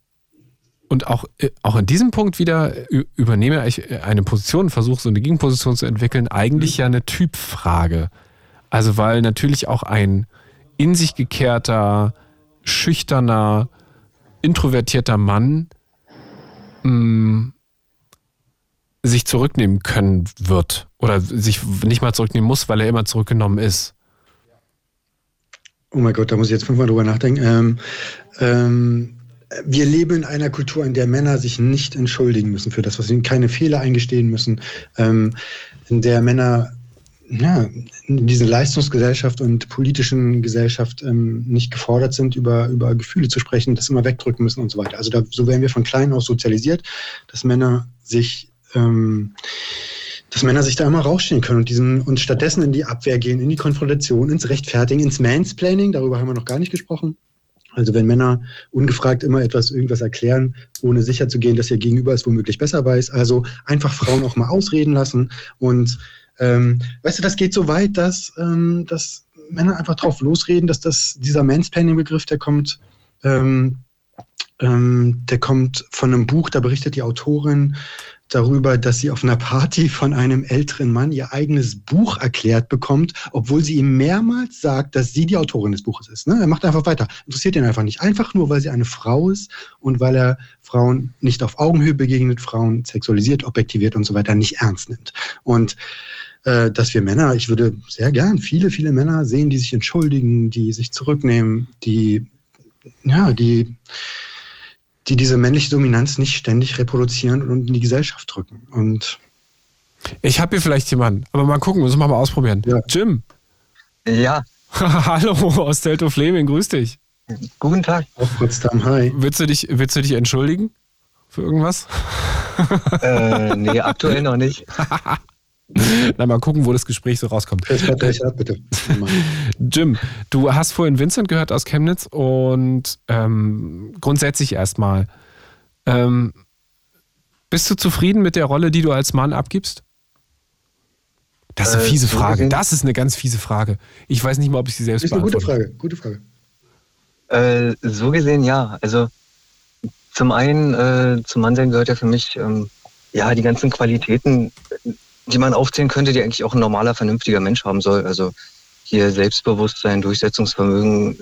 und auch, äh, auch in diesem Punkt wieder übernehme ich eine Position, versuche so eine Gegenposition zu entwickeln, eigentlich ja eine Typfrage. Also weil natürlich auch ein in sich gekehrter, schüchterner, introvertierter Mann mh, mm, sich zurücknehmen können wird oder sich nicht mal zurücknehmen muss, weil er immer zurückgenommen ist. Oh mein Gott, da muss ich jetzt fünfmal drüber nachdenken. Ähm, ähm, wir leben in einer Kultur, in der Männer sich nicht entschuldigen müssen für das, was sie keine Fehler eingestehen müssen, ähm, in der Männer ja, in dieser Leistungsgesellschaft und politischen Gesellschaft ähm, nicht gefordert sind, über, über Gefühle zu sprechen, das immer wegdrücken müssen und so weiter. Also da, so werden wir von klein aus sozialisiert, dass Männer sich ähm, dass Männer sich da immer rausstehen können und, diesen, und stattdessen in die Abwehr gehen, in die Konfrontation, ins Rechtfertigen, ins Mansplaining, darüber haben wir noch gar nicht gesprochen. Also wenn Männer ungefragt immer etwas, irgendwas erklären, ohne sicher zu gehen, dass ihr Gegenüber es womöglich besser weiß. Also einfach Frauen auch mal ausreden lassen. Und ähm, weißt du, das geht so weit, dass, ähm, dass Männer einfach drauf losreden, dass das, dieser Mansplaining-Begriff, der kommt, ähm, ähm, der kommt von einem Buch, da berichtet die Autorin, darüber, dass sie auf einer Party von einem älteren Mann ihr eigenes Buch erklärt bekommt, obwohl sie ihm mehrmals sagt, dass sie die Autorin des Buches ist. Ne? Er macht einfach weiter. Interessiert ihn einfach nicht. Einfach nur, weil sie eine Frau ist und weil er Frauen nicht auf Augenhöhe begegnet, Frauen sexualisiert, objektiviert und so weiter nicht ernst nimmt. Und äh, dass wir Männer, ich würde sehr gern viele, viele Männer sehen, die sich entschuldigen, die sich zurücknehmen, die, ja, die die diese männliche Dominanz nicht ständig reproduzieren und in die Gesellschaft drücken. Und ich habe hier vielleicht jemanden, aber mal gucken, müssen wir mal ausprobieren. Ja. Jim. Ja. (laughs) Hallo aus Telto Fleming, grüß dich. Guten Tag. Auf Potsdam, hi. Willst du dich, willst du dich entschuldigen für irgendwas? Äh, nee, aktuell noch nicht. (laughs) (laughs) Na, mal gucken, wo das Gespräch so rauskommt. Ab, bitte. (laughs) Jim, du hast vorhin Vincent gehört aus Chemnitz und ähm, grundsätzlich erstmal, ähm, bist du zufrieden mit der Rolle, die du als Mann abgibst? Das ist eine äh, fiese Frage. Das ist eine ganz fiese Frage. Ich weiß nicht mal, ob ich sie selbst das ist beantworte. Eine gute Frage. Gute Frage. Äh, so gesehen ja. Also zum einen, äh, zum Mannsein gehört ja für mich ähm, ja die ganzen Qualitäten, die man aufzählen könnte, die eigentlich auch ein normaler, vernünftiger Mensch haben soll. Also hier Selbstbewusstsein, Durchsetzungsvermögen,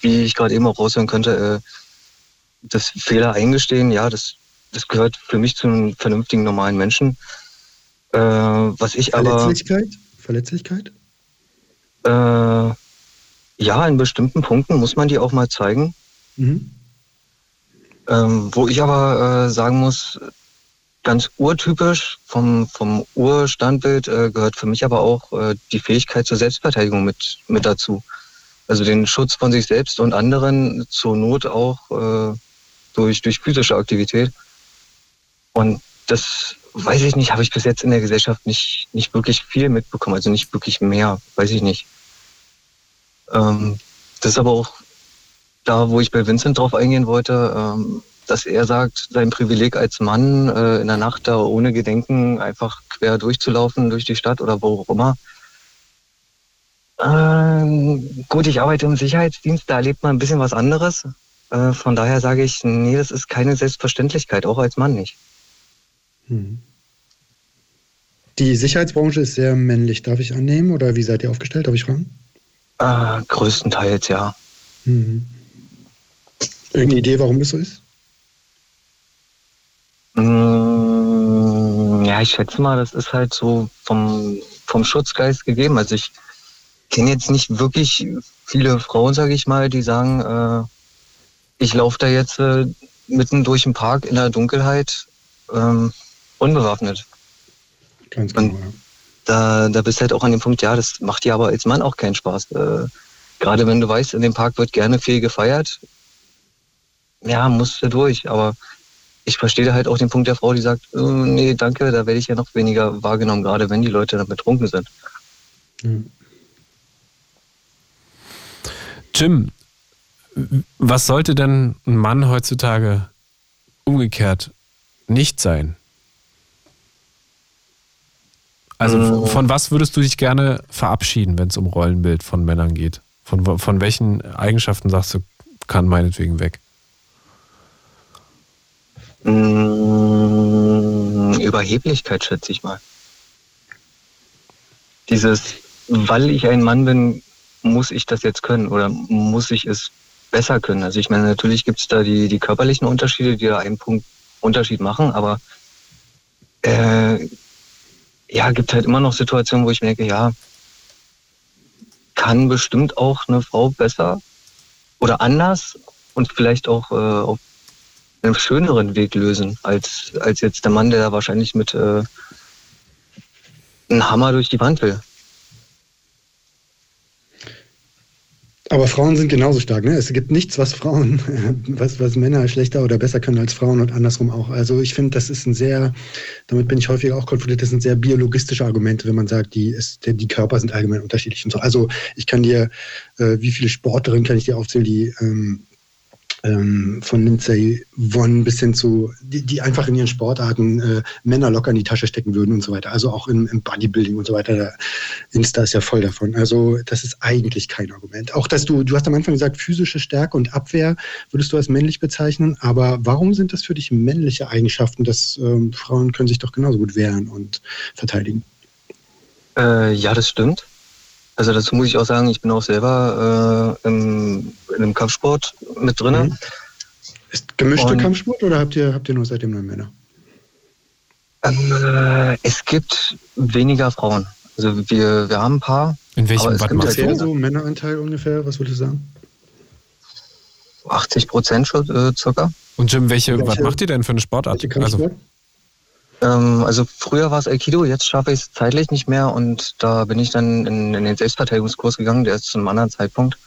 wie ich gerade eben auch raushören könnte, äh, das Fehler eingestehen, ja, das, das gehört für mich zu einem vernünftigen, normalen Menschen. Äh, was ich Verletzlichkeit? Aber, Verletzlichkeit? Äh, ja, in bestimmten Punkten muss man die auch mal zeigen. Mhm. Ähm, wo ich aber äh, sagen muss, ganz urtypisch vom, vom Urstandbild äh, gehört für mich aber auch äh, die Fähigkeit zur Selbstverteidigung mit, mit dazu. Also den Schutz von sich selbst und anderen zur Not auch äh, durch, durch physische Aktivität. Und das weiß ich nicht, habe ich bis jetzt in der Gesellschaft nicht, nicht wirklich viel mitbekommen, also nicht wirklich mehr, weiß ich nicht. Ähm, das ist aber auch da, wo ich bei Vincent drauf eingehen wollte, ähm, dass er sagt, sein Privileg als Mann äh, in der Nacht da ohne Gedenken einfach quer durchzulaufen durch die Stadt oder wo auch immer. Ähm, gut, ich arbeite im Sicherheitsdienst, da erlebt man ein bisschen was anderes. Äh, von daher sage ich, nee, das ist keine Selbstverständlichkeit, auch als Mann nicht. Hm. Die Sicherheitsbranche ist sehr männlich, darf ich annehmen? Oder wie seid ihr aufgestellt? Darf ich fragen? Äh, größtenteils, ja. Mhm. Irgendeine Idee, warum das so ist? Mm, ja, ich schätze mal, das ist halt so vom, vom Schutzgeist gegeben. Also ich kenne jetzt nicht wirklich viele Frauen, sage ich mal, die sagen, äh, ich laufe da jetzt äh, mitten durch den Park in der Dunkelheit ähm, unbewaffnet. Ganz genau. Und da, da bist du halt auch an dem Punkt, ja, das macht dir aber als Mann auch keinen Spaß. Äh, Gerade wenn du weißt, in dem Park wird gerne viel gefeiert, ja, musst du durch. Aber ich verstehe halt auch den Punkt der Frau, die sagt, oh, nee, danke, da werde ich ja noch weniger wahrgenommen, gerade wenn die Leute dann betrunken sind. Jim, was sollte denn ein Mann heutzutage umgekehrt nicht sein? Also von was würdest du dich gerne verabschieden, wenn es um Rollenbild von Männern geht? Von, von welchen Eigenschaften sagst du, kann meinetwegen weg? Mmh, Überheblichkeit, schätze ich mal. Dieses, weil ich ein Mann bin, muss ich das jetzt können oder muss ich es besser können. Also ich meine, natürlich gibt es da die, die körperlichen Unterschiede, die da einen Punkt Unterschied machen, aber äh, ja, gibt halt immer noch Situationen, wo ich merke, ja, kann bestimmt auch eine Frau besser oder anders und vielleicht auch äh, auf einem schöneren Weg lösen, als, als jetzt der Mann, der da wahrscheinlich mit äh, einem Hammer durch die Wand will. Aber Frauen sind genauso stark. Ne? Es gibt nichts, was Frauen, (laughs) was, was Männer schlechter oder besser können als Frauen und andersrum auch. Also ich finde, das ist ein sehr, damit bin ich häufiger auch konfrontiert, das sind sehr biologistische Argumente, wenn man sagt, die, ist, die Körper sind allgemein unterschiedlich und so. Also ich kann dir, äh, wie viele Sportlerinnen kann ich dir aufzählen, die ähm, ähm, von Lindsay Vonn bis hin zu, die, die einfach in ihren Sportarten äh, Männer locker in die Tasche stecken würden und so weiter. Also auch im, im Bodybuilding und so weiter. Der Insta ist ja voll davon. Also das ist eigentlich kein Argument. Auch dass du, du hast am Anfang gesagt, physische Stärke und Abwehr würdest du als männlich bezeichnen. Aber warum sind das für dich männliche Eigenschaften, dass ähm, Frauen können sich doch genauso gut wehren und verteidigen? Äh, ja, das stimmt. Also dazu muss ich auch sagen, ich bin auch selber äh, im, im Kampfsport mit drin. Mhm. Ist gemischter Kampfsport oder habt ihr, habt ihr nur seitdem nur Männer? Äh, es gibt weniger Frauen. Also wir, wir haben ein paar. In welchem Watt machst du? so Männeranteil ungefähr, was würdest du sagen? 80 Prozent schon äh, circa. Und Jim, welche, welche, was macht ihr denn für eine Sportart? Also, ähm, also früher war es Aikido, jetzt schaffe ich es zeitlich nicht mehr und da bin ich dann in, in den Selbstverteidigungskurs gegangen, der ist zu einem anderen Zeitpunkt.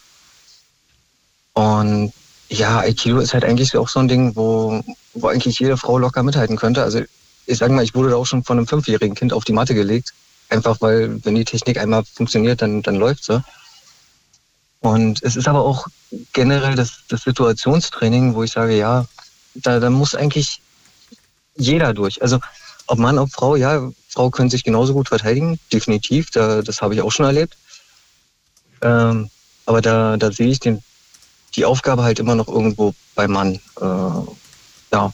Und ja, Aikido ist halt eigentlich auch so ein Ding, wo, wo eigentlich jede Frau locker mithalten könnte. Also ich sage mal, ich wurde da auch schon von einem fünfjährigen Kind auf die Matte gelegt. Einfach weil, wenn die Technik einmal funktioniert, dann, dann läuft sie. Und es ist aber auch generell das, das Situationstraining, wo ich sage, ja, da, da muss eigentlich jeder durch. Also ob Mann, ob Frau, ja, Frau können sich genauso gut verteidigen, definitiv, da, das habe ich auch schon erlebt. Ähm, aber da, da sehe ich den, die Aufgabe halt immer noch irgendwo beim Mann. Äh, ja.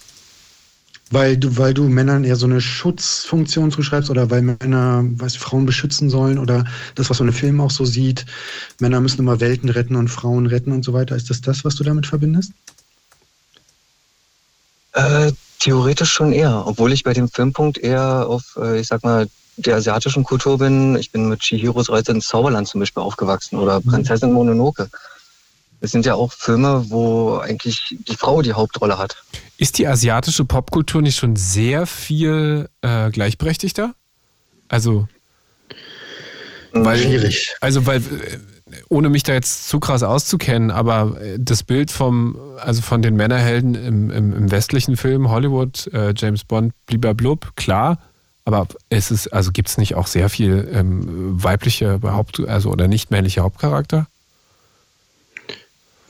Weil du, weil du Männern eher so eine Schutzfunktion zuschreibst oder weil Männer was Frauen beschützen sollen oder das, was man im Film auch so sieht, Männer müssen immer Welten retten und Frauen retten und so weiter. Ist das das, was du damit verbindest? Äh, Theoretisch schon eher, obwohl ich bei dem Filmpunkt eher auf, äh, ich sag mal, der asiatischen Kultur bin. Ich bin mit Chihiros Reise ins Zauberland zum Beispiel aufgewachsen oder mhm. Prinzessin Mononoke. Das sind ja auch Filme, wo eigentlich die Frau die Hauptrolle hat. Ist die asiatische Popkultur nicht schon sehr viel äh, gleichberechtigter? Also. Weil, Schwierig. Also, weil, ohne mich da jetzt zu krass auszukennen, aber das Bild vom, also von den Männerhelden im, im, im westlichen Film, Hollywood, äh, James Bond, blub, klar, aber es ist, also gibt es nicht auch sehr viel ähm, weibliche Haupt, also oder nicht männliche Hauptcharakter?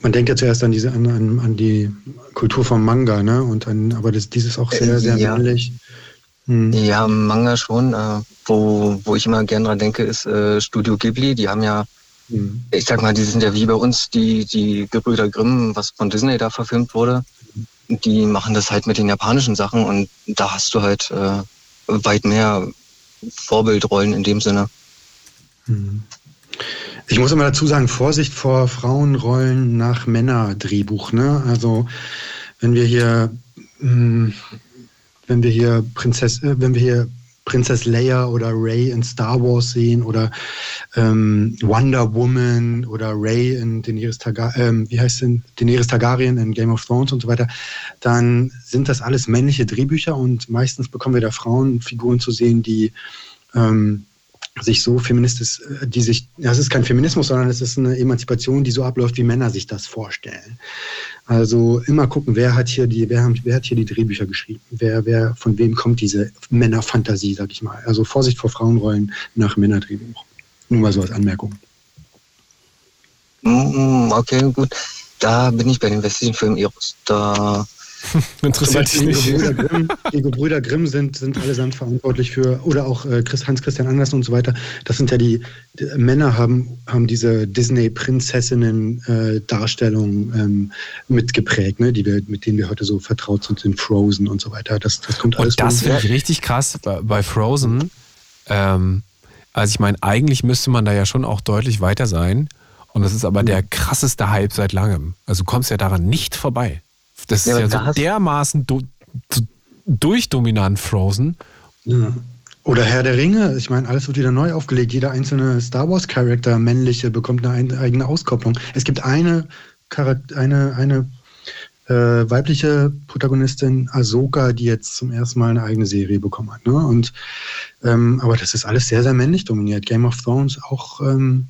Man denkt ja zuerst an diese an, an die Kultur vom Manga, ne? Und an, aber das, dieses auch sehr, sehr ja. männlich. Hm. Ja, Manga schon. Äh, wo, wo ich immer gern dran denke, ist äh, Studio Ghibli. Die haben ja. Ich sag mal, die sind ja wie bei uns die, die Gebrüder Grimm, was von Disney da verfilmt wurde. Die machen das halt mit den japanischen Sachen und da hast du halt äh, weit mehr Vorbildrollen in dem Sinne. Hm. Ich muss immer dazu sagen, Vorsicht vor Frauenrollen nach Männerdrehbuch. Ne? Also wenn wir hier, hm, wenn wir hier Prinzess, äh, wenn wir hier Prinzess Leia oder Ray in Star Wars sehen oder ähm, Wonder Woman oder Ray in Daenerys, Targa ähm, wie heißt denn? Daenerys Targaryen in Game of Thrones und so weiter, dann sind das alles männliche Drehbücher und meistens bekommen wir da Frauenfiguren zu sehen, die ähm, sich so feministisch, äh, die sich, das ist kein Feminismus, sondern es ist eine Emanzipation, die so abläuft, wie Männer sich das vorstellen. Also immer gucken, wer hat hier die, wer, wer hat hier die Drehbücher geschrieben? Wer, wer, von wem kommt diese Männerfantasie, sag ich mal? Also Vorsicht vor Frauenrollen nach Männerdrehbuch. Nur mal so als Anmerkung. Mm, okay, gut. Da bin ich bei den westlichen Filmen Eros. Da (laughs) Interessiert dich nicht. Die Gebrüder Grimm, die Gebrüder Grimm sind, sind allesamt verantwortlich für, oder auch äh, Hans-Christian Andersen und so weiter. Das sind ja die, die Männer haben, haben diese Disney-Prinzessinnen-Darstellung äh, ähm, mitgeprägt, ne? die wir, mit denen wir heute so vertraut sind, in Frozen und so weiter. Das, das kommt alles Und das finde ich richtig krass bei, bei Frozen. Ähm, also ich meine, eigentlich müsste man da ja schon auch deutlich weiter sein. Und das ist aber der krasseste Hype seit langem. Also du kommst ja daran nicht vorbei. Das ja, ist ja so dermaßen du, du, durchdominant Frozen. Ja. Oder Herr der Ringe. Ich meine, alles wird wieder neu aufgelegt. Jeder einzelne Star Wars-Charakter, männliche, bekommt eine eigene Auskopplung. Es gibt eine, eine, eine äh, weibliche Protagonistin, Ahsoka, die jetzt zum ersten Mal eine eigene Serie bekommen hat. Ne? Und, ähm, aber das ist alles sehr, sehr männlich dominiert. Game of Thrones auch ähm,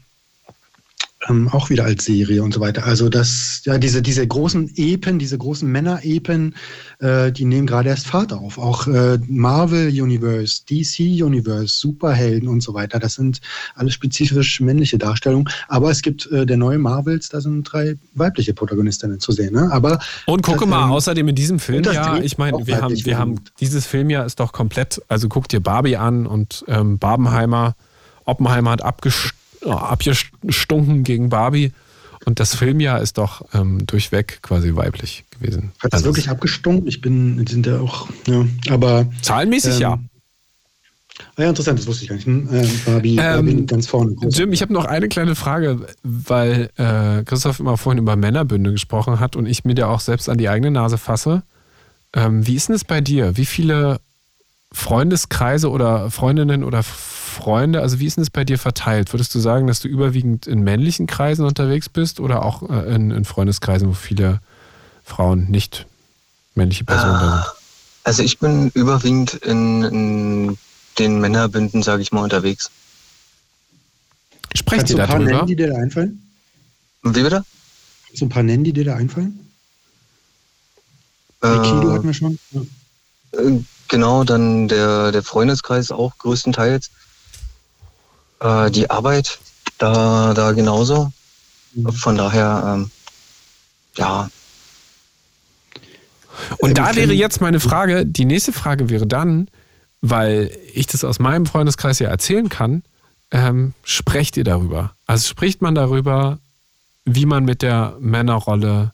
ähm, auch wieder als Serie und so weiter. Also das, ja, diese, diese großen Epen, diese großen Männer-Epen, äh, die nehmen gerade erst Fahrt auf. Auch äh, Marvel Universe, DC Universe, Superhelden und so weiter. Das sind alles spezifisch männliche Darstellungen. Aber es gibt äh, der neue Marvels, da sind drei weibliche Protagonistinnen zu sehen. Ne? Aber und gucke mal, ähm, außerdem in diesem Film, ja, ich meine, wir haben, wir haben dieses Filmjahr ist doch komplett, also guck dir Barbie an und ähm, Barbenheimer, Oppenheimer hat abgestimmt abgestunken gegen Barbie. Und das Filmjahr ist doch ähm, durchweg quasi weiblich gewesen. Hat das also wirklich abgestunken? Ich bin, sind ja auch, ja, aber. Zahlenmäßig ähm, ja. Ah ja, interessant, das wusste ich gar nicht. Hm? Äh, Barbie, Barbie ähm, ganz vorne. Jim, ich habe noch eine kleine Frage, weil äh, Christoph immer vorhin über Männerbünde gesprochen hat und ich mir da auch selbst an die eigene Nase fasse. Ähm, wie ist denn es bei dir? Wie viele Freundeskreise oder Freundinnen oder Freunde, also wie ist denn das bei dir verteilt? Würdest du sagen, dass du überwiegend in männlichen Kreisen unterwegs bist oder auch äh, in, in Freundeskreisen, wo viele Frauen nicht männliche Personen da sind? Also ich bin überwiegend in, in den Männerbünden, sage ich mal, unterwegs. Sprecht ihr darüber? Ein paar nennen, die dir da einfallen? Wie bitte? So ein paar nennen, die dir da einfallen? Äh, Aikido hatten wir schon. Ja. Äh, genau, dann der, der Freundeskreis auch größtenteils. Äh, die Arbeit da, da genauso. Mhm. Von daher, ähm, ja. Und da wäre jetzt meine Frage, die nächste Frage wäre dann, weil ich das aus meinem Freundeskreis ja erzählen kann, ähm, sprecht ihr darüber? Also spricht man darüber, wie man mit der Männerrolle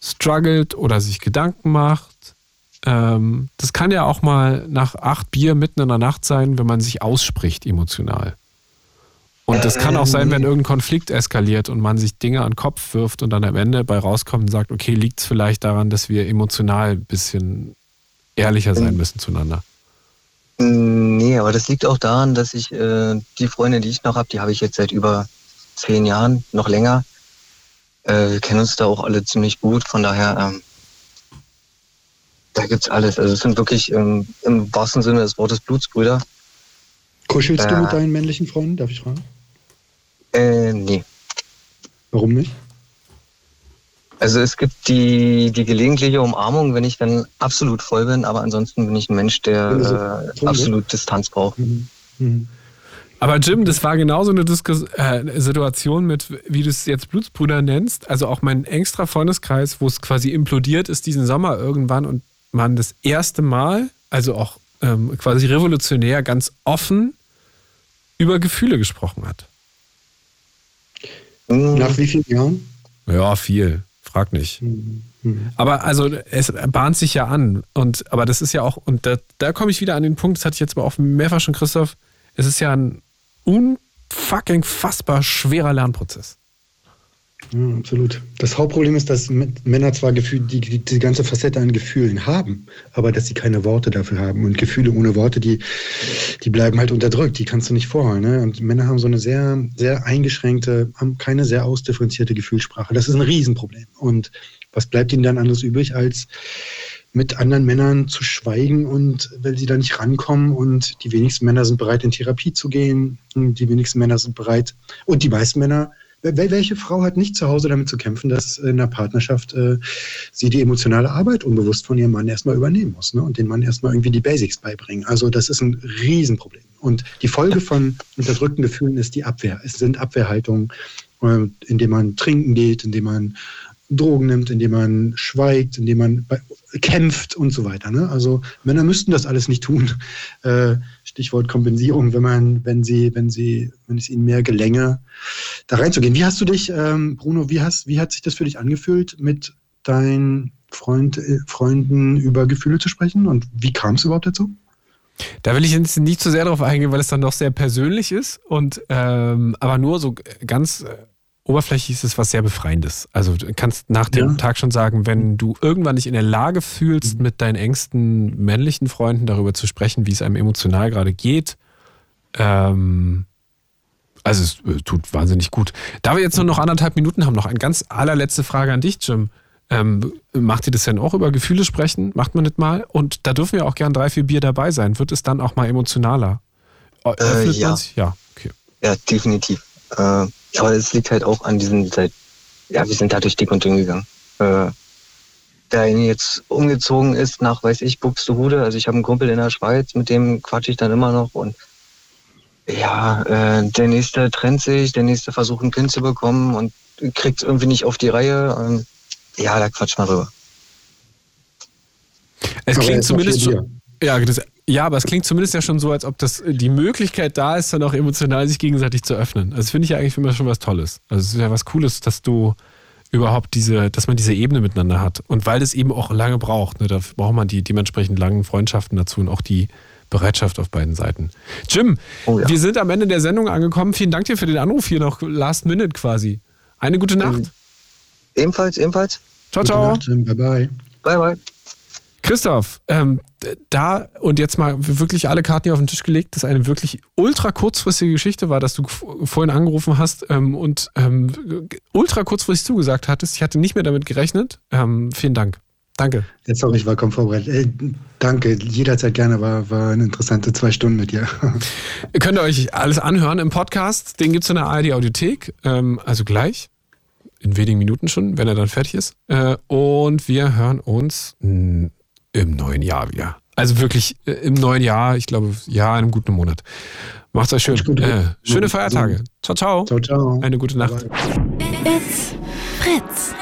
struggelt oder sich Gedanken macht? Ähm, das kann ja auch mal nach acht Bier mitten in der Nacht sein, wenn man sich ausspricht emotional. Und das kann auch sein, wenn irgendein Konflikt eskaliert und man sich Dinge an den Kopf wirft und dann am Ende bei rauskommt und sagt, okay, liegt es vielleicht daran, dass wir emotional ein bisschen ehrlicher sein müssen zueinander? Nee, aber das liegt auch daran, dass ich äh, die Freunde, die ich noch habe, die habe ich jetzt seit über zehn Jahren, noch länger. Äh, wir kennen uns da auch alle ziemlich gut, von daher, ähm, da gibt's alles. Also es sind wirklich ähm, im wahrsten Sinne des Wortes Blutsbrüder. Kuschelst du mit deinen männlichen Freunden, darf ich fragen? Äh, nee. Warum nicht? Also es gibt die, die gelegentliche Umarmung, wenn ich dann absolut voll bin, aber ansonsten bin ich ein Mensch, der äh, absolut Distanz braucht. Mhm. Mhm. Aber Jim, das war genauso eine Diskus äh, Situation mit, wie du es jetzt Blutsbrüder nennst. Also auch mein engster Freundeskreis, wo es quasi implodiert ist diesen Sommer irgendwann und man das erste Mal, also auch ähm, quasi revolutionär, ganz offen über Gefühle gesprochen hat. Nach wie vielen Jahren? Ja, viel. Frag nicht. Mhm. Aber also es bahnt sich ja an. Und aber das ist ja auch, und da, da komme ich wieder an den Punkt, das hatte ich jetzt aber auch mehrfach schon, Christoph, es ist ja ein unfucking fassbar schwerer Lernprozess. Ja, absolut. Das Hauptproblem ist, dass Männer zwar Gefühl, die, die, die, ganze Facette an Gefühlen haben, aber dass sie keine Worte dafür haben. Und Gefühle ohne Worte, die, die bleiben halt unterdrückt, die kannst du nicht vorholen. Ne? Und Männer haben so eine sehr, sehr eingeschränkte, haben keine sehr ausdifferenzierte Gefühlssprache. Das ist ein Riesenproblem. Und was bleibt ihnen dann anderes übrig, als mit anderen Männern zu schweigen und weil sie da nicht rankommen und die wenigsten Männer sind bereit, in Therapie zu gehen. Die wenigsten Männer sind bereit und die meisten Männer welche Frau hat nicht zu Hause damit zu kämpfen, dass in der Partnerschaft äh, sie die emotionale Arbeit unbewusst von ihrem Mann erstmal übernehmen muss ne? und den Mann erstmal irgendwie die Basics beibringen? Also das ist ein Riesenproblem. Und die Folge von unterdrückten Gefühlen ist die Abwehr. Es sind Abwehrhaltungen, äh, indem man trinken geht, indem man Drogen nimmt, indem man schweigt, indem man kämpft und so weiter. Ne? Also Männer müssten das alles nicht tun. (laughs) Äh, Stichwort Kompensierung, wenn man, wenn sie, wenn sie, wenn es ihnen mehr gelänge, da reinzugehen. Wie hast du dich, ähm, Bruno, wie hast, wie hat sich das für dich angefühlt, mit deinen Freund, äh, Freunden über Gefühle zu sprechen? Und wie kam es überhaupt dazu? Da will ich jetzt nicht zu sehr darauf eingehen, weil es dann doch sehr persönlich ist und ähm, aber nur so ganz äh, oberflächlich ist es was sehr Befreiendes. Also du kannst nach dem ja. Tag schon sagen, wenn du irgendwann nicht in der Lage fühlst, mhm. mit deinen engsten männlichen Freunden darüber zu sprechen, wie es einem emotional gerade geht, ähm, also es äh, tut wahnsinnig gut. Da wir jetzt nur noch anderthalb Minuten haben, noch eine ganz allerletzte Frage an dich, Jim. Ähm, macht ihr das denn auch über Gefühle sprechen? Macht man das mal? Und da dürfen ja auch gern drei, vier Bier dabei sein. Wird es dann auch mal emotionaler? Äh, ja. ja, okay. Ja, definitiv. Äh, aber es liegt halt auch an diesen, seit, ja, wir sind dadurch dick und dünn gegangen. Äh, der jetzt umgezogen ist nach, weiß ich, Buxtehude. Also ich habe einen Kumpel in der Schweiz, mit dem quatsche ich dann immer noch und ja, äh, der nächste trennt sich, der nächste versucht ein Kind zu bekommen und kriegt es irgendwie nicht auf die Reihe. Und ja, da quatscht man drüber. Es klingt zumindest schon, ja, das, ja, aber es klingt zumindest ja schon so, als ob das die Möglichkeit da ist, dann auch emotional sich gegenseitig zu öffnen. Also das finde ich ja eigentlich immer schon was Tolles. Also es ist ja was Cooles, dass du überhaupt diese, dass man diese Ebene miteinander hat. Und weil das eben auch lange braucht, ne, da braucht man die dementsprechend langen Freundschaften dazu und auch die Bereitschaft auf beiden Seiten. Jim, oh ja. wir sind am Ende der Sendung angekommen. Vielen Dank dir für den Anruf hier noch Last Minute quasi. Eine gute Nacht. Ähm, ebenfalls, ebenfalls. Ciao, ciao. Nacht, Jim. Bye, bye. Bye, bye. Christoph, ähm, da und jetzt mal wirklich alle Karten hier auf den Tisch gelegt, dass eine wirklich ultra kurzfristige Geschichte war, dass du vorhin angerufen hast ähm, und ähm, ultra kurzfristig zugesagt hattest. Ich hatte nicht mehr damit gerechnet. Ähm, vielen Dank. Danke. Jetzt ich, war kaum vorbereitet. Äh, danke, jederzeit gerne. War, war eine interessante zwei Stunden mit dir. (laughs) Ihr könnt euch alles anhören im Podcast. Den gibt es in der ARD Audiothek. Ähm, also gleich. In wenigen Minuten schon, wenn er dann fertig ist. Äh, und wir hören uns im neuen Jahr wieder. Also wirklich äh, im neuen Jahr, ich glaube, ja, in einem guten Monat. Macht's euch schön. Äh, schöne Feiertage. Ciao, ciao. Ciao, ciao. Eine gute Nacht. It's Fritz.